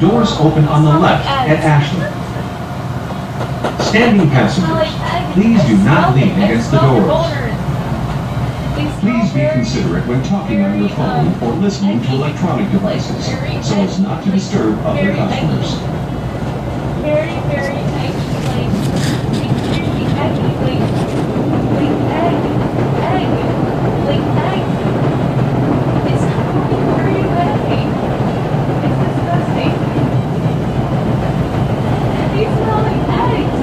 Doors open on the left at Ashland. Standing passengers, please do not lean against the doors. Please be considerate when talking on your phone or listening to electronic devices so as not to disturb other customers. Very, very eggy. Like, extremely eggy. Like, like egg. Egg. Like egg. It's not going very away. It's disgusting. These smell like eggs.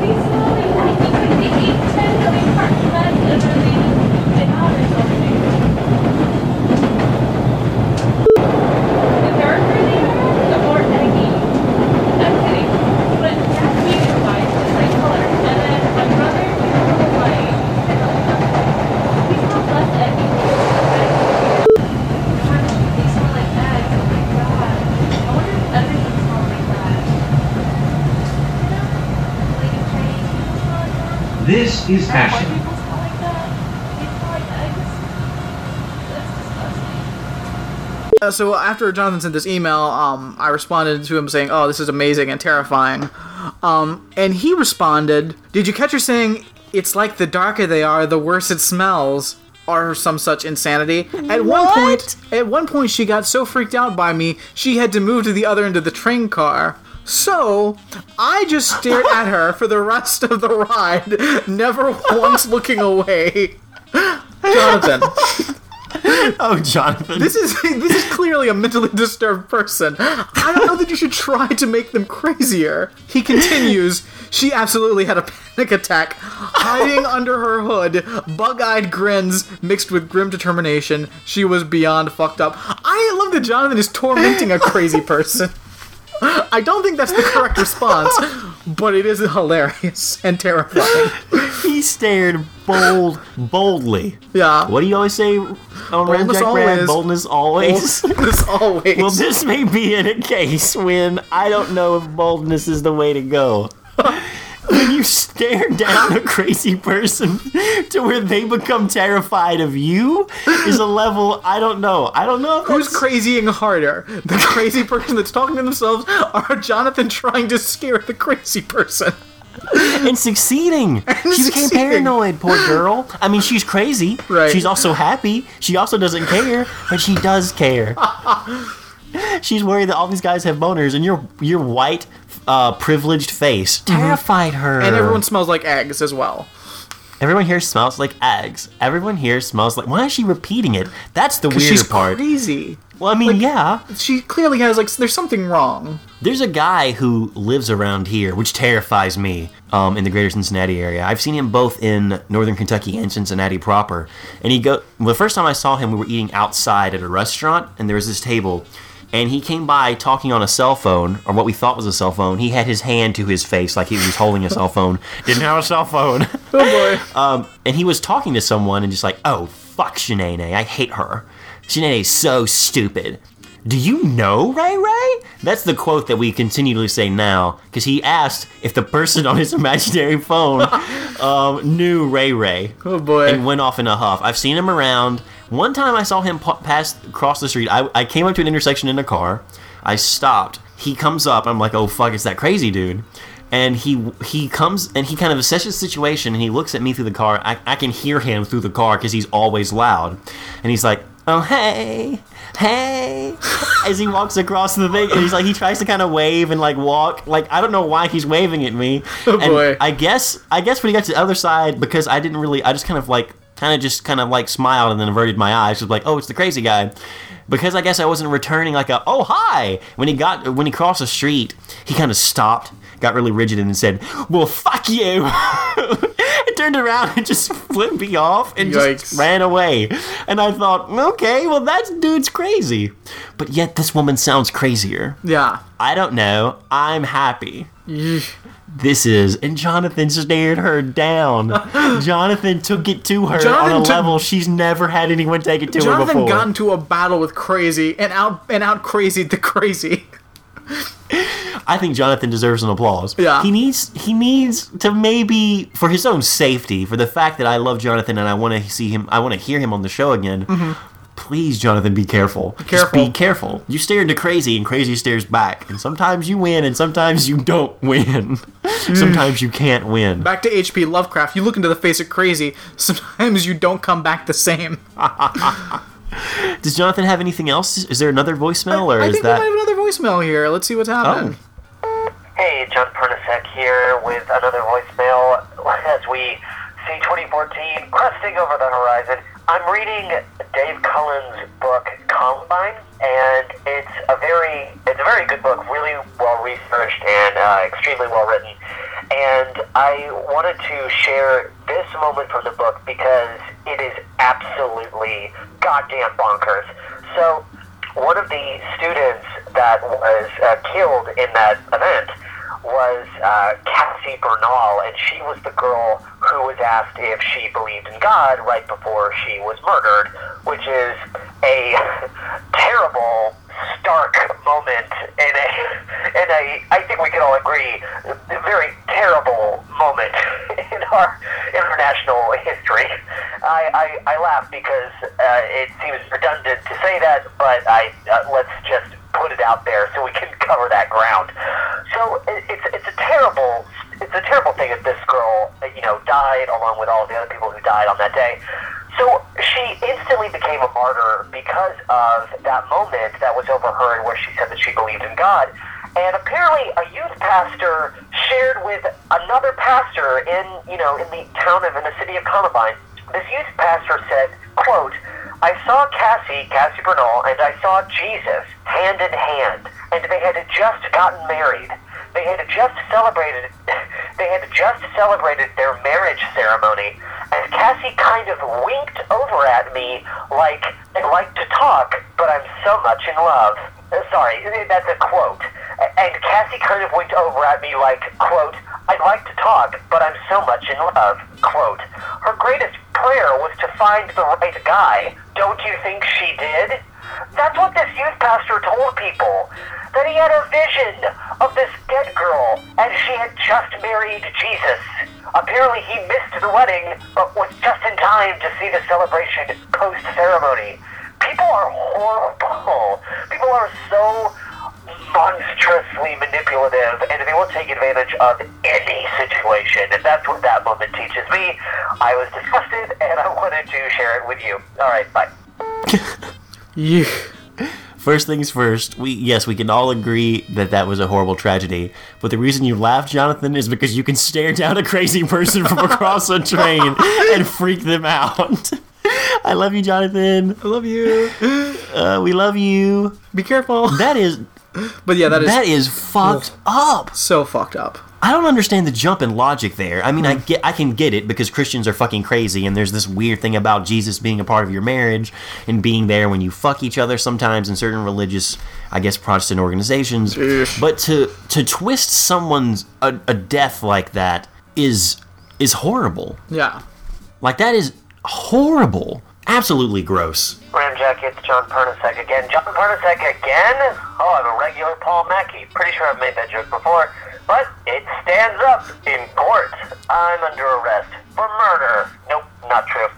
These smell like eggs. It's like they ate 10 million parts of eggs and then they did others over there. The darker they are, the more eggy. I'm kidding. But that's medium white, it's like color. And then my brother is white. He's not less eggy. They smell like eggs. Oh my god. I wonder if everything smells like that. You know? Like if Chinese people smell like that. This is Or white Ashland. people smell like that. They smell like eggs. That's disgusting. Uh, so after Jonathan sent this email, um, I responded to him saying, "Oh, this is amazing and terrifying," um, and he responded, "Did you catch her saying it's like the darker they are, the worse it smells?" Or some such insanity. At one point, at one point, she got so freaked out by me, she had to move to the other end of the train car. So, I just stared at her for the rest of the ride, never once looking away. Jonathan. Oh, Jonathan. This is this is clearly a mentally disturbed person. I don't know that you should try to make them crazier. He continues. She absolutely had a panic attack, hiding under her hood, bug-eyed grins mixed with grim determination. She was beyond fucked up. I love that Jonathan is tormenting a crazy person. I don't think that's the correct response, but it is hilarious and terrifying. he stared bold, boldly. Yeah. What do you always say on Boldness always. Boldness always. As always. well, this may be in a case when I don't know if boldness is the way to go. When you stare down a crazy person to where they become terrified of you is a level I don't know. I don't know Who's crazying harder? The crazy person that's talking to themselves or Jonathan trying to scare the crazy person? and succeeding. she became succeeding. paranoid, poor girl. I mean, she's crazy. Right. She's also happy. She also doesn't care, but she does care. she's worried that all these guys have boners, and you're you're white, uh, privileged face terrified her. Mm-hmm. And everyone smells like eggs as well. everyone here smells like eggs. Everyone here smells like. Why is she repeating it? That's the weirder She's part. crazy. Well, I mean, yeah. She clearly has like there's something wrong. There's a guy who lives around here, which terrifies me, um, in the greater Cincinnati area. I've seen him both in northern Kentucky and Cincinnati proper. And he go. Well, the first time I saw him, we were eating outside at a restaurant, and there was this table. And he came by talking on a cell phone, or what we thought was a cell phone. He had his hand to his face like he was holding a cell phone. Didn't have a cell phone. Oh boy. Um, and he was talking to someone and just like, oh, fuck Shanae, I hate her. Shanae's so stupid. Do you know Ray Ray? That's the quote that we continually say now, because he asked if the person on his imaginary phone um, knew Ray Ray. Oh boy. And went off in a huff. I've seen him around. One time I saw him pass across the street. I, I came up to an intersection in a car. I stopped. He comes up. I'm like, oh fuck, it's that crazy dude. And he he comes and he kind of assesses the situation and he looks at me through the car. I, I can hear him through the car because he's always loud. And he's like, oh hey, hey, as he walks across the thing. And he's like, he tries to kind of wave and like walk. Like I don't know why he's waving at me. Oh, and boy. I guess I guess when he got to the other side because I didn't really I just kind of like kind of just kind of like smiled and then averted my eyes was like oh it's the crazy guy because I guess I wasn't returning like a oh hi when he got when he crossed the street he kind of stopped got really rigid and said well fuck you and turned around and just flipped me off and just ran away. And I thought, okay, well, that dude's crazy. But yet, this woman sounds crazier. Yeah. I don't know. I'm happy. Yeesh. This is, and Jonathan stared her down. Jonathan took it to her Jonathan on a took- level she's never had anyone take it to her before Jonathan got into a battle with crazy and out and out crazied the crazy. I think Jonathan deserves an applause. Yeah. He needs he needs to maybe for his own safety, for the fact that I love Jonathan and I want to see him I want to hear him on the show again. Mm-hmm. Please, Jonathan, be careful. Be careful. Just be careful. You stare into crazy and crazy stares back. And sometimes you win and sometimes you don't win. sometimes you can't win. Back to H.P. Lovecraft. You look into the face of crazy. Sometimes you don't come back the same. Does Jonathan have anything else? Is there another voicemail or I is think that we might have another voicemail here. Let's see what's happening. Oh. Hey, John Pernasek here with another voicemail as we see 2014 cresting over the horizon. I'm reading Dave Cullen's book Columbine, and it's a very it's a very good book, really well researched and uh, extremely well written. And I wanted to share this moment from the book because it is absolutely goddamn bonkers. So one of the students that was uh, killed in that event was uh, Cassie Bernall, and she was the girl who was asked if she believed in God right before she was murdered, which is a terrible, stark moment in a, in a, I think we can all agree, a very terrible moment in our international history. I, I, I laugh because uh, it seems redundant to say that, but I uh, let's just put it out there so we can cover that ground. So it, it's it's a terrible it's a terrible thing that this girl you know died along with all the other people who died on that day. So she instantly became a martyr because of that moment that was overheard where she said that she believed in God. And apparently a youth pastor shared with another pastor in, you know, in the town of, in the city of Columbine. This youth pastor said, quote, I saw Cassie, Cassie Bernall, and I saw Jesus hand in hand, and they had just gotten married. They had just celebrated, they had just celebrated their marriage ceremony, and Cassie kind of winked over at me like, I'd like to talk, but I'm so much in love. Uh, Sorry, that's a quote. And Cassie kind of winked over at me like, quote, I'd like to talk, but I'm so much in love, quote. Her greatest prayer was to find the right guy. Don't you think she did? That's what this youth pastor told people. That he had a vision of this dead girl, and she had just married Jesus. Apparently he missed the wedding, but was just in time to see the celebration post-ceremony. People are horrible. People are so monstrously manipulative, and they will take advantage of any situation. And that's what that moment teaches me. I was disgusted, and I wanted to share it with you. All right, bye. Yeah. First things first, we yes, we can all agree that that was a horrible tragedy. But the reason you laugh, Jonathan, is because you can stare down a crazy person from across a train and freak them out. I love you, Jonathan. I love you. Uh, we love you. Be careful. That is But yeah, that is that is fucked up. so fucked up. I don't understand the jump in logic there. I mean, I mm. get, I can get it because Christians are fucking crazy, and there's this weird thing about Jesus being a part of your marriage and being there when you fuck each other. Sometimes in certain religious, I guess, Protestant organizations, Eesh. but to to twist someone's a, a death like that is is horrible. Yeah. Like that is horrible. Absolutely gross. Ramjack, it's John Pernasek again. John Pernasek again? Oh, I'm a regular Paul Mackey. Pretty sure I've made that joke before. But it stands up in court. I'm under arrest for murder. Nope, not true.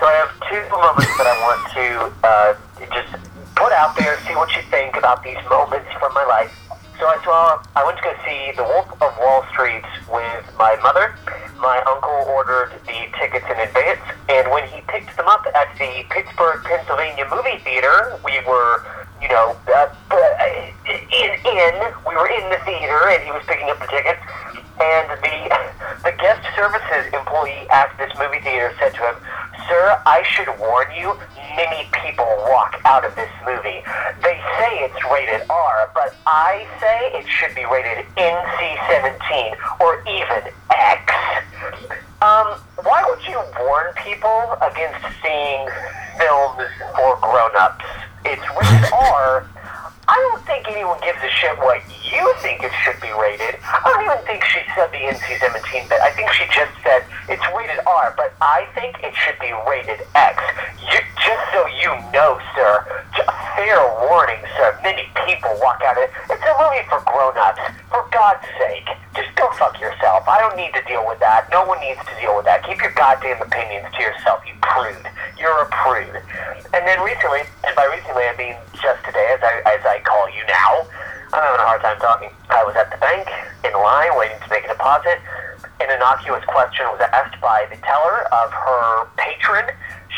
So I have two moments that I want to uh, just put out there, see what you think about these moments from my life. So I saw, I went to go see The Wolf of Wall Street with my mother. My uncle ordered the tickets in advance, and when he picked them up at the Pittsburgh, Pennsylvania movie theater, we were, you know, uh, in in we were in the theater, and he was picking up the tickets. And the the guest services employee at this movie theater said to him, "Sir, I should warn you, many people walk out of this movie. They say it's rated R, but I say it should be rated NC-17 or even X." Um, why would you warn people against seeing films for grown-ups? It's rated R. I don't think anyone gives a shit what you think it should be rated. I don't even think she said the NC-17 bit. I think she just said it's rated R, but I think it should be rated X. You, just so you know, sir, fair warning, sir. Many people walk out of it. It's a movie for grown-ups. For God's sake, just go fuck yourself. I don't need to deal with that. No one needs to deal with that. Keep your goddamn opinions to yourself, you prude. You're a prude. And then recently, and by recently I mean just today, as I as I call you now, I'm having a hard time talking. I was at the bank in line waiting to make a deposit. An innocuous question was asked by the teller of her patron.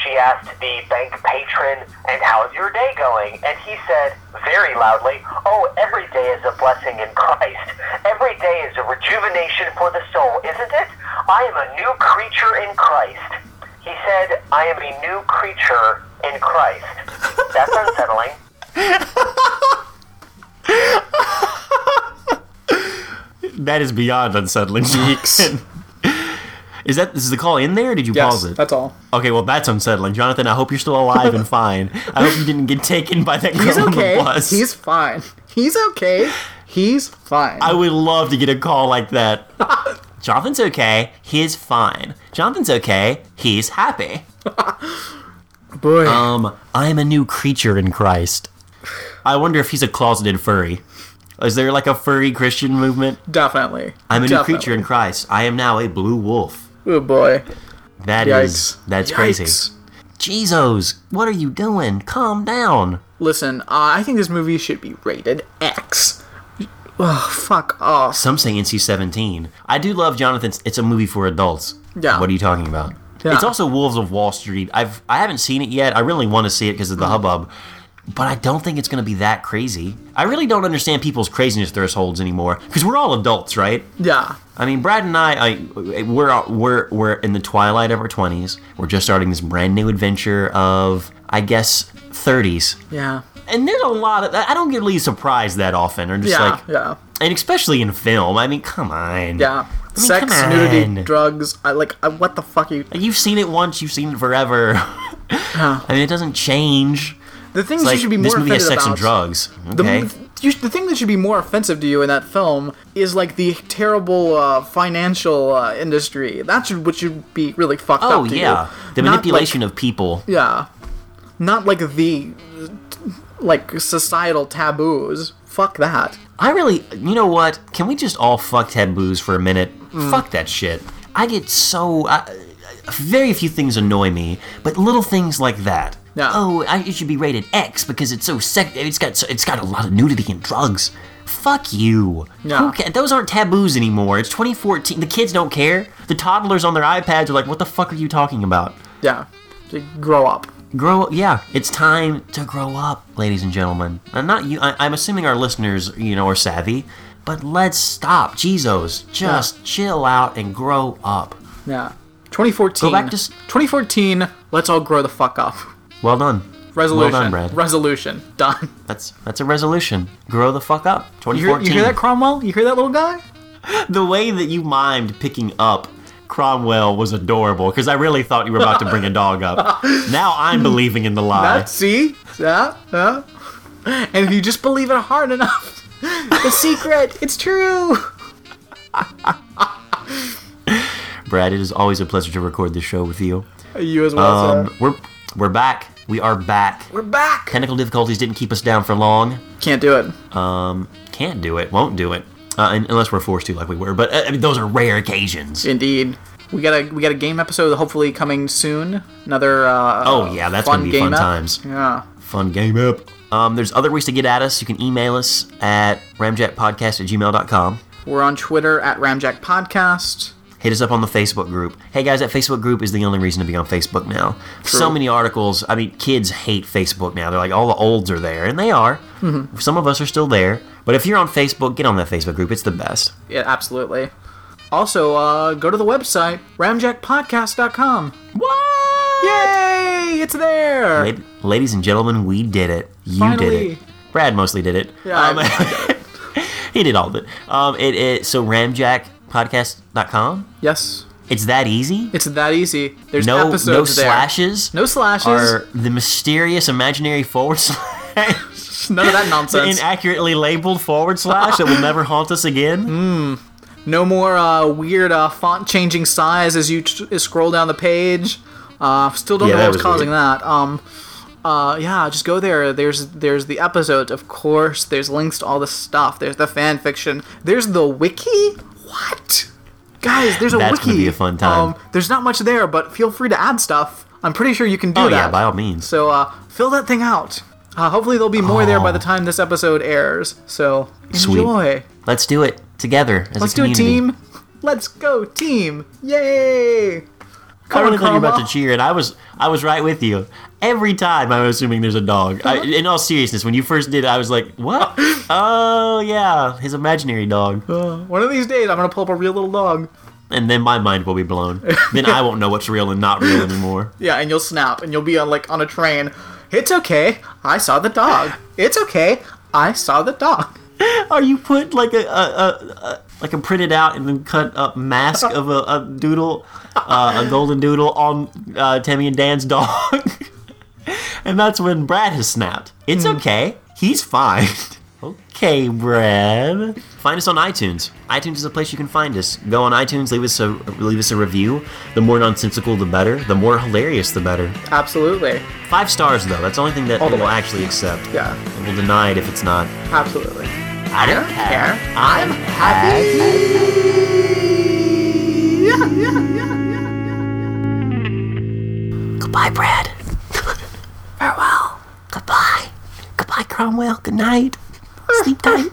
She asked the bank patron, "And how's your day going?" And he said very loudly, "Oh, every day is a blessing in Christ. Every day is a rejuvenation for the soul, isn't it? I am a new creature in Christ." He said, "I am a new creature in Christ." That's unsettling. That is beyond unsettling. Yeeks. is that is the call in there? Or did you Yes, pause it? that's all. Okay, well that's unsettling, Jonathan. I hope you're still alive and fine. I hope you didn't get taken by that girl He's on the okay. bus. He's fine. He's okay. He's fine. I would love to get a call like that. Jonathan's okay. He's fine. Jonathan's okay. He's happy. Boy. Um, I'm a new creature in Christ. I wonder if he's a closeted furry. Is there like a furry Christian movement? Definitely. I'm a new creature in Christ. I am now a blue wolf. Oh boy. That is Yikes. that's crazy. Yikes. Jesus, what are you doing? Calm down. Listen, uh, I think this movie should be rated X. Ugh, fuck off. Some say NC-17. I do love Jonathan's. It's a movie for adults. Yeah. What are you talking about? Yeah. It's also Wolves of Wall Street. I've I haven't seen it yet. I really want to see it because of the Mm. hubbub, but I don't think it's going to be that crazy. I really don't understand people's craziness thresholds anymore because we're all adults, right? Yeah. I mean, Brad and I, I we're we're we're in the twilight of our twenties. We're just starting this brand new adventure of, I guess, thirties. Yeah. And there's a lot of I don't get really surprised that often, or just Yeah. like, yeah. and especially in film. I mean, come on. Yeah. I mean, Sex, nudity, drugs. I like. I, what the fuck are you? You've seen it once, you've seen it forever. I mean, it doesn't change. The things like you should be more this movie has sex about. and drugs. The, Okay. you, the thing that should be more offensive to you in that film is like the terrible uh, financial uh, industry. That should what should be really fucked oh up to yeah, you. the Not manipulation of people. Yeah, not like the like societal taboos. Fuck that. I really, you know what? Can we just all fuck taboos for a minute? Mm. Fuck that shit. I get so. I, very few things annoy me, but little things like that. Yeah. Oh, I, it should be rated X because it's so sec. It's got so, it's got a lot of nudity and drugs. Fuck you. No. Ca- Those aren't taboos anymore. It's 2014. The kids don't care. The toddlers on their iPads are like, "What the fuck are you talking about?" Yeah, to grow up. Grow yeah, it's time to grow up, ladies and gentlemen. And not you. I, I'm assuming our listeners, you know, are savvy, but let's stop. Jesus, just chill out and grow up. Yeah. 2014. Go back to s- 2014. Let's all grow the fuck up. Well done. Resolution. Well done, Brad. Resolution. Done. That's that's a resolution. Grow the fuck up. You hear, 2014. you hear that, Cromwell? You hear that little guy? the way that you mimed picking up Cromwell was adorable because I really thought you were about to bring a dog up. now I'm believing in the lie. That see? Yeah, yeah. And if you just believe it hard enough, the secret, it's true. Brad, it is always a pleasure to record this show with you. You as well, Um, sir. we're we're back. We are back. We're back. Technical difficulties didn't keep us down for long. Can't do it. Um, Can't do it. Won't do it. Uh, un- unless we're forced to, like we were. But uh, I mean, those are rare occasions. Indeed. We got a we got a game episode hopefully coming soon. Another uh Oh, yeah, that's fun gonna be game fun ep. times. Yeah. Fun game up. Um, there's other ways to get at us. You can email us at ramjackpodcast at gmail.com. We're on Twitter at Ramjack Podcast. Hit us up on the Facebook group. Hey guys, that Facebook group is the only reason to be on Facebook now. So many articles. I mean, kids hate Facebook now. They're like, all the olds are there, and they are. Mm-hmm. Some of us are still there. But if you're on Facebook, get on that Facebook group. It's the best. Yeah, absolutely. Also, uh, go to the website, ramjackpodcast.com. What? Yay! It's there! La- Ladies and gentlemen, we did it. You did it. Brad mostly did it. Yeah, Um, I- he did all of it. Um, it, it so ramjackpodcast.com. Yes. It's that easy. It's that easy. There's no episodes no there. slashes. No slashes. Are the mysterious imaginary forward slash None of that nonsense. inaccurately labeled forward slash that will never haunt us again? No more uh, weird uh, font changing size as you t- scroll down the page. Uh, still don't Yeah, know what's was causing weird. that. Um, uh, yeah, just go there. There's there's the episodes, of course. There's links to all the stuff. There's the fan fiction. There's the wiki. What? Guys, there's a That's wiki. gonna be a fun time. Um, there's not much there, but feel free to add stuff. I'm pretty sure you can do Oh that. yeah, by all means. So uh, fill that thing out. Uh, hopefully there'll be more there by Oh. the time this episode airs. So Sweet. enjoy. Let's do it together as a few. Let's do it, team. Let's go, team. Yay! I really thought you were about to cheer, and I was I was right with you. Every time I was assuming there's a dog. I, in all seriousness, when you first did I was like, "What? oh yeah, his imaginary dog." Uh, one of these days, I'm gonna pull up a real little dog. And then my mind will be blown. then I won't know what's real and not real anymore. Yeah, and you'll snap, and you'll be on like on a train. It's okay. I saw the dog. It's okay. I saw the dog. Or you put like a, a, a, a like a printed out and then cut up mask of a, a doodle, uh, a golden doodle on uh, Tammy and Dan's dog, and that's when Brad has snapped. It's hmm. okay. He's fine. okay, Brad. Find us on iTunes. iTunes is a place you can find us. Go on iTunes, leave us a leave us a review. The more nonsensical, the better. The more hilarious, the better. Absolutely. Five stars though. That's the only thing that All the we'll way. actually accept. Yeah. And we'll deny it if it's not. Absolutely. I don't care. I'm Happy. Yeah, yeah, yeah, yeah. Goodbye, Brad. Farewell. Goodbye. Goodbye, Cromwell. Good night. Sleep tight.